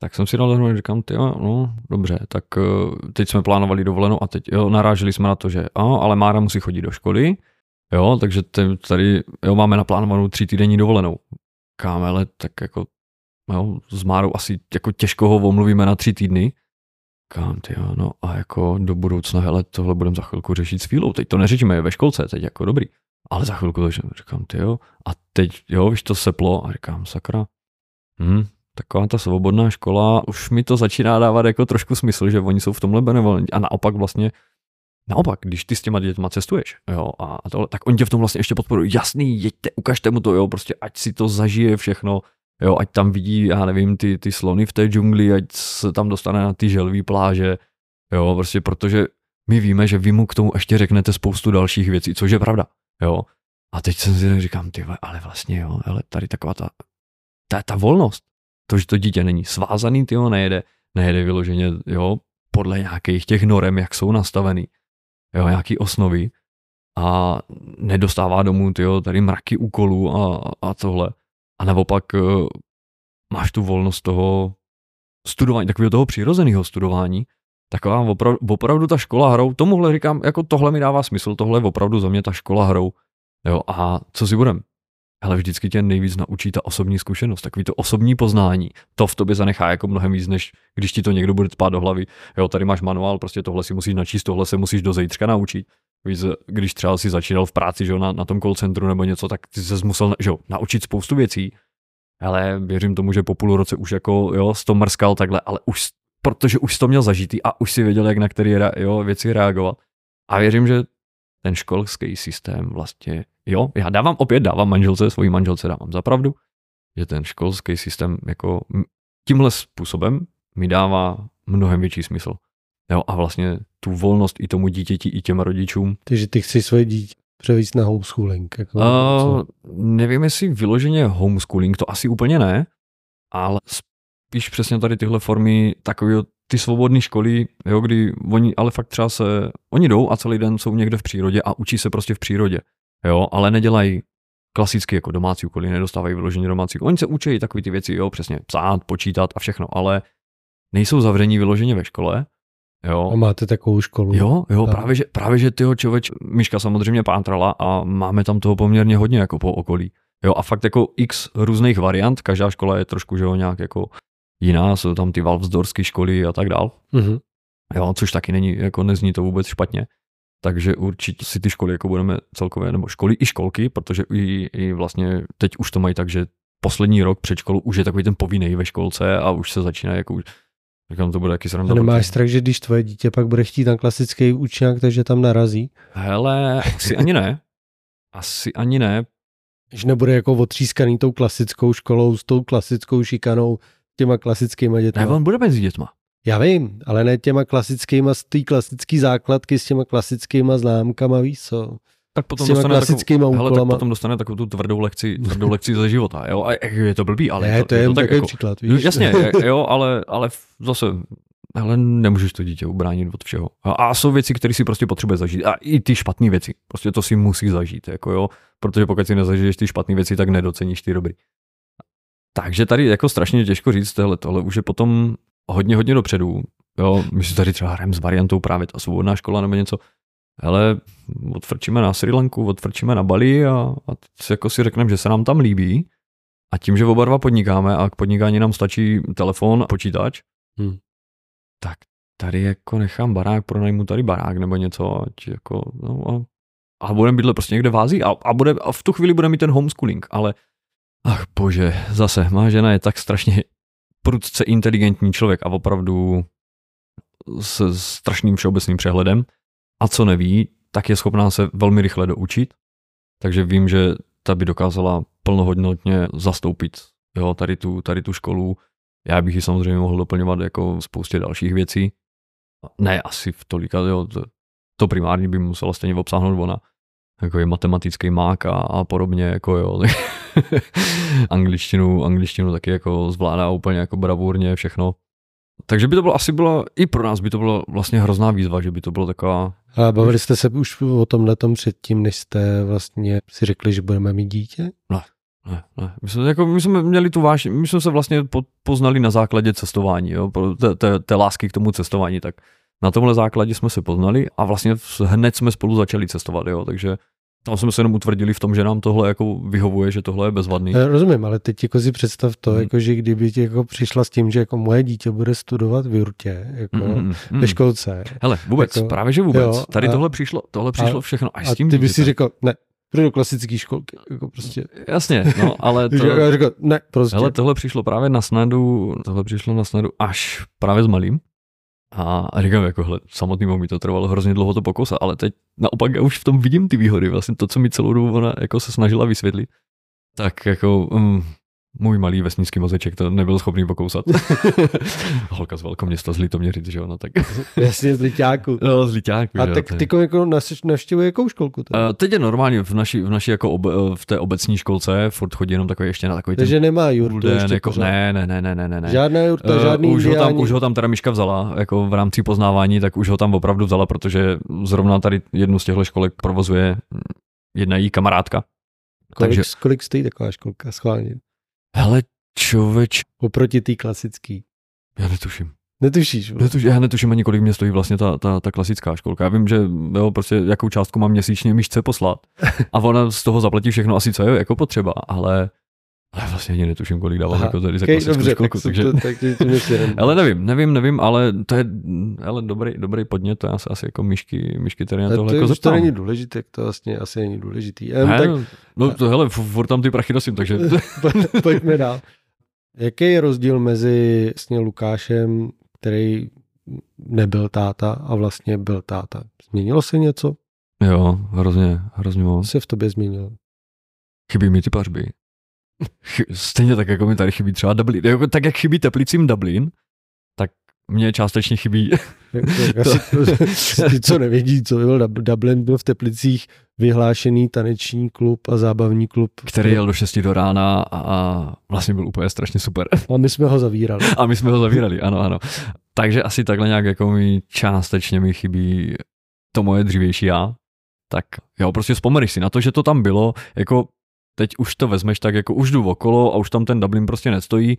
tak jsem si dal dohromady, říkám, ty no dobře, tak eh, teď jsme plánovali dovolenou a teď jo, naráželi jsme na to, že jo, ale Mára musí chodit do školy, jo, takže tady jo, máme naplánovanou tři týdenní dovolenou. Kámele, tak jako jo, s Márou asi jako těžko ho omluvíme na tři týdny. Kam ty jo, no a jako do budoucna, hele, tohle budeme za chvilku řešit s Fílou. Teď to neřešíme ve školce, teď jako dobrý. Ale za chvilku to říkám, ty jo. A teď, jo, víš, to seplo a říkám, sakra, hm, taková ta svobodná škola, už mi to začíná dávat jako trošku smysl, že oni jsou v tomhle benevolentní. A naopak vlastně, naopak, když ty s těma dětma cestuješ, jo, a tohle, tak oni tě v tom vlastně ještě podporují. Jasný, jeďte, ukažte mu to, jo, prostě ať si to zažije všechno, Jo, ať tam vidí, já nevím, ty, ty slony v té džungli, ať se tam dostane na ty želví pláže. Jo, prostě protože my víme, že vy mu k tomu ještě řeknete spoustu dalších věcí, což je pravda. Jo. A teď jsem si říkám, ty ale vlastně jo, ale tady taková ta, ta, ta volnost, to, že to dítě není svázaný, ty nejede, nejede vyloženě, jo, podle nějakých těch norem, jak jsou nastavený, jo, nějaký osnovy a nedostává domů, ty tady mraky úkolů a, a tohle a naopak eh, máš tu volnost toho studování, takového toho přirozeného studování, taková opravdu, opravdu ta škola hrou, tomuhle říkám, jako tohle mi dává smysl, tohle je opravdu za mě ta škola hrou. Jo, a co si budem? Ale vždycky tě nejvíc naučí ta osobní zkušenost, takový to osobní poznání. To v tobě zanechá jako mnohem víc, než když ti to někdo bude spát do hlavy. Jo, tady máš manuál, prostě tohle si musíš načíst, tohle se musíš do zítřka naučit. Víš, když třeba si začínal v práci, že jo, na, na tom call centru nebo něco, tak ty se musel že jo, naučit spoustu věcí, ale věřím tomu, že po půl roce už jako, jo, to mrskal takhle, ale už, protože už to měl zažitý a už si věděl, jak na které jo, věci reagovat. A věřím, že ten školský systém vlastně, jo, já dávám opět, dávám manželce, svojí manželce dávám za pravdu, že ten školský systém jako tímhle způsobem mi dává mnohem větší smysl. Jo, a vlastně tu volnost i tomu dítěti, i těm rodičům. Takže ty chci svoje dítě převíst na homeschooling? Jako, uh, nevím, jestli vyloženě homeschooling, to asi úplně ne, ale spíš přesně tady tyhle formy takového ty svobodné školy, jo, kdy oni ale fakt třeba se, oni jdou a celý den jsou někde v přírodě a učí se prostě v přírodě, jo, ale nedělají klasicky jako domácí úkoly, nedostávají vyloženě domácí úkoly. Oni se učí takové ty věci, jo, přesně psát, počítat a všechno, ale nejsou zavření vyloženě ve škole, Jo. A máte takovou školu. Jo, jo, právě že, právě že tyho člověč, Myška samozřejmě pátrala a máme tam toho poměrně hodně jako po okolí. Jo, a fakt jako x různých variant, každá škola je trošku, že jo, nějak jako jiná, jsou tam ty valvzdorské školy a tak dál. Mm-hmm. Jo, což taky není, jako nezní to vůbec špatně. Takže určitě si ty školy jako budeme celkově, nebo školy i školky, protože i, i vlastně teď už to mají tak, že poslední rok před školou už je takový ten povinný ve školce a už se začíná jako Říkám, to bude jaký sranda. A nemáš strach, že když tvoje dítě pak bude chtít na klasický učňák, takže tam narazí? Hele, asi ani ne. Asi ani ne. Že nebude jako otřískaný tou klasickou školou, s tou klasickou šikanou, těma klasickýma dětma. Ne, on bude mezi dětma. Já vím, ale ne těma klasickýma, z té klasické základky s těma klasickýma známkama, víš co? Tak potom dostane, takovou, hele, tak potom dostane takovou tu tvrdou lekci, tvrdou lekci ze života. Jo? A je to blbý, ale ne, to, to je, je to tak jako, příklad, víš? Jasně, *laughs* jo, ale, ale zase ale nemůžeš to dítě ubránit od všeho. A, a jsou věci, které si prostě potřebuje zažít. A i ty špatné věci. Prostě to si musí zažít. Jako jo, protože pokud si nezažiješ ty špatné věci, tak nedoceníš ty dobrý. Takže tady jako strašně těžko říct, tohle, tohle už je potom hodně, hodně dopředu. Jo, my si tady třeba hrajeme s variantou právě ta svobodná škola nebo něco. Ale odfrčíme na Sri Lanku, odfrčíme na Bali a, a jako si řekneme, že se nám tam líbí. A tím, že oba dva podnikáme a k podnikání nám stačí telefon a počítač, hmm. tak tady jako nechám barák, pronajmu tady barák nebo něco, ať jako, no a, a budeme bydlet prostě někde v Ázii a, a, bude, a v tu chvíli bude mít ten homeschooling, ale ach bože, zase, má žena je tak strašně prudce inteligentní člověk a opravdu s strašným všeobecným přehledem a co neví, tak je schopná se velmi rychle doučit, takže vím, že ta by dokázala plnohodnotně zastoupit jo, tady, tu, tady tu školu. Já bych ji samozřejmě mohl doplňovat jako spoustě dalších věcí. Ne asi v tolika, jo, to, to primární by musela stejně obsáhnout ona. Jako je matematický mák a, a podobně, jako jo. *laughs* angličtinu, angličtinu taky jako zvládá úplně jako bravurně všechno. Takže by to bylo asi bylo, i pro nás by to bylo vlastně hrozná výzva, že by to bylo taková... A bavili jste se už o tomhle tom předtím, než jste vlastně si řekli, že budeme mít dítě? Ne, ne, ne. My jsme, jako, my jsme měli tu váš, my jsme se vlastně poznali na základě cestování, jo, té, té, té lásky k tomu cestování, tak na tomhle základě jsme se poznali a vlastně hned jsme spolu začali cestovat, jo, takže tam jsme se jenom utvrdili v tom, že nám tohle jako vyhovuje, že tohle je bezvadný. Já rozumím, ale teď jako si představ to, hmm. jako, že kdyby ti jako přišla s tím, že jako moje dítě bude studovat v Jurtě, jako hmm, hmm, hmm. ve školce. Hele, vůbec, jako, právě že vůbec. Jo, Tady a, tohle přišlo, tohle přišlo a, všechno až a s tím ty bys si řekl, ne, pro do klasické školky, jako prostě. Jasně, no, ale *laughs* to, řekl, ne, prostě. Hele, tohle přišlo právě na snadu, tohle přišlo na snadu až právě s malým, a, říkám, jako hle, samotnému mi to trvalo hrozně dlouho to pokosa, ale teď naopak já už v tom vidím ty výhody, vlastně to, co mi celou dobu ona jako se snažila vysvětlit. Tak jako um, můj malý vesnický mozeček to nebyl schopný pokousat. *laughs* Holka z velkoměsta z Litoměřic, že ono, tak. *laughs* Jasně, z Liťáku. No, z Liťáku. A tak ty jako navštěvuje jakou školku? Teda? Uh, teď je normálně v naší, v naší jako ob, v té obecní školce, furt chodí jenom takový ještě na takový Takže ten nemá jurtu ještě jako, ne, ne, ne, ne, ne, ne. Žádná jurta, uh, žádný už ho, tam, už ho tam teda Miška vzala, jako v rámci poznávání, tak už ho tam opravdu vzala, protože zrovna tady jednu z těchto školek provozuje jedna její kamarádka. Kolik, Takže... kolik stojí taková školka schválně? Hele, člověč. Oproti té klasický. Já netuším. Netušíš? Netuš, já netuším ani, kolik mě stojí vlastně ta, ta, ta klasická školka. Já vím, že jo, prostě jakou částku mám měsíčně myšce poslat *laughs* a ona z toho zaplatí všechno asi, co je jako potřeba, ale ale vlastně ani netuším, kolik dávám Aha, jako tady za okay, dobře, školku, tak takže... To, tak *laughs* ale nevím, nevím, nevím, ale to je ale dobrý, dobrý podnět, to je asi, asi jako myšky, myšky které na tohle to, jako zeptám. To není důležité, to vlastně asi není důležitý. Jen ne, tak... No to hele, furt tam ty prachy nosím, takže... *laughs* Pojďme dál. Jaký je rozdíl mezi vlastně Lukášem, který nebyl táta a vlastně byl táta? Změnilo se něco? Jo, hrozně, hrozně moc. Co se v tobě změnilo? Chybí mi ty pařby. Stejně tak, jako mi tady chybí třeba Dublin. Jako, tak, jak chybí Teplicím Dublin, tak mě částečně chybí. *laughs* Ty, co nevědí, co byl Dublin, byl v Teplicích vyhlášený taneční klub a zábavní klub. Který jel do 6 do rána a vlastně byl úplně strašně super. A my jsme ho zavírali. A my jsme ho zavírali, ano, ano. Takže asi takhle nějak jako mi částečně mi chybí to moje dřívější já. Tak jo, prostě vzpomeneš si na to, že to tam bylo, jako teď už to vezmeš tak jako už jdu okolo a už tam ten Dublin prostě nestojí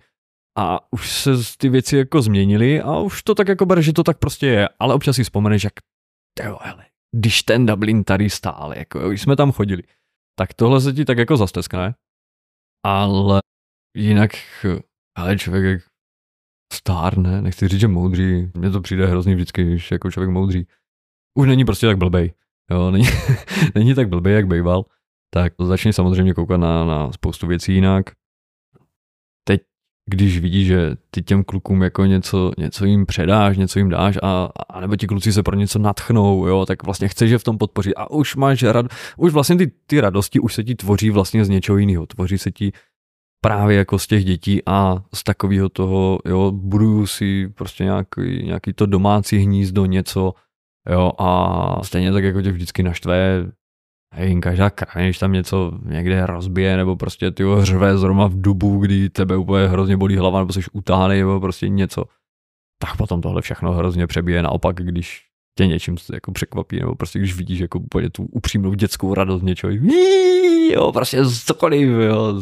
a už se ty věci jako změnily a už to tak jako bere, že to tak prostě je, ale občas si vzpomeneš, jak jo, hele, když ten Dublin tady stál, jako jo, jsme tam chodili, tak tohle se ti tak jako zasteskne, ale jinak, ale člověk jak stárne, nechci říct, že moudří, mně to přijde hrozný vždycky, když jako člověk moudří, už není prostě tak blbej, jo, *laughs* není, není tak blbej, jak býval, tak začni samozřejmě koukat na, na spoustu věcí jinak. Teď když vidí, že ty těm klukům jako něco, něco jim předáš, něco jim dáš a, a nebo ti kluci se pro něco natchnou, jo, tak vlastně chceš je v tom podpořit a už máš rad, už vlastně ty, ty radosti už se ti tvoří vlastně z něčeho jiného, tvoří se ti právě jako z těch dětí a z takového toho, jo, buduju si prostě nějaký, nějaký to domácí hnízdo, něco, jo, a stejně tak jako tě vždycky naštve, hej, každá kraje, když tam něco někde rozbije, nebo prostě ty hřve zrovna v dubu, kdy tebe úplně hrozně bolí hlava, nebo jsi utáhnej, nebo prostě něco, tak potom tohle všechno hrozně přebije. Naopak, když tě něčím jako překvapí, nebo prostě když vidíš jako úplně tu upřímnou dětskou radost něčeho, jo, prostě cokoliv, jo,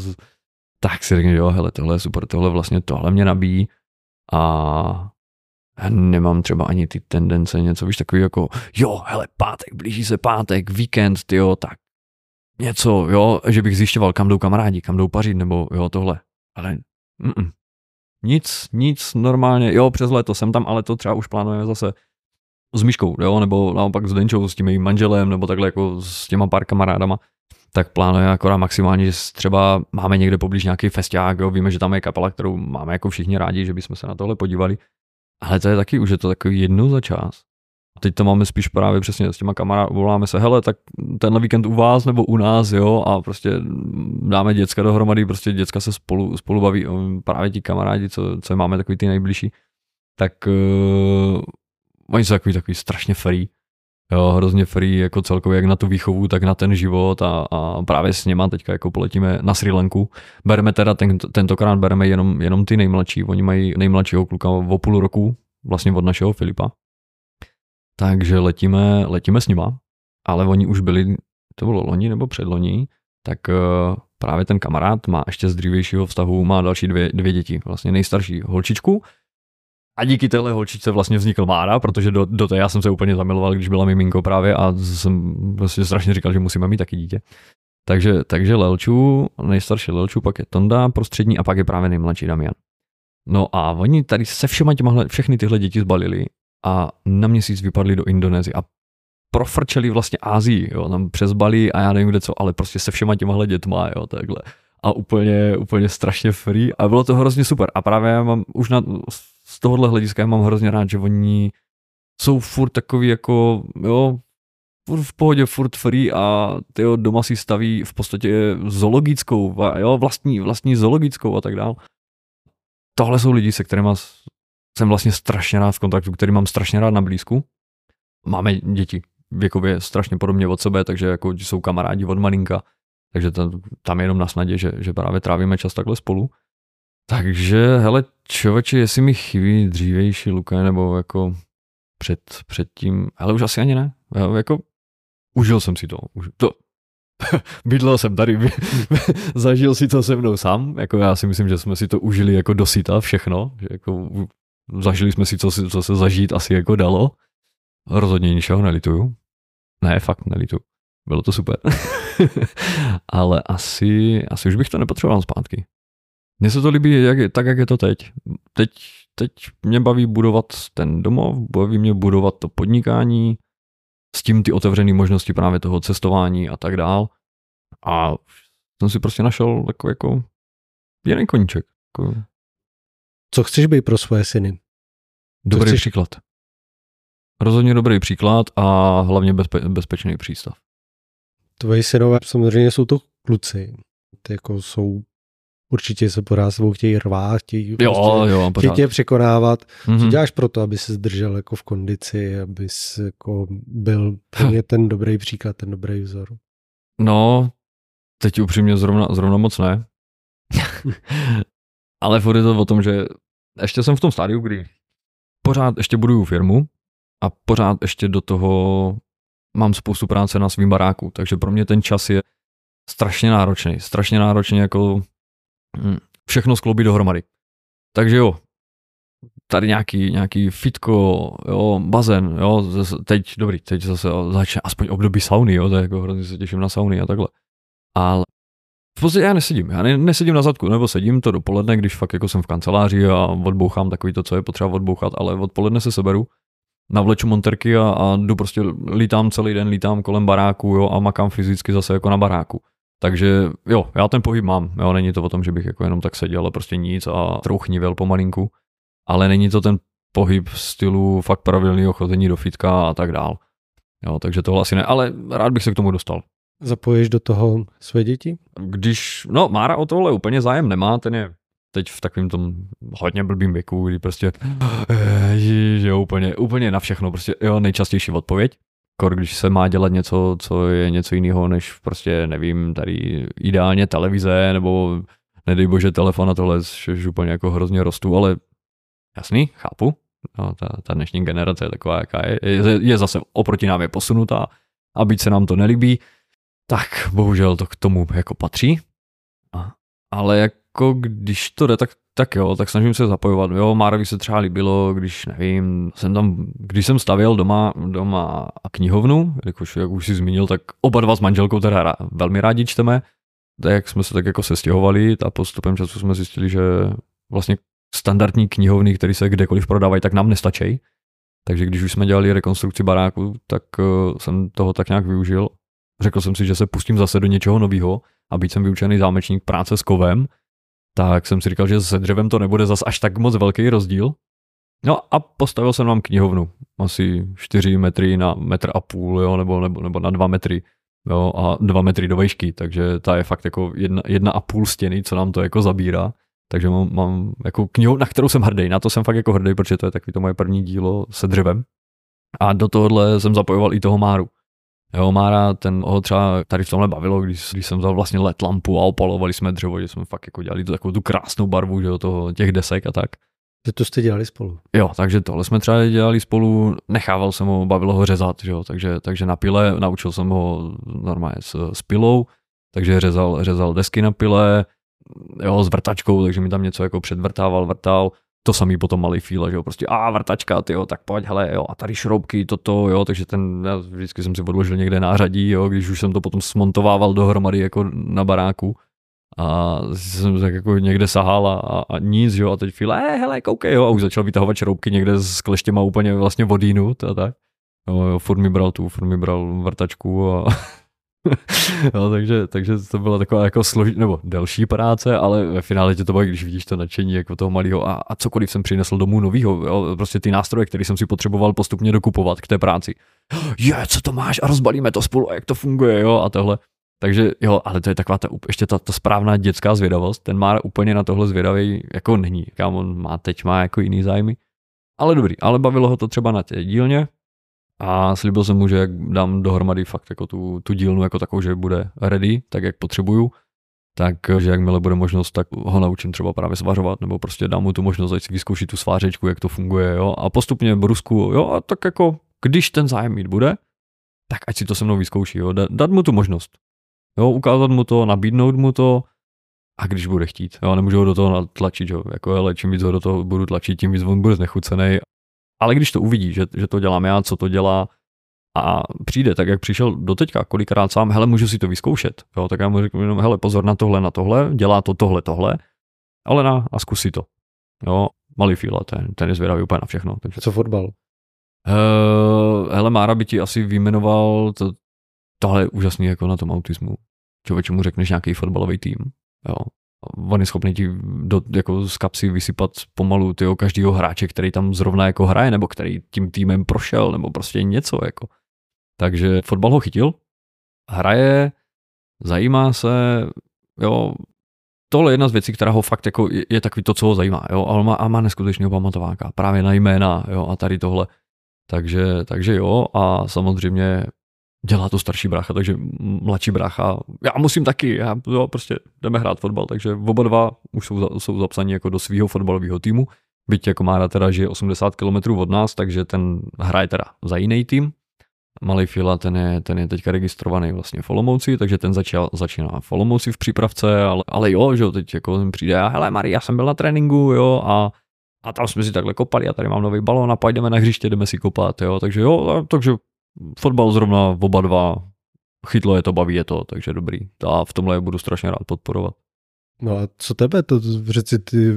tak si řekne, jo, hele, tohle je super, tohle vlastně, tohle mě nabíjí a nemám třeba ani ty tendence, něco víš, takový jako, jo, hele, pátek, blíží se pátek, víkend, jo, tak něco, jo, že bych zjišťoval, kam jdou kamarádi, kam jdou pařit, nebo jo, tohle. Ale mm-mm. nic, nic normálně, jo, přes léto jsem tam, ale to třeba už plánujeme zase s Myškou, jo, nebo naopak s Denčou, s tím jejím manželem, nebo takhle jako s těma pár kamarádama, tak plánujeme akorát maximálně, že třeba máme někde poblíž nějaký festiák, jo, víme, že tam je kapela, kterou máme jako všichni rádi, že bychom se na tohle podívali, ale to je taky už je to takový jednou za čas. A teď to máme spíš právě přesně s těma kamarády, voláme se, hele, tak tenhle víkend u vás nebo u nás, jo, a prostě dáme děcka dohromady, prostě děcka se spolu, spolu baví, právě ti kamarádi, co, co máme takový ty nejbližší, tak uh, oni jsou takový, takový strašně free, jo, hrozně free jako celkově jak na tu výchovu, tak na ten život a, a právě s něma teďka jako poletíme na Sri Lanku. Bereme teda, ten, tentokrát bereme jenom, jenom ty nejmladší, oni mají nejmladšího kluka o půl roku, vlastně od našeho Filipa. Takže letíme, letíme s nima, ale oni už byli, to bylo loni nebo předloni, tak uh, právě ten kamarád má ještě z dřívějšího vztahu, má další dvě, dvě děti, vlastně nejstarší holčičku a díky téhle holčičce vlastně vznikl Mára, protože do, do té já jsem se úplně zamiloval, když byla miminko právě a jsem vlastně strašně říkal, že musíme mít taky dítě. Takže, takže Lelču, nejstarší Lelču, pak je Tonda, prostřední a pak je právě nejmladší Damian. No a oni tady se všema těma, všechny tyhle děti zbalili a na měsíc vypadli do Indonésie a profrčeli vlastně Ázii, jo, tam přes Bali a já nevím kde co, ale prostě se všema těmahle dětma, jo, takhle. A úplně, úplně strašně free a bylo to hrozně super. A právě já mám už na, tohohle hlediska já mám hrozně rád, že oni jsou furt takový jako, jo, furt v pohodě, furt free a ty doma si staví v podstatě zoologickou, jo, vlastní, vlastní zoologickou a tak dál. Tohle jsou lidi, se kterými jsem vlastně strašně rád v kontaktu, který mám strašně rád na blízku. Máme děti věkově strašně podobně od sebe, takže jako jsou kamarádi od malinka, takže to, tam je jenom na snadě, že, že právě trávíme čas takhle spolu. Takže, hele, člověče, jestli mi chybí dřívější Luka, nebo jako před, před tím, ale už asi ani ne. Já, jako, užil jsem si to. Už, to *laughs* bydlel jsem tady, *laughs* zažil si to se mnou sám, jako já si myslím, že jsme si to užili jako dosyta všechno, že jako zažili jsme si, co, co se zažít asi jako dalo. Rozhodně ničeho nelituju. Ne, fakt nelituju. Bylo to super. *laughs* Ale asi, asi už bych to nepotřeboval zpátky. Mně se to líbí jak tak, jak je to teď. teď. Teď mě baví budovat ten domov, baví mě budovat to podnikání, s tím ty otevřené možnosti právě toho cestování a tak dál. A jsem si prostě našel jako, jako jiný koníček. Jako... Co chceš být pro svoje syny? Dobrý chceš... příklad. Rozhodně dobrý příklad a hlavně bezpe- bezpečný přístav. Tvoji synové samozřejmě jsou to kluci. Ty jako jsou určitě se pořád sebou chtějí rvát, chtějí, jo, prostě, jo, chtějí tě překonávat. Mm-hmm. Co děláš pro to, aby se zdržel jako v kondici, aby jako byl pro ten dobrý příklad, ten dobrý vzor? No, teď upřímně zrovna, zrovna moc ne. *laughs* Ale furt je to o tom, že ještě jsem v tom stádiu, kdy pořád ještě buduju firmu a pořád ještě do toho mám spoustu práce na svým baráku, takže pro mě ten čas je strašně náročný, strašně náročný jako všechno skloubit dohromady. Takže jo, tady nějaký, nějaký fitko, jo, bazén, jo, teď, dobrý, teď zase začne aspoň období sauny, jo, to je jako hrozně se těším na sauny a takhle. Ale v podstatě já nesedím, já ne, nesedím na zadku, nebo sedím to dopoledne, když fakt jako jsem v kanceláři a odbouchám takový to, co je potřeba odbouchat, ale odpoledne se seberu, navleču monterky a, a jdu prostě, lítám celý den, lítám kolem baráku, jo, a makám fyzicky zase jako na baráku. Takže jo, já ten pohyb mám. Jo, není to o tom, že bych jako jenom tak seděl a prostě nic a trouchnivěl pomalinku. Ale není to ten pohyb v stylu fakt pravidelného chození do fitka a tak dál. Jo, takže tohle asi ne, ale rád bych se k tomu dostal. Zapojíš do toho své děti? Když, no Mára o tohle úplně zájem nemá, ten je teď v takovém tom hodně blbým věku, kdy prostě, že jo, úplně, úplně na všechno, prostě jo, nejčastější odpověď. Kor, když se má dělat něco, co je něco jiného, než prostě, nevím, tady ideálně televize, nebo nedej bože telefon a tohle, že úplně jako hrozně rostu, ale jasný, chápu, no, ta, ta dnešní generace je taková, jaká je, je, je zase oproti nám je posunutá a byť se nám to nelíbí, tak bohužel to k tomu jako patří. Ale jako když to jde, tak, tak jo, tak snažím se zapojovat. Jo, Márovi se třeba líbilo, když nevím, jsem tam, když jsem stavěl doma, doma a knihovnu, jakož, jak už si zmínil, tak oba dva s manželkou teda velmi rádi čteme, tak jsme se tak jako sestěhovali a postupem času jsme zjistili, že vlastně standardní knihovny, které se kdekoliv prodávají, tak nám nestačí. Takže když už jsme dělali rekonstrukci baráku, tak uh, jsem toho tak nějak využil. Řekl jsem si, že se pustím zase do něčeho nového a být jsem vyučený zámečník práce s kovem, tak jsem si říkal, že se dřevem to nebude zas až tak moc velký rozdíl. No a postavil jsem vám knihovnu, asi 4 metry na metr a půl, jo, nebo, nebo, nebo na 2 metry, jo, a 2 metry do vejšky, takže ta je fakt jako jedna, jedna a půl stěny, co nám to jako zabírá. Takže mám, mám jako knihu, na kterou jsem hrdý, na to jsem fakt jako hrdý, protože to je takový to moje první dílo se dřevem. A do tohohle jsem zapojoval i toho Máru. Jo, Mára, ten ho třeba tady v tomhle bavilo, když, když jsem vzal vlastně let lampu a opalovali jsme dřevo, že jsme fakt jako dělali tu, takovou tu krásnou barvu, že jo, toho, těch desek a tak. Že to jste dělali spolu. Jo, takže tohle jsme třeba dělali spolu, nechával jsem ho, bavilo ho řezat, že jo, takže, takže na pile, naučil jsem ho normálně s, s pilou, takže řezal, řezal desky na pile, jo, s vrtačkou, takže mi tam něco jako předvrtával, vrtal, to samý potom malý fíle, že jo, prostě a vrtačka, ty jo, tak pojď, hele, jo, a tady šroubky, toto, jo, takže ten, já vždycky jsem si odložil někde nářadí, jo, když už jsem to potom smontovával dohromady jako na baráku a jsem tak jako někde sahal a, a, a nic, jo, a teď fíle, eh, hele, koukej, jo, a už začal vytahovat šroubky někde s kleštěma úplně vlastně vodínu, to tak. Jo, jo, furt mi bral tu, furt mi bral vrtačku a *laughs* *laughs* no, takže, takže to byla taková jako složitá, nebo delší práce, ale ve finále tě to baví, když vidíš to nadšení jako toho malého a, a cokoliv jsem přinesl domů novýho, jo, prostě ty nástroje, které jsem si potřeboval postupně dokupovat k té práci. *gasps* Je, co to máš a rozbalíme to spolu a jak to funguje, jo, a tohle. Takže jo, ale to je taková ta, ještě ta, ta správná dětská zvědavost. Ten má úplně na tohle zvědavý jako není. Kam on má teď má jako jiný zájmy. Ale dobrý, ale bavilo ho to třeba na té dílně, a slíbil jsem mu, že jak dám dohromady fakt jako tu, tu dílnu jako takovou, že bude ready, tak jak potřebuju, takže jakmile bude možnost, tak ho naučím třeba právě svařovat, nebo prostě dám mu tu možnost, ať si vyzkouší tu svářečku, jak to funguje, jo, a postupně brusku, jo, a tak jako, když ten zájem mít bude, tak ať si to se mnou vyzkouší, jo, dát mu tu možnost, jo, ukázat mu to, nabídnout mu to, a když bude chtít, jo, nemůžu ho do toho tlačit, jo, jako hele, čím víc ho do toho budu tlačit, tím víc on bude znechucený ale když to uvidí, že, že to dělám já, co to dělá a přijde, tak jak přišel do teďka, kolikrát sám, hele, můžu si to vyzkoušet. Jo, tak já mu řeknu jenom, hele, pozor na tohle, na tohle, dělá to tohle, tohle, ale na a zkusí to. Jo, malý fíla, ten, ten je zvědavý úplně na všechno. Takže... Co fotbal? Uh, hele, Mára by ti asi vyjmenoval, to, tohle je úžasný jako na tom autismu. Člověče mu řekneš nějaký fotbalový tým. Jo on je schopný ti do, jako z kapsy vysypat pomalu tyho každého hráče, který tam zrovna jako hraje, nebo který tím týmem prošel, nebo prostě něco jako. Takže fotbal ho chytil, hraje, zajímá se, jo, tohle je jedna z věcí, která ho fakt jako je, je takový to, co ho zajímá, jo, ale má, a má neskutečného pamatováka, právě na jména, jo, a tady tohle. Takže, takže jo, a samozřejmě dělá to starší brácha, takže mladší brácha, já musím taky, já, jo, prostě jdeme hrát fotbal, takže oba dva už jsou, jsou zapsaní jako do svého fotbalového týmu, byť jako Mára teda žije 80 km od nás, takže ten hraje teda za jiný tým. Malý Fila, ten je, ten je teďka registrovaný vlastně v Olomouci, takže ten začal, začíná v Olomouci v přípravce, ale, ale jo, že teď jako přijde a hele Maria, já jsem byl na tréninku, jo, a a tam jsme si takhle kopali a tady mám nový balón a půjdeme na hřiště, jdeme si kopat, jo, takže jo, takže fotbal zrovna oba dva, chytlo je to, baví je to, takže dobrý. A v tomhle je budu strašně rád podporovat. No a co tebe to řeci, ty,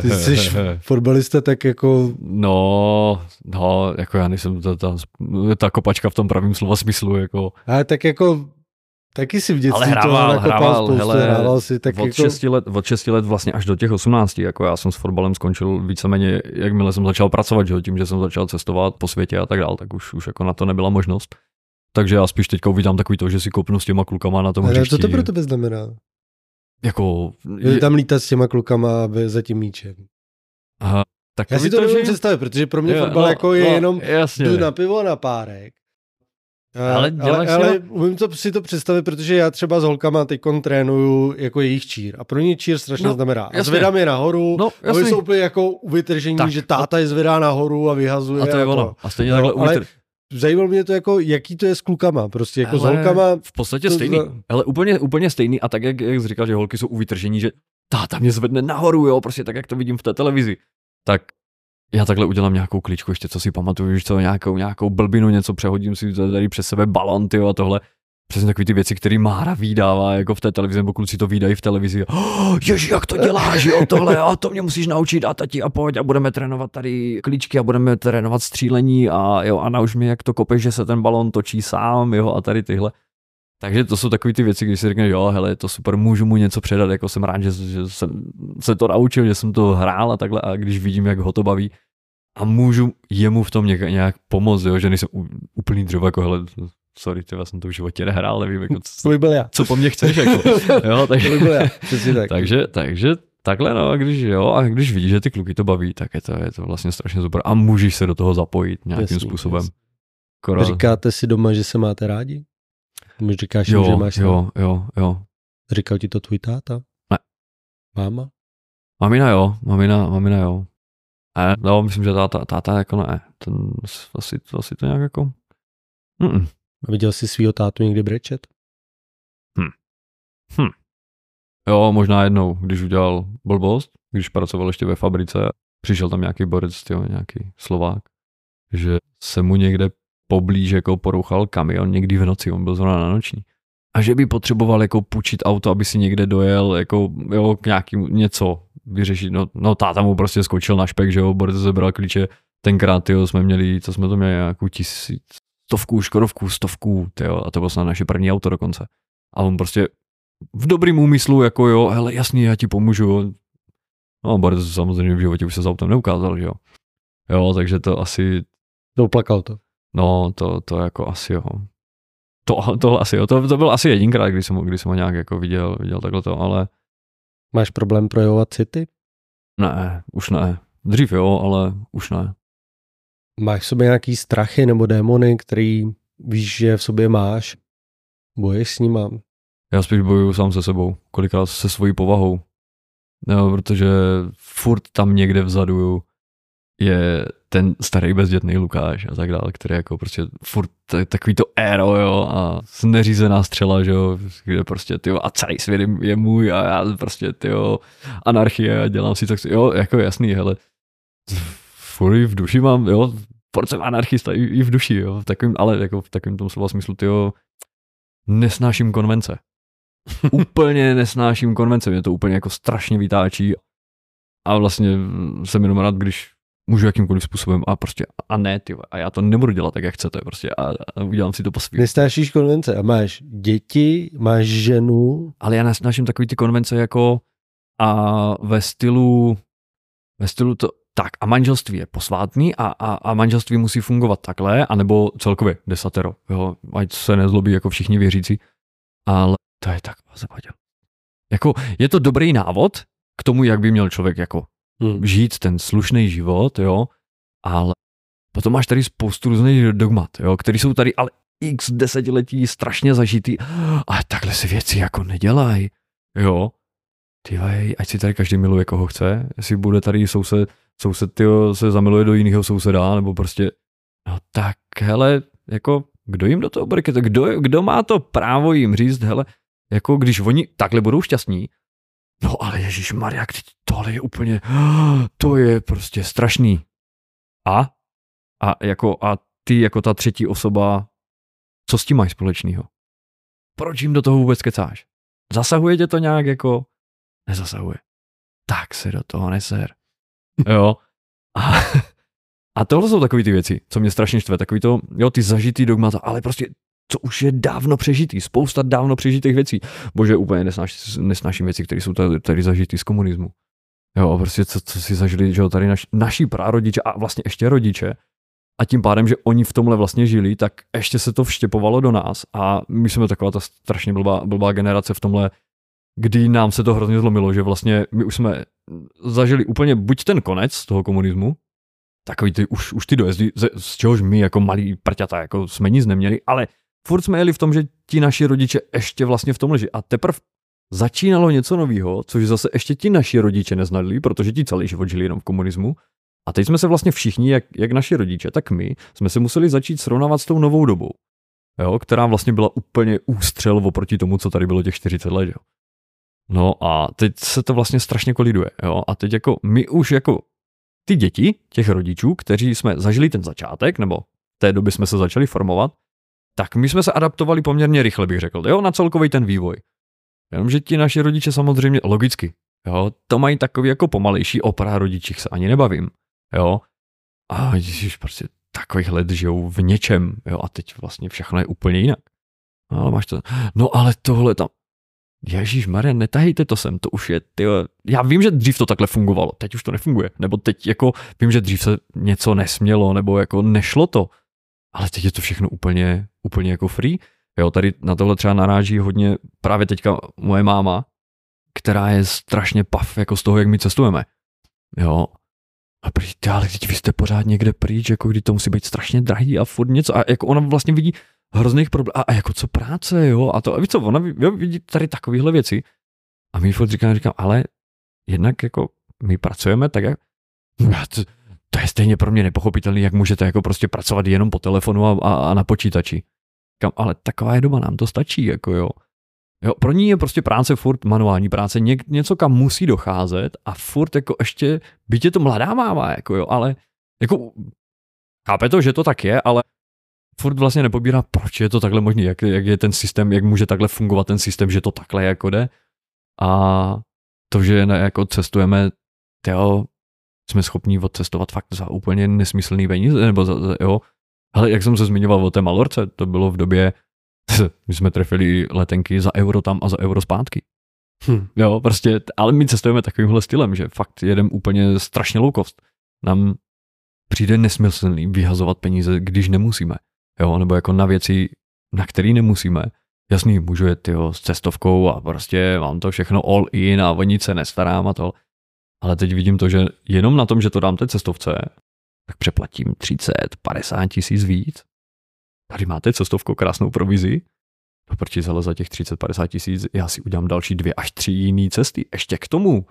ty jsi *laughs* fotbalista tak jako... No, no, jako já nejsem ta, ta, ta kopačka v tom pravém slova smyslu, jako... Ale tak jako Taky si v dětství ale hrával, to hrával, spoustu, hele, hrával si tak od, jako... 6 let, od 6 let vlastně až do těch 18, jako já jsem s fotbalem skončil víceméně, jakmile jsem začal pracovat, že? tím, že jsem začal cestovat po světě a tak dál, tak už, už jako na to nebyla možnost. Takže já spíš teďka uvídám takový to, že si kopnu s těma klukama na tom hřišti. Co to pro tebe znamená? Jako... Je... Tam lítat s těma klukama za tím míčem. Aha, tak já si to nemůžu že... představit, protože pro mě je, fotbal no, jako je no, jenom jasně. jdu na pivo na párek. Ale, ale, ale umím to, si to představit, protože já třeba s holkama teď trénuju jako jejich čír. A pro ně čír strašně no, znamená. A zvedám je nahoru, no, a oni jsou úplně jako uvytržení, tak, že táta je zvedá nahoru a vyhazuje. A to je ono. A stejně no, takhle ale zajímalo mě to jako, jaký to je s klukama, prostě jako ale s holkama. V podstatě to stejný, ale úplně, úplně stejný a tak, jak, jak jsi říkal, že holky jsou uvytržení, že táta mě zvedne nahoru, jo, prostě tak, jak to vidím v té televizi. Tak já takhle udělám nějakou kličku, ještě co si pamatuju, že to nějakou, nějakou blbinu, něco přehodím si tady přes sebe balon, tyjo, a tohle. Přesně takové ty věci, které Mára vydává jako v té televizi, nebo kluci to vydají v televizi. Oh, *gasps* ježi, jak to děláš, jo, tohle, a to mě musíš naučit, a tati, a pojď, a budeme trénovat tady klíčky, a budeme trénovat střílení, a jo, a nauč mi, jak to kopeš, že se ten balon točí sám, jo, a tady tyhle. Takže to jsou takové ty věci, když si řekne, jo, hele, to super, můžu mu něco předat, jako jsem rád, že, že jsem se to naučil, že jsem to hrál a takhle, a když vidím, jak ho to baví, můžu jemu v tom nějak, nějak pomoct, jo, že nejsem úplný dřevo, jako hele, sorry, ty jsem to v životě nehrál, nevím, jako, co, to byl já. co po mně chceš, jako, jo, takže, to byl já, tak. takže, takže takhle, no, a když jo, a když vidíš, že ty kluky to baví, tak je to, je to vlastně strašně super a můžeš se do toho zapojit nějakým jasný, způsobem. Jasný. Kora... Říkáte si doma, že se máte rádi? My říkáš, jo, že máš Jo, jo, jo. Říkal ti to tvůj táta? Ne. Máma? Mamina jo, mamina, mamina jo. Ne, no, myslím, že táta, táta jako ne. Ten asi, asi to nějak jako... Mm-mm. A viděl jsi svého tátu někdy brečet? Hm. Hm. Jo, možná jednou, když udělal blbost, když pracoval ještě ve fabrice, přišel tam nějaký borec, tyjo, nějaký Slovák, že se mu někde poblíž jako porouchal kamion někdy v noci, on byl zrovna na noční. A že by potřeboval jako půjčit auto, aby si někde dojel jako jo, k nějakým něco vyřešit. No, no táta mu prostě skočil na špek, že jo, Borec zebral klíče. Tenkrát, jo, jsme měli, co jsme to měli, nějakou tisíc, stovku, škodovku, stovku, tyjo, a to bylo snad naše první auto dokonce. A on prostě v dobrým úmyslu, jako jo, hele, jasný, já ti pomůžu. No, Borec samozřejmě v životě už se s autem neukázal, že jo. Jo, takže to asi... Doplakal to. No, to, to jako asi jo. To, to asi jo, to, to byl asi jedinkrát, když jsem, když jsem ho nějak jako viděl, viděl takhle to, ale... Máš problém projevovat city? Ne, už ne. Dřív jo, ale už ne. Máš v sobě nějaký strachy nebo démony, který víš, že v sobě máš? Boješ s nima? Já spíš bojuju sám se sebou, kolikrát se svojí povahou. No, protože furt tam někde vzadu je ten starý bezdětný Lukáš a tak dále, který jako prostě furt takový to éro, jo, a neřízená střela, že jo, kde prostě, ty a celý svět je můj a já prostě, ty anarchie a dělám si tak, jo, jako jasný, hele, furt v duši mám, jo, furt jsem anarchista i, i v duši, jo, v takovým, ale jako v takovém tom slova smyslu, ty nesnáším konvence. *laughs* úplně nesnáším konvence, mě to úplně jako strašně vytáčí a vlastně jsem jenom rád, když můžu jakýmkoliv způsobem a prostě a ne, ty, a já to nebudu dělat tak, jak chcete prostě a, a udělám si to po svým. Nesnášíš konvence a máš děti, máš ženu. Ale já nesnáším takový ty konvence jako a ve stylu, ve stylu to, tak a manželství je posvátný a, a, a manželství musí fungovat takhle, anebo celkově desatero, jo, ať se nezlobí jako všichni věřící, ale to je tak zapadil. Jako je to dobrý návod k tomu, jak by měl člověk jako hmm. žít ten slušný život, jo, ale potom máš tady spoustu různých dogmat, jo, který jsou tady ale x desetiletí strašně zažitý a takhle si věci jako nedělaj, jo. Ty ať si tady každý miluje, koho chce, jestli bude tady soused, soused tyjo, se zamiluje do jiného souseda, nebo prostě, no tak hele, jako, kdo jim do toho bude, kdo, kdo má to právo jim říct, hele, jako když oni takhle budou šťastní, No ale Ježíš Maria, tohle je úplně, to je prostě strašný. A? A, jako, a ty jako ta třetí osoba, co s tím máš společného? Proč jim do toho vůbec kecáš? Zasahuje tě to nějak jako? Nezasahuje. Tak se do toho neser. *laughs* Jo. A, a tohle jsou takové ty věci, co mě strašně štve. Takový to, jo, ty zažitý dogmata, ale prostě co už je dávno přežitý, spousta dávno přežitých věcí. Bože, úplně nesnáš, nesnáším věci, které jsou tady, tady zažitý z komunismu. Jo, prostě co, co si zažili, že jo, tady naš, naši prarodiče a vlastně ještě rodiče, a tím pádem, že oni v tomhle vlastně žili, tak ještě se to vštěpovalo do nás a my jsme taková ta strašně blbá, blbá generace v tomhle, kdy nám se to hrozně zlomilo, že vlastně my už jsme zažili úplně buď ten konec toho komunismu, takový ty, už, už ty dojezdy, z, z čehož my jako malí prťata jako jsme nic neměli, ale furt jsme jeli v tom, že ti naši rodiče ještě vlastně v tom leží. A teprve začínalo něco nového, což zase ještě ti naši rodiče neznali, protože ti celý život žili jenom v komunismu. A teď jsme se vlastně všichni, jak, jak naši rodiče, tak my, jsme se museli začít srovnávat s tou novou dobou, jo, která vlastně byla úplně ústřel oproti tomu, co tady bylo těch 40 let. Jo. No a teď se to vlastně strašně koliduje. Jo? A teď jako my už jako ty děti těch rodičů, kteří jsme zažili ten začátek, nebo té doby jsme se začali formovat, tak my jsme se adaptovali poměrně rychle, bych řekl, jo, na celkový ten vývoj. Jenomže ti naši rodiče samozřejmě, logicky, jo, to mají takový jako pomalejší opera rodičích se ani nebavím, jo. A ježiš, prostě takových let žijou v něčem, jo, a teď vlastně všechno je úplně jinak. No, ale máš to, no ale tohle tam, Ježíš Maria, netahejte to sem, to už je, ty. já vím, že dřív to takhle fungovalo, teď už to nefunguje, nebo teď jako vím, že dřív se něco nesmělo, nebo jako nešlo to, ale teď je to všechno úplně, úplně jako free. Jo, tady na tohle třeba naráží hodně právě teďka moje máma, která je strašně pav jako z toho, jak my cestujeme. Jo, a prý, ale teď vy jste pořád někde pryč, jako kdy to musí být strašně drahý a furt něco. A jako ona vlastně vidí hrozných problémů. A, a, jako co práce, jo? A to, a víš co, ona jo, vidí tady takovéhle věci. A my furt říkám, říkám, ale jednak jako my pracujeme tak, jak, to, je stejně pro mě nepochopitelné, jak můžete jako prostě pracovat jenom po telefonu a, a, a na počítači. Kam, ale taková je doba, nám to stačí, jako jo. Jo, pro ní je prostě práce furt manuální práce, ně, něco kam musí docházet a furt jako ještě, byť je to mladá máma, jako jo, ale jako chápe to, že to tak je, ale furt vlastně nepobírá, proč je to takhle možné, jak, jak je ten systém, jak může takhle fungovat ten systém, že to takhle jako jde. A to, že ne, jako cestujeme, tyjo, jsme schopni odcestovat fakt za úplně nesmyslný peníze, nebo za, za, jo. Ale jak jsem se zmiňoval o té Malorce, to bylo v době, *laughs* my jsme trefili letenky za euro tam a za euro zpátky. Hm. Jo, prostě, ale my cestujeme takovýmhle stylem, že fakt jedem úplně strašně low cost. Nám přijde nesmyslný vyhazovat peníze, když nemusíme. Jo, nebo jako na věci, na které nemusíme. Jasný, můžu jet tyjo, s cestovkou a prostě mám to všechno all in a o nic se nestarám a to. Ale teď vidím to, že jenom na tom, že to dám té cestovce, tak přeplatím 30, 50 tisíc víc. Tady máte cestovku, krásnou provizi. No proč ale za těch 30-50 tisíc já si udělám další dvě až tři jiné cesty. Ještě k tomu.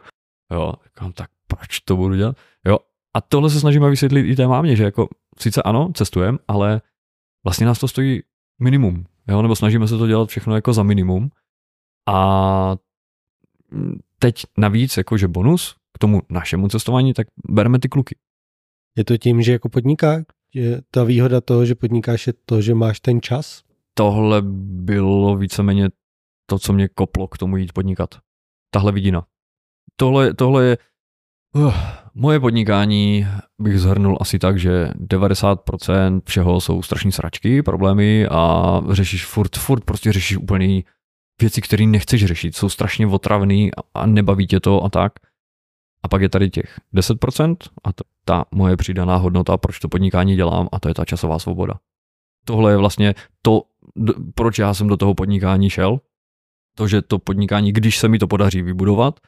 Jo, tak proč to budu dělat? Jo, a tohle se snažíme vysvětlit i té mámě, že jako sice ano, cestujem, ale vlastně nás to stojí minimum, jo? nebo snažíme se to dělat všechno jako za minimum. A teď navíc, jakože bonus tomu našemu cestování, tak bereme ty kluky. Je to tím, že jako podniká? Je ta výhoda toho, že podnikáš, je to, že máš ten čas? Tohle bylo víceméně to, co mě koplo k tomu jít podnikat. Tahle vidina. Tohle, tohle je Uh, moje podnikání bych zhrnul asi tak, že 90% všeho jsou strašní sračky, problémy a řešíš furt, furt prostě řešíš úplně věci, které nechceš řešit, jsou strašně otravný a nebaví tě to a tak. A pak je tady těch 10% a to, ta moje přidaná hodnota, proč to podnikání dělám a to je ta časová svoboda. Tohle je vlastně to, proč já jsem do toho podnikání šel. To, že to podnikání, když se mi to podaří vybudovat,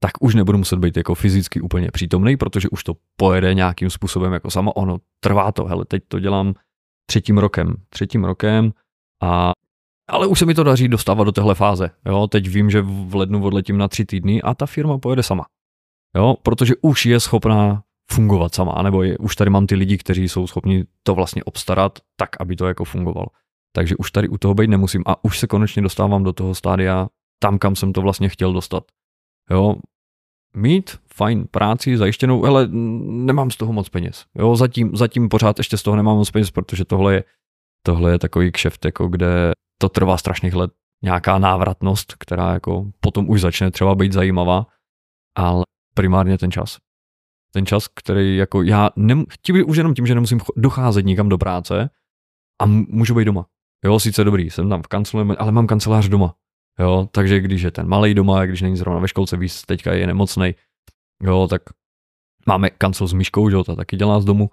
tak už nebudu muset být jako fyzicky úplně přítomný, protože už to pojede nějakým způsobem jako samo. Ono trvá to, hele, teď to dělám třetím rokem, třetím rokem a ale už se mi to daří dostávat do téhle fáze. Jo, teď vím, že v lednu odletím na tři týdny a ta firma pojede sama. Jo, protože už je schopná fungovat sama, nebo je, už tady mám ty lidi, kteří jsou schopni to vlastně obstarat tak, aby to jako fungovalo. Takže už tady u toho být nemusím a už se konečně dostávám do toho stádia tam, kam jsem to vlastně chtěl dostat. Jo, mít fajn práci zajištěnou, ale nemám z toho moc peněz. Jo, zatím, zatím pořád ještě z toho nemám moc peněz, protože tohle je, tohle je takový kšeft, jako kde to trvá strašných let, nějaká návratnost, která jako potom už začne třeba být zajímavá, ale primárně ten čas. Ten čas, který jako já nem, tím, už jenom tím, že nemusím docházet nikam do práce a můžu být doma. Jo, sice dobrý, jsem tam v kanceláři, ale mám kancelář doma. Jo, takže když je ten malý doma, když není zrovna ve školce, víc teďka je nemocný, jo, tak máme kancel s myškou, jo, ta taky dělá z domu,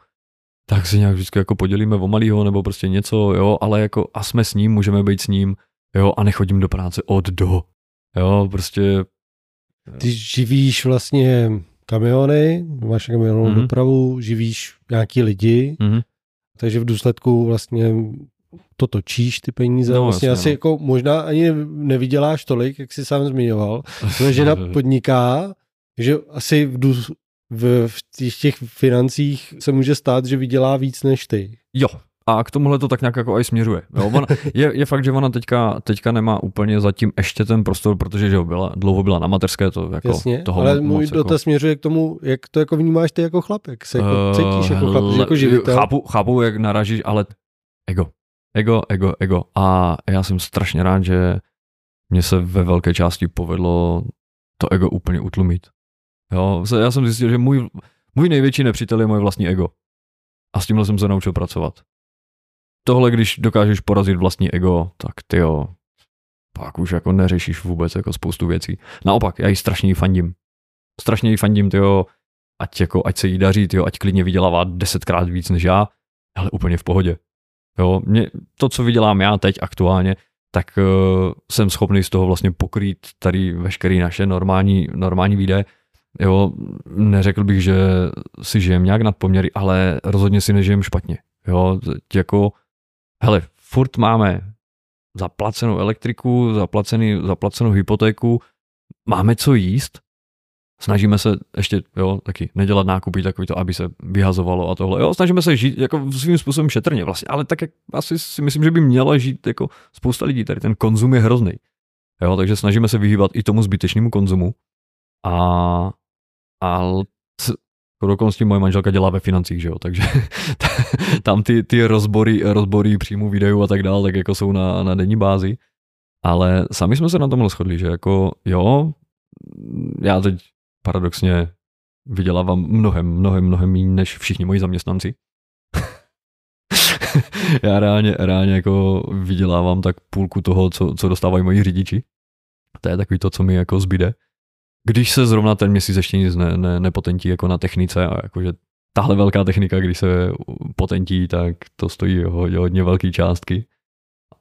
tak si nějak vždycky jako podělíme o malýho nebo prostě něco, jo, ale jako a jsme s ním, můžeme být s ním, jo, a nechodím do práce od do, jo, prostě. Ty živíš vlastně kamiony, máš kamionovou mm-hmm. dopravu, živíš nějaký lidi, mm-hmm. takže v důsledku vlastně to točíš, ty peníze, no, vlastně jasně, asi no. jako možná ani nevyděláš tolik, jak jsi sám zmiňoval. *laughs* Tvoje žena podniká, že asi v, dů, v, v těch, těch financích se může stát, že vydělá víc než ty. Jo, a k tomuhle to tak nějak jako aj směřuje. Jo, ona, je, je, fakt, že ona teďka, teďka nemá úplně zatím ještě ten prostor, protože že jo, byla, dlouho byla na materské, to jako Jasně, toho ale můj moc, dotaz jako... směřuje k tomu, jak to jako vnímáš ty jako chlapek, se jako uh, cítíš jako chlapek, jako živitel. Chápu, chápu, jak naražíš, ale ego. Ego, ego, ego. A já jsem strašně rád, že mě se ve velké části povedlo to ego úplně utlumit. Jo, já jsem zjistil, že můj, můj největší nepřítel je moje vlastní ego. A s tímhle jsem se naučil pracovat. Tohle, když dokážeš porazit vlastní ego, tak ty jo, pak už jako neřešíš vůbec jako spoustu věcí. Naopak, já jí strašně jí fandím. Strašně jí fandím, tyjo, ať, jako, ať se jí daří, tyjo, ať klidně vydělává desetkrát víc než já, ale úplně v pohodě. Jo, mě, to, co vydělám já teď aktuálně, tak uh, jsem schopný z toho vlastně pokrýt tady veškerý naše normální, normální výdaje. Jo, neřekl bych, že si žijem nějak nad poměry, ale rozhodně si nežijem špatně. Jo, jako, hele, furt máme zaplacenou elektriku, zaplacený, zaplacenou hypotéku, máme co jíst, snažíme se ještě, jo, taky nedělat nákupy takový to, aby se vyhazovalo a tohle. Jo, snažíme se žít jako svým způsobem šetrně vlastně, ale tak jak asi si myslím, že by měla žít jako spousta lidí, tady ten konzum je hrozný. Jo, takže snažíme se vyhýbat i tomu zbytečnému konzumu. A, a dokonce moje manželka dělá ve financích, že jo, takže *laughs* tam ty, ty rozbory, rozbory příjmu videů a tak dále, tak jako jsou na, na denní bázi. Ale sami jsme se na tomhle shodli, že jako jo, já teď paradoxně vydělávám mnohem, mnohem, mnohem méně než všichni moji zaměstnanci. *laughs* Já reálně, reálně jako vydělávám tak půlku toho, co, co dostávají moji řidiči. To je takový to, co mi jako zbyde. Když se zrovna ten měsíc ještě nic ne, ne, nepotentí jako na technice a jakože tahle velká technika, když se potentí, tak to stojí hodně, hodně velké částky.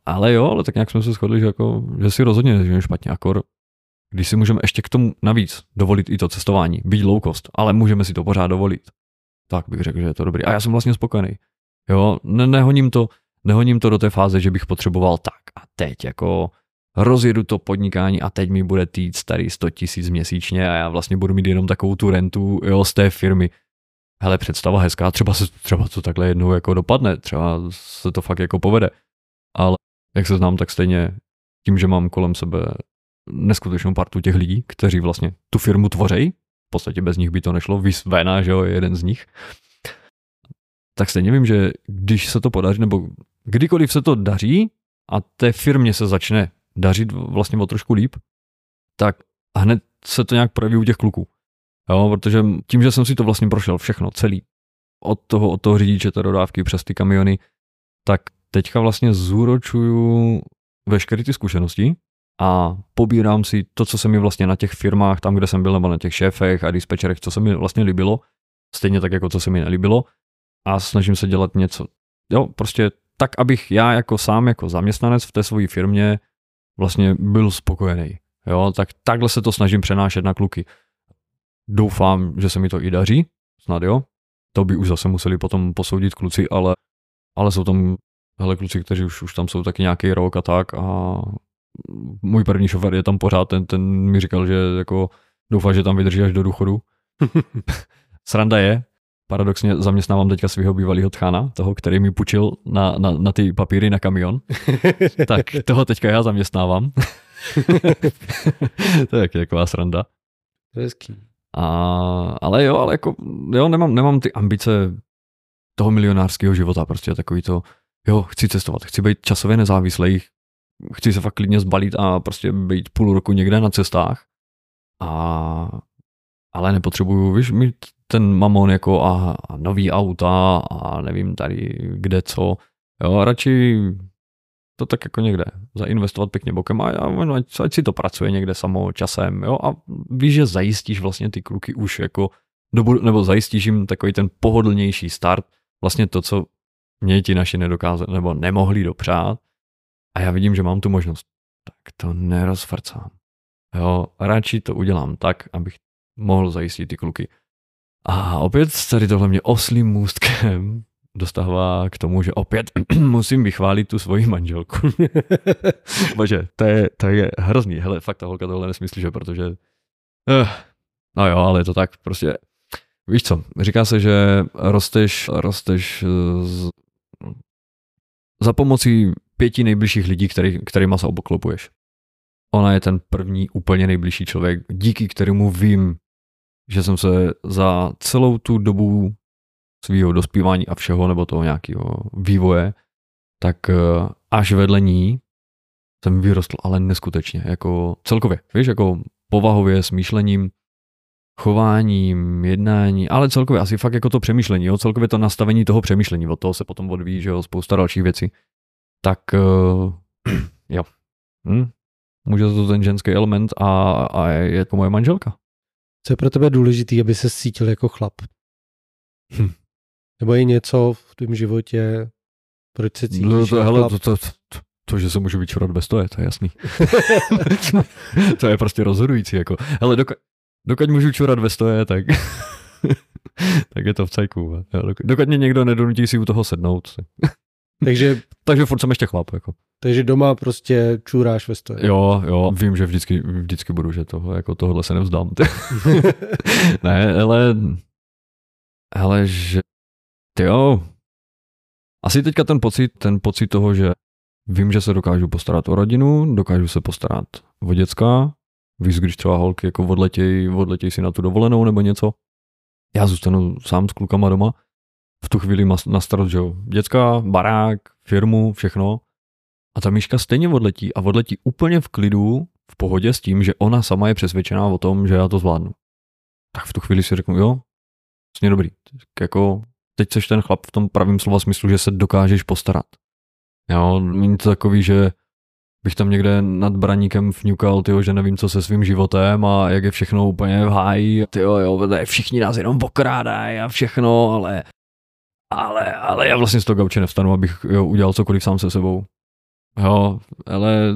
Ale jo, ale tak nějak jsme se shodli, že, jako, že si rozhodně nežijeme špatně, akor když si můžeme ještě k tomu navíc dovolit i to cestování, být low cost, ale můžeme si to pořád dovolit, tak bych řekl, že je to dobrý. A já jsem vlastně spokojený. Jo, ne, nehoním to, nehoním to do té fáze, že bych potřeboval tak a teď jako rozjedu to podnikání a teď mi bude týt starý 100 tisíc měsíčně a já vlastně budu mít jenom takovou tu rentu jo, z té firmy. Hele, představa hezká, třeba, se, třeba to takhle jednou jako dopadne, třeba se to fakt jako povede. Ale jak se znám, tak stejně tím, že mám kolem sebe neskutečnou partu těch lidí, kteří vlastně tu firmu tvoří. V podstatě bez nich by to nešlo. Vys Vena, že jo, je jeden z nich. Tak stejně vím, že když se to podaří, nebo kdykoliv se to daří a té firmě se začne dařit vlastně o trošku líp, tak hned se to nějak projeví u těch kluků. Jo, protože tím, že jsem si to vlastně prošel všechno, celý, od toho, od toho řidiče té dodávky přes ty kamiony, tak teďka vlastně zúročuju veškeré ty zkušenosti a pobírám si to, co se mi vlastně na těch firmách, tam, kde jsem byl, nebo na těch šéfech a dispečerech, co se mi vlastně líbilo, stejně tak, jako co se mi nelíbilo a snažím se dělat něco, jo, prostě tak, abych já jako sám, jako zaměstnanec v té své firmě vlastně byl spokojený. Jo, tak takhle se to snažím přenášet na kluky. Doufám, že se mi to i daří, snad jo. To by už zase museli potom posoudit kluci, ale, ale jsou tam hele, kluci, kteří už, už tam jsou taky nějaký rok a tak a můj první šofer je tam pořád, ten, ten mi říkal, že jako doufá, že tam vydrží až do důchodu. *laughs* Sranda je, paradoxně zaměstnávám teďka svého bývalého tchána, toho, který mi půjčil na, na, na ty papíry na kamion, *laughs* tak toho teďka já zaměstnávám. *laughs* to je taková sranda. To je hezký. A, ale jo, ale jako, jo, nemám, nemám ty ambice toho milionářského života, prostě takový to, jo, chci cestovat, chci být časově nezávislý, chci se fakt klidně zbalit a prostě být půl roku někde na cestách. A, ale nepotřebuju, víš, mít ten mamon jako a, a nový auta a nevím tady kde co. Jo, radši to tak jako někde zainvestovat pěkně bokem a, a ať, ať si to pracuje někde samo časem, jo, a víš, že zajistíš vlastně ty kluky už jako, dobu, nebo zajistíš jim takový ten pohodlnější start, vlastně to, co mě ti naši nedokázali, nebo nemohli dopřát a já vidím, že mám tu možnost, tak to nerozfrcám. Jo, radši to udělám tak, abych mohl zajistit ty kluky. A opět tady tohle mě oslým můstkem *laughs* dostává k tomu, že opět *clears throat* musím vychválit tu svoji manželku. *laughs* Bože, to je, to je hrozný. Hele, fakt ta holka tohle nesmyslí, že protože... Uh, no jo, ale je to tak, prostě... Víš co, říká se, že rosteš, rosteš z, za pomocí pěti nejbližších lidí, který, kterýma se oboklopuješ. Ona je ten první úplně nejbližší člověk, díky kterému vím, že jsem se za celou tu dobu svého dospívání a všeho, nebo toho nějakého vývoje, tak eh, až vedle ní jsem vyrostl, ale neskutečně, jako celkově, víš, jako povahově, smýšlením, chováním, jednání, ale celkově asi fakt jako to přemýšlení, jo, celkově to nastavení toho přemýšlení, od toho se potom odvíjí, že jo, spousta dalších věcí. Tak uh, jo, hm? může to ten ženský element a, a je jako moje manželka. Co je pro tebe důležité, aby se cítil jako chlap? Hm. Nebo je něco v tvém životě, proč se cítíš no, to, hele, to, to, to, to, že se můžu vyčurat bez toho, to je jasný. *laughs* to je prostě rozhodující. Jako. Hele, dokud, dokud můžu čurat ve stoje, tak, *laughs* tak je to v cajku. Dokud mě někdo nedonutí si u toho sednout. takže, takže furt jsem ještě chlap. Jako. Takže doma prostě čuráš ve stoje. Jo, jo, vím, že vždycky, vždycky budu, že toho, jako tohle se nevzdám. *laughs* ne, ale, ale že jo. Asi teďka ten pocit, ten pocit toho, že vím, že se dokážu postarat o rodinu, dokážu se postarat o děcka, víš, když třeba holky jako odletěj, odletěj si na tu dovolenou nebo něco, já zůstanu sám s klukama doma, v tu chvíli na starost, že jo, děcka, barák, firmu, všechno. A ta myška stejně odletí a odletí úplně v klidu, v pohodě s tím, že ona sama je přesvědčená o tom, že já to zvládnu. Tak v tu chvíli si řeknu, jo, vlastně dobrý. Tak jako teď seš ten chlap v tom pravém slova smyslu, že se dokážeš postarat. Jo, není to takový, že bych tam někde nad braníkem vňukal, tyjo, že nevím, co se svým životem a jak je všechno úplně v háji, tyjo, jo, všichni nás jenom okrádají a všechno, ale, ale, ale já vlastně z toho gauče nevstanu, abych jo, udělal cokoliv sám se sebou. Jo, ale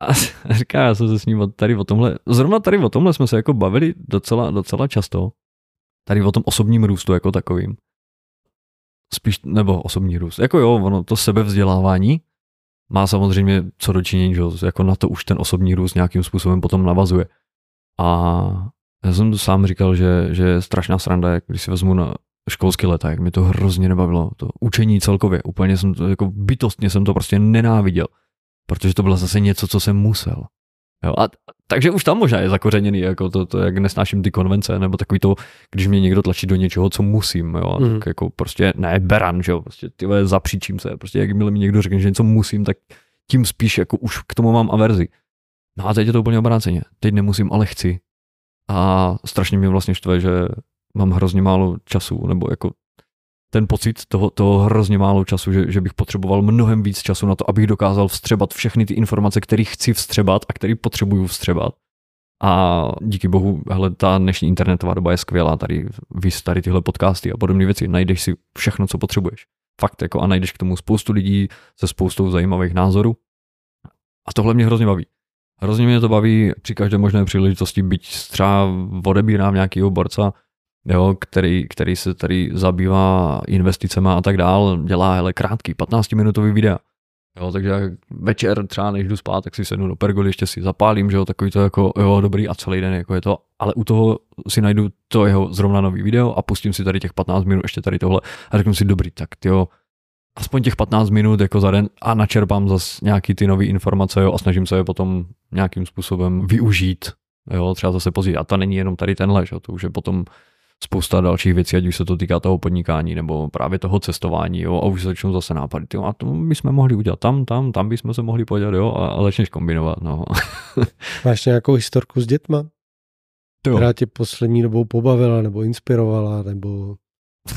a *laughs* říká, já jsem se s ním tady o tomhle, zrovna tady o tomhle jsme se jako bavili docela, docela často, tady o tom osobním růstu jako takovým spíš, nebo osobní růst. Jako jo, ono to sebevzdělávání má samozřejmě co dočinění, že jako na to už ten osobní růst nějakým způsobem potom navazuje. A já jsem to sám říkal, že, že je strašná sranda, jak když si vezmu na školský leta, jak mi to hrozně nebavilo. To učení celkově, úplně jsem to, jako bytostně jsem to prostě nenáviděl, protože to bylo zase něco, co jsem musel. Jo, a, takže už tam možná je zakořeněný, jako to, to, jak nesnáším ty konvence, nebo takový to, když mě někdo tlačí do něčeho, co musím, jo, mm. tak jako prostě ne beran, že jo, prostě ty zapříčím se, prostě jakmile mi někdo řekne, že něco musím, tak tím spíš jako už k tomu mám averzi. No a teď je to úplně obráceně. Teď nemusím, ale chci. A strašně mě vlastně štve, že mám hrozně málo času, nebo jako ten pocit toho, toho hrozně málo času, že, že bych potřeboval mnohem víc času na to, abych dokázal vstřebat všechny ty informace, které chci vstřebat a které potřebuju vstřebat. A díky bohu, hele, ta dnešní internetová doba je skvělá, tady víš tady tyhle podcasty a podobné věci, najdeš si všechno, co potřebuješ. Fakt, jako a najdeš k tomu spoustu lidí se spoustou zajímavých názorů. A tohle mě hrozně baví. Hrozně mě to baví při každé možné příležitosti, byť třeba odebírám nějakého borca, jo, který, který se tady zabývá investicemi a tak dál, dělá hele, krátký 15-minutový videa. Jo, takže večer třeba než jdu spát, tak si sednu do pergoly, ještě si zapálím, že jo, takový to jako, jo, dobrý a celý den jako je to, ale u toho si najdu to jeho zrovna nový video a pustím si tady těch 15 minut ještě tady tohle a řeknu si, dobrý, tak jo, aspoň těch 15 minut jako za den a načerpám zase nějaký ty nové informace, jo, a snažím se je potom nějakým způsobem využít, jo, třeba zase později. A to není jenom tady tenhle, že? to už je potom spousta dalších věcí, ať už se to týká toho podnikání nebo právě toho cestování, jo, a už se začnou zase nápady, jo, a to bychom mohli udělat tam, tam, tam bychom se mohli podívat, jo, a, a začneš kombinovat, no. *laughs* Máš nějakou historku s dětma? To která tě poslední dobou pobavila nebo inspirovala, nebo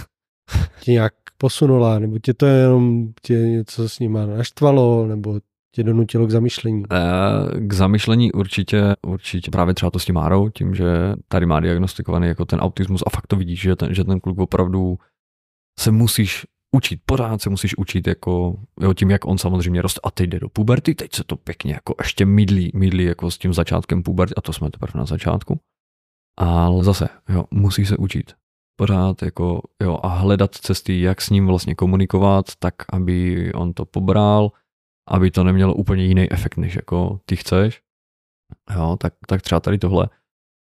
*laughs* ti nějak posunula, nebo tě to jenom tě něco s nima naštvalo, nebo tě donutilo k zamyšlení? Eh, k zamyšlení určitě, určitě právě třeba to s tím Márou, tím, že tady má diagnostikovaný jako ten autismus a fakt to vidíš, že ten, že ten kluk opravdu se musíš učit, pořád se musíš učit jako, jo, tím, jak on samozřejmě roste a teď jde do puberty, teď se to pěkně jako ještě mydlí, mydlí jako s tím začátkem puberty a to jsme teprve na začátku. Ale zase, jo, musí se učit pořád jako, jo, a hledat cesty, jak s ním vlastně komunikovat, tak aby on to pobral, aby to nemělo úplně jiný efekt, než jako ty chceš. Jo, tak, tak třeba tady tohle,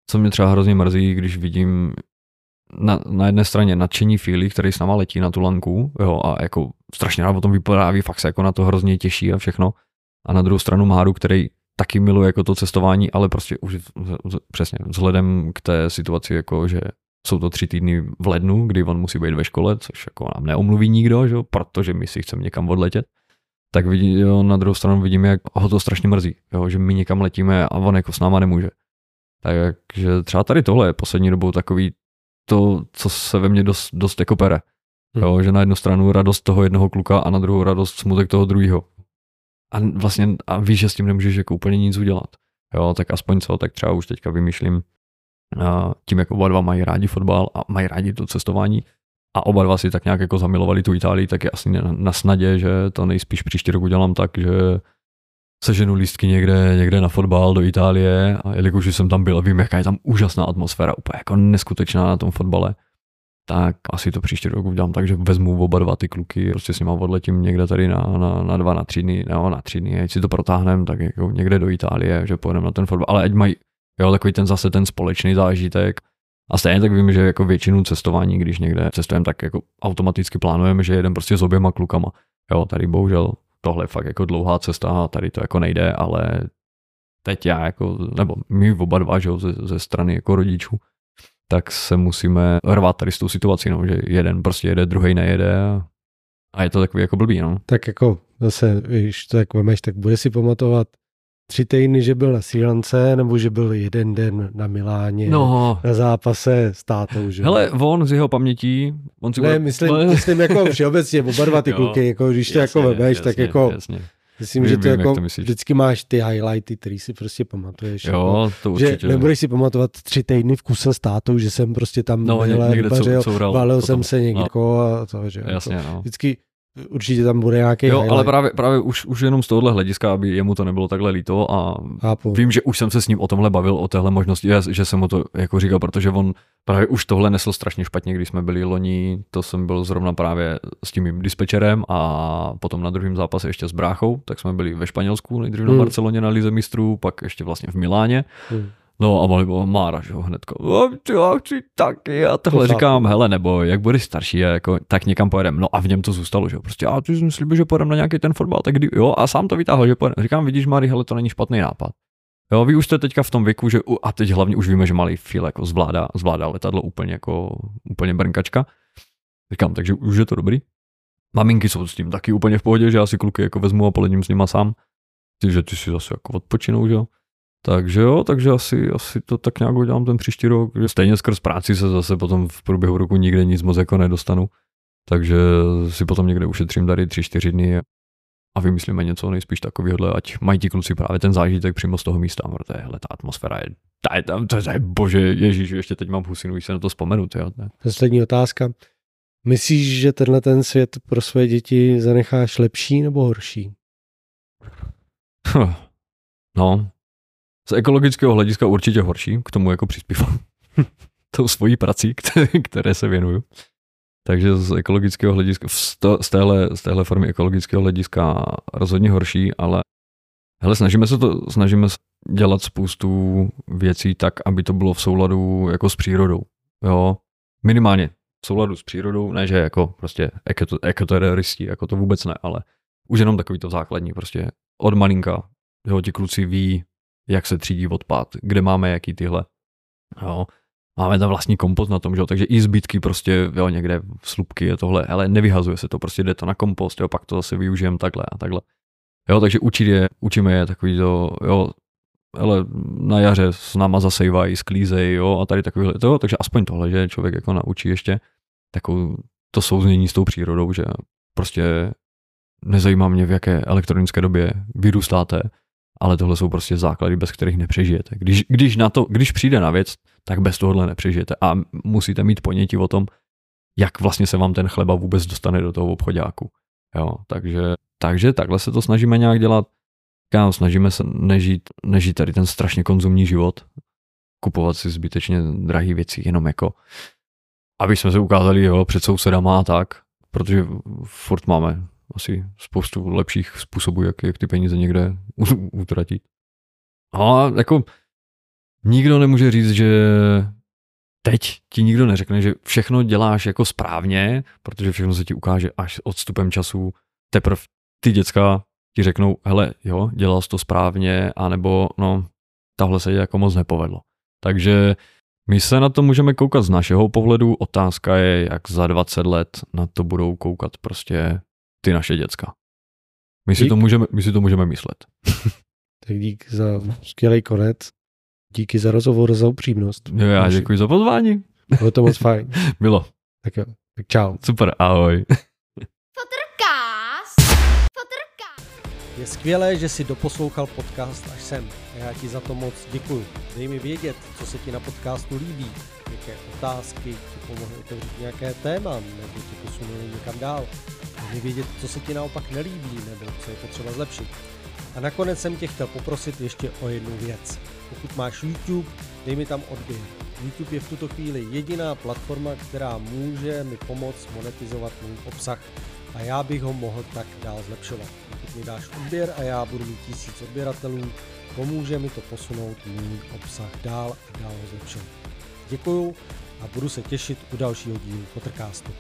co mě třeba hrozně mrzí, když vidím na, na jedné straně nadšení Fili, který s náma letí na tu lanku, jo, a jako strašně rád o tom vypráví, fakt se jako na to hrozně těší a všechno. A na druhou stranu Máru, který taky miluje jako to cestování, ale prostě už přesně vzhledem k té situaci, jako že jsou to tři týdny v lednu, kdy on musí být ve škole, což jako nám neomluví nikdo, že? protože my si chceme někam odletět, tak vidí, jo, na druhou stranu vidíme, jak ho to strašně mrzí, jo, že my někam letíme a on jako s náma nemůže. Takže třeba tady tohle je poslední dobou takový to, co se ve mně dost, dost jako pere. Hmm. Jo, že na jednu stranu radost toho jednoho kluka a na druhou radost smutek toho druhého. A vlastně a víš, že s tím nemůžeš jako úplně nic udělat. Jo, tak aspoň co, tak třeba už teďka vymýšlím tím, jak oba dva mají rádi fotbal a mají rádi to cestování a oba dva si tak nějak jako zamilovali tu Itálii, tak je asi na snadě, že to nejspíš příští rok udělám tak, že seženu lístky někde, někde na fotbal do Itálie a jelikož jsem tam byl, vím, jaká je tam úžasná atmosféra, úplně jako neskutečná na tom fotbale, tak asi to příští rok udělám tak, že vezmu oba dva ty kluky, prostě s nimi odletím někde tady na, na, na dva, na tři dny, no, na tři dny, ať si to protáhneme, tak jako někde do Itálie, že pojedeme na ten fotbal, ale ať mají Jo, takový ten zase ten společný zážitek. A stejně tak vím, že jako většinu cestování, když někde cestujeme, tak jako automaticky plánujeme, že jedem prostě s oběma klukama. Jo, tady bohužel tohle je fakt jako dlouhá cesta a tady to jako nejde, ale teď já jako, nebo my oba dva, že jo, ze, ze strany jako rodičů, tak se musíme rvat tady s tou situací, no, že jeden prostě jede, druhý nejede a, a je to takový jako blbý, no. Tak jako zase, když to tak vemeš, tak bude si pamatovat tři týdny, že byl na Sri Lance, nebo že byl jeden den na Miláně, no. na zápase s tátou, že? Hele, on z jeho pamětí, on si Ne, bude... myslím, myslím jako všeobecně, oba dva ty jo, kluky, jako když to jako vemeš, tak jako... Jasně. Myslím, vím, že to vím, jako to vždycky máš ty highlighty, který si prostě pamatuješ. Jo, jako, to určitě. Že nebudeš si pamatovat tři týdny v kuse s tátou, že jsem prostě tam no, někde co, co valil jsem se někde no. a to, že Jasně, jako, no. Vždycky určitě tam bude nějaký Jo, highlight. ale právě, právě už, už jenom z tohohle hlediska, aby jemu to nebylo takhle líto a Chápu. vím, že už jsem se s ním o tomhle bavil, o téhle možnosti, že jsem mu to jako říkal, protože on právě už tohle nesl strašně špatně, když jsme byli loni, to jsem byl zrovna právě s tím mým dispečerem a potom na druhém zápase ještě s bráchou, tak jsme byli ve Španělsku, nejdřív hmm. na Barceloně na Lize mistrů, pak ještě vlastně v Miláně. Hmm. No a mohli bylo Mára, že jo, hnedko, já chci taky a tohle to říkám, hele, nebo jak budeš starší, jako, tak někam pojedeme. No a v něm to zůstalo, že jo, prostě a ty jsi slíbil, že pojedeme na nějaký ten fotbal, tak kdy, jo, a sám to vytáhl, že pojedeme. Říkám, vidíš, Mari, hele, to není špatný nápad. Jo, vy už jste teďka v tom věku, že, a teď hlavně už víme, že malý Fil jako zvládá, zvládá letadlo úplně jako, úplně brnkačka. Říkám, takže už je to dobrý. Maminky jsou s tím taky úplně v pohodě, že já si kluky jako vezmu a poledím s nima sám. Ty, že ty si zase jako odpočinou, že jo. Takže jo, takže asi, asi to tak nějak udělám ten příští rok. Stejně skrz práci se zase potom v průběhu roku nikde nic moc jako nedostanu. Takže si potom někde ušetřím tady tři, čtyři dny a vymyslíme něco nejspíš takového, ať mají ti kluci právě ten zážitek přímo z toho místa, protože hele, ta atmosféra je, ta je tam, to je, bože, ježíš, ještě teď mám husinu, když se na to vzpomenu. Jo, ne? Poslední otázka. Myslíš, že tenhle ten svět pro své děti zanecháš lepší nebo horší? No, z ekologického hlediska určitě horší, k tomu jako přispívám *laughs* tou svojí prací, které se věnuju. Takže z ekologického hlediska, z téhle, z téhle formy ekologického hlediska rozhodně horší, ale hele, snažíme se to, snažíme se dělat spoustu věcí tak, aby to bylo v souladu jako s přírodou. Jo, minimálně v souladu s přírodou, ne, že jako prostě ekoteroristi, jako to vůbec ne, ale už jenom takový to základní, prostě od malinka, jo, ti kluci ví, jak se třídí odpad, kde máme jaký tyhle. Jo. Máme tam vlastní kompost na tom, že jo, takže i zbytky prostě, jo, někde v slupky je tohle, ale nevyhazuje se to, prostě jde to na kompost, jo, pak to zase využijeme takhle a takhle. Jo, takže učit je, učíme je takový to, jo, ale na jaře s náma zasejvají, sklízej, jo, a tady takovýhle, to, takže aspoň tohle, že člověk jako naučí ještě takovou to souznění s tou přírodou, že prostě nezajímá mě, v jaké elektronické době vyrůstáte, ale tohle jsou prostě základy, bez kterých nepřežijete. Když, když, na to, když přijde na věc, tak bez tohohle nepřežijete a musíte mít ponětí o tom, jak vlastně se vám ten chleba vůbec dostane do toho obchodáku. Jo, takže, takže takhle se to snažíme nějak dělat. Kámo, snažíme se nežít, nežít tady ten strašně konzumní život, kupovat si zbytečně drahé věci, jenom jako, aby jsme se ukázali jo, před sousedama a tak, protože furt máme asi spoustu lepších způsobů, jak, jak ty peníze někde *laughs* utratit. A jako nikdo nemůže říct, že teď ti nikdo neřekne, že všechno děláš jako správně, protože všechno se ti ukáže až odstupem času. Teprve ty děcka ti řeknou, hele, jo, dělal jsi to správně, anebo no, tahle se jako moc nepovedlo. Takže my se na to můžeme koukat z našeho pohledu. Otázka je, jak za 20 let na to budou koukat prostě ty naše děcka. My si, to můžeme, my si to můžeme myslet. *laughs* tak dík za skvělý konec. Díky za rozhovor, za upřímnost. Jo, já děkuji za pozvání. Bylo to moc fajn. *laughs* Bylo. Tak jo, tak čau. Super, ahoj. *laughs* Je skvělé, že si doposlouchal podcast až sem a já ti za to moc děkuju. Dej mi vědět, co se ti na podcastu líbí, jaké otázky ti pomohly otevřít nějaké téma nebo ti posunuli někam dál. Mi vědět, co se ti naopak nelíbí nebo co je potřeba zlepšit. A nakonec jsem tě chtěl poprosit ještě o jednu věc. Pokud máš YouTube, dej mi tam odběr. YouTube je v tuto chvíli jediná platforma, která může mi pomoct monetizovat můj obsah a já bych ho mohl tak dál zlepšovat. Pokud mi dáš odběr a já budu mít tisíc odběratelů, pomůže mi to posunout můj obsah dál a dál ho zlepšovat. Děkuju a budu se těšit u dalšího dílu Pottercastu.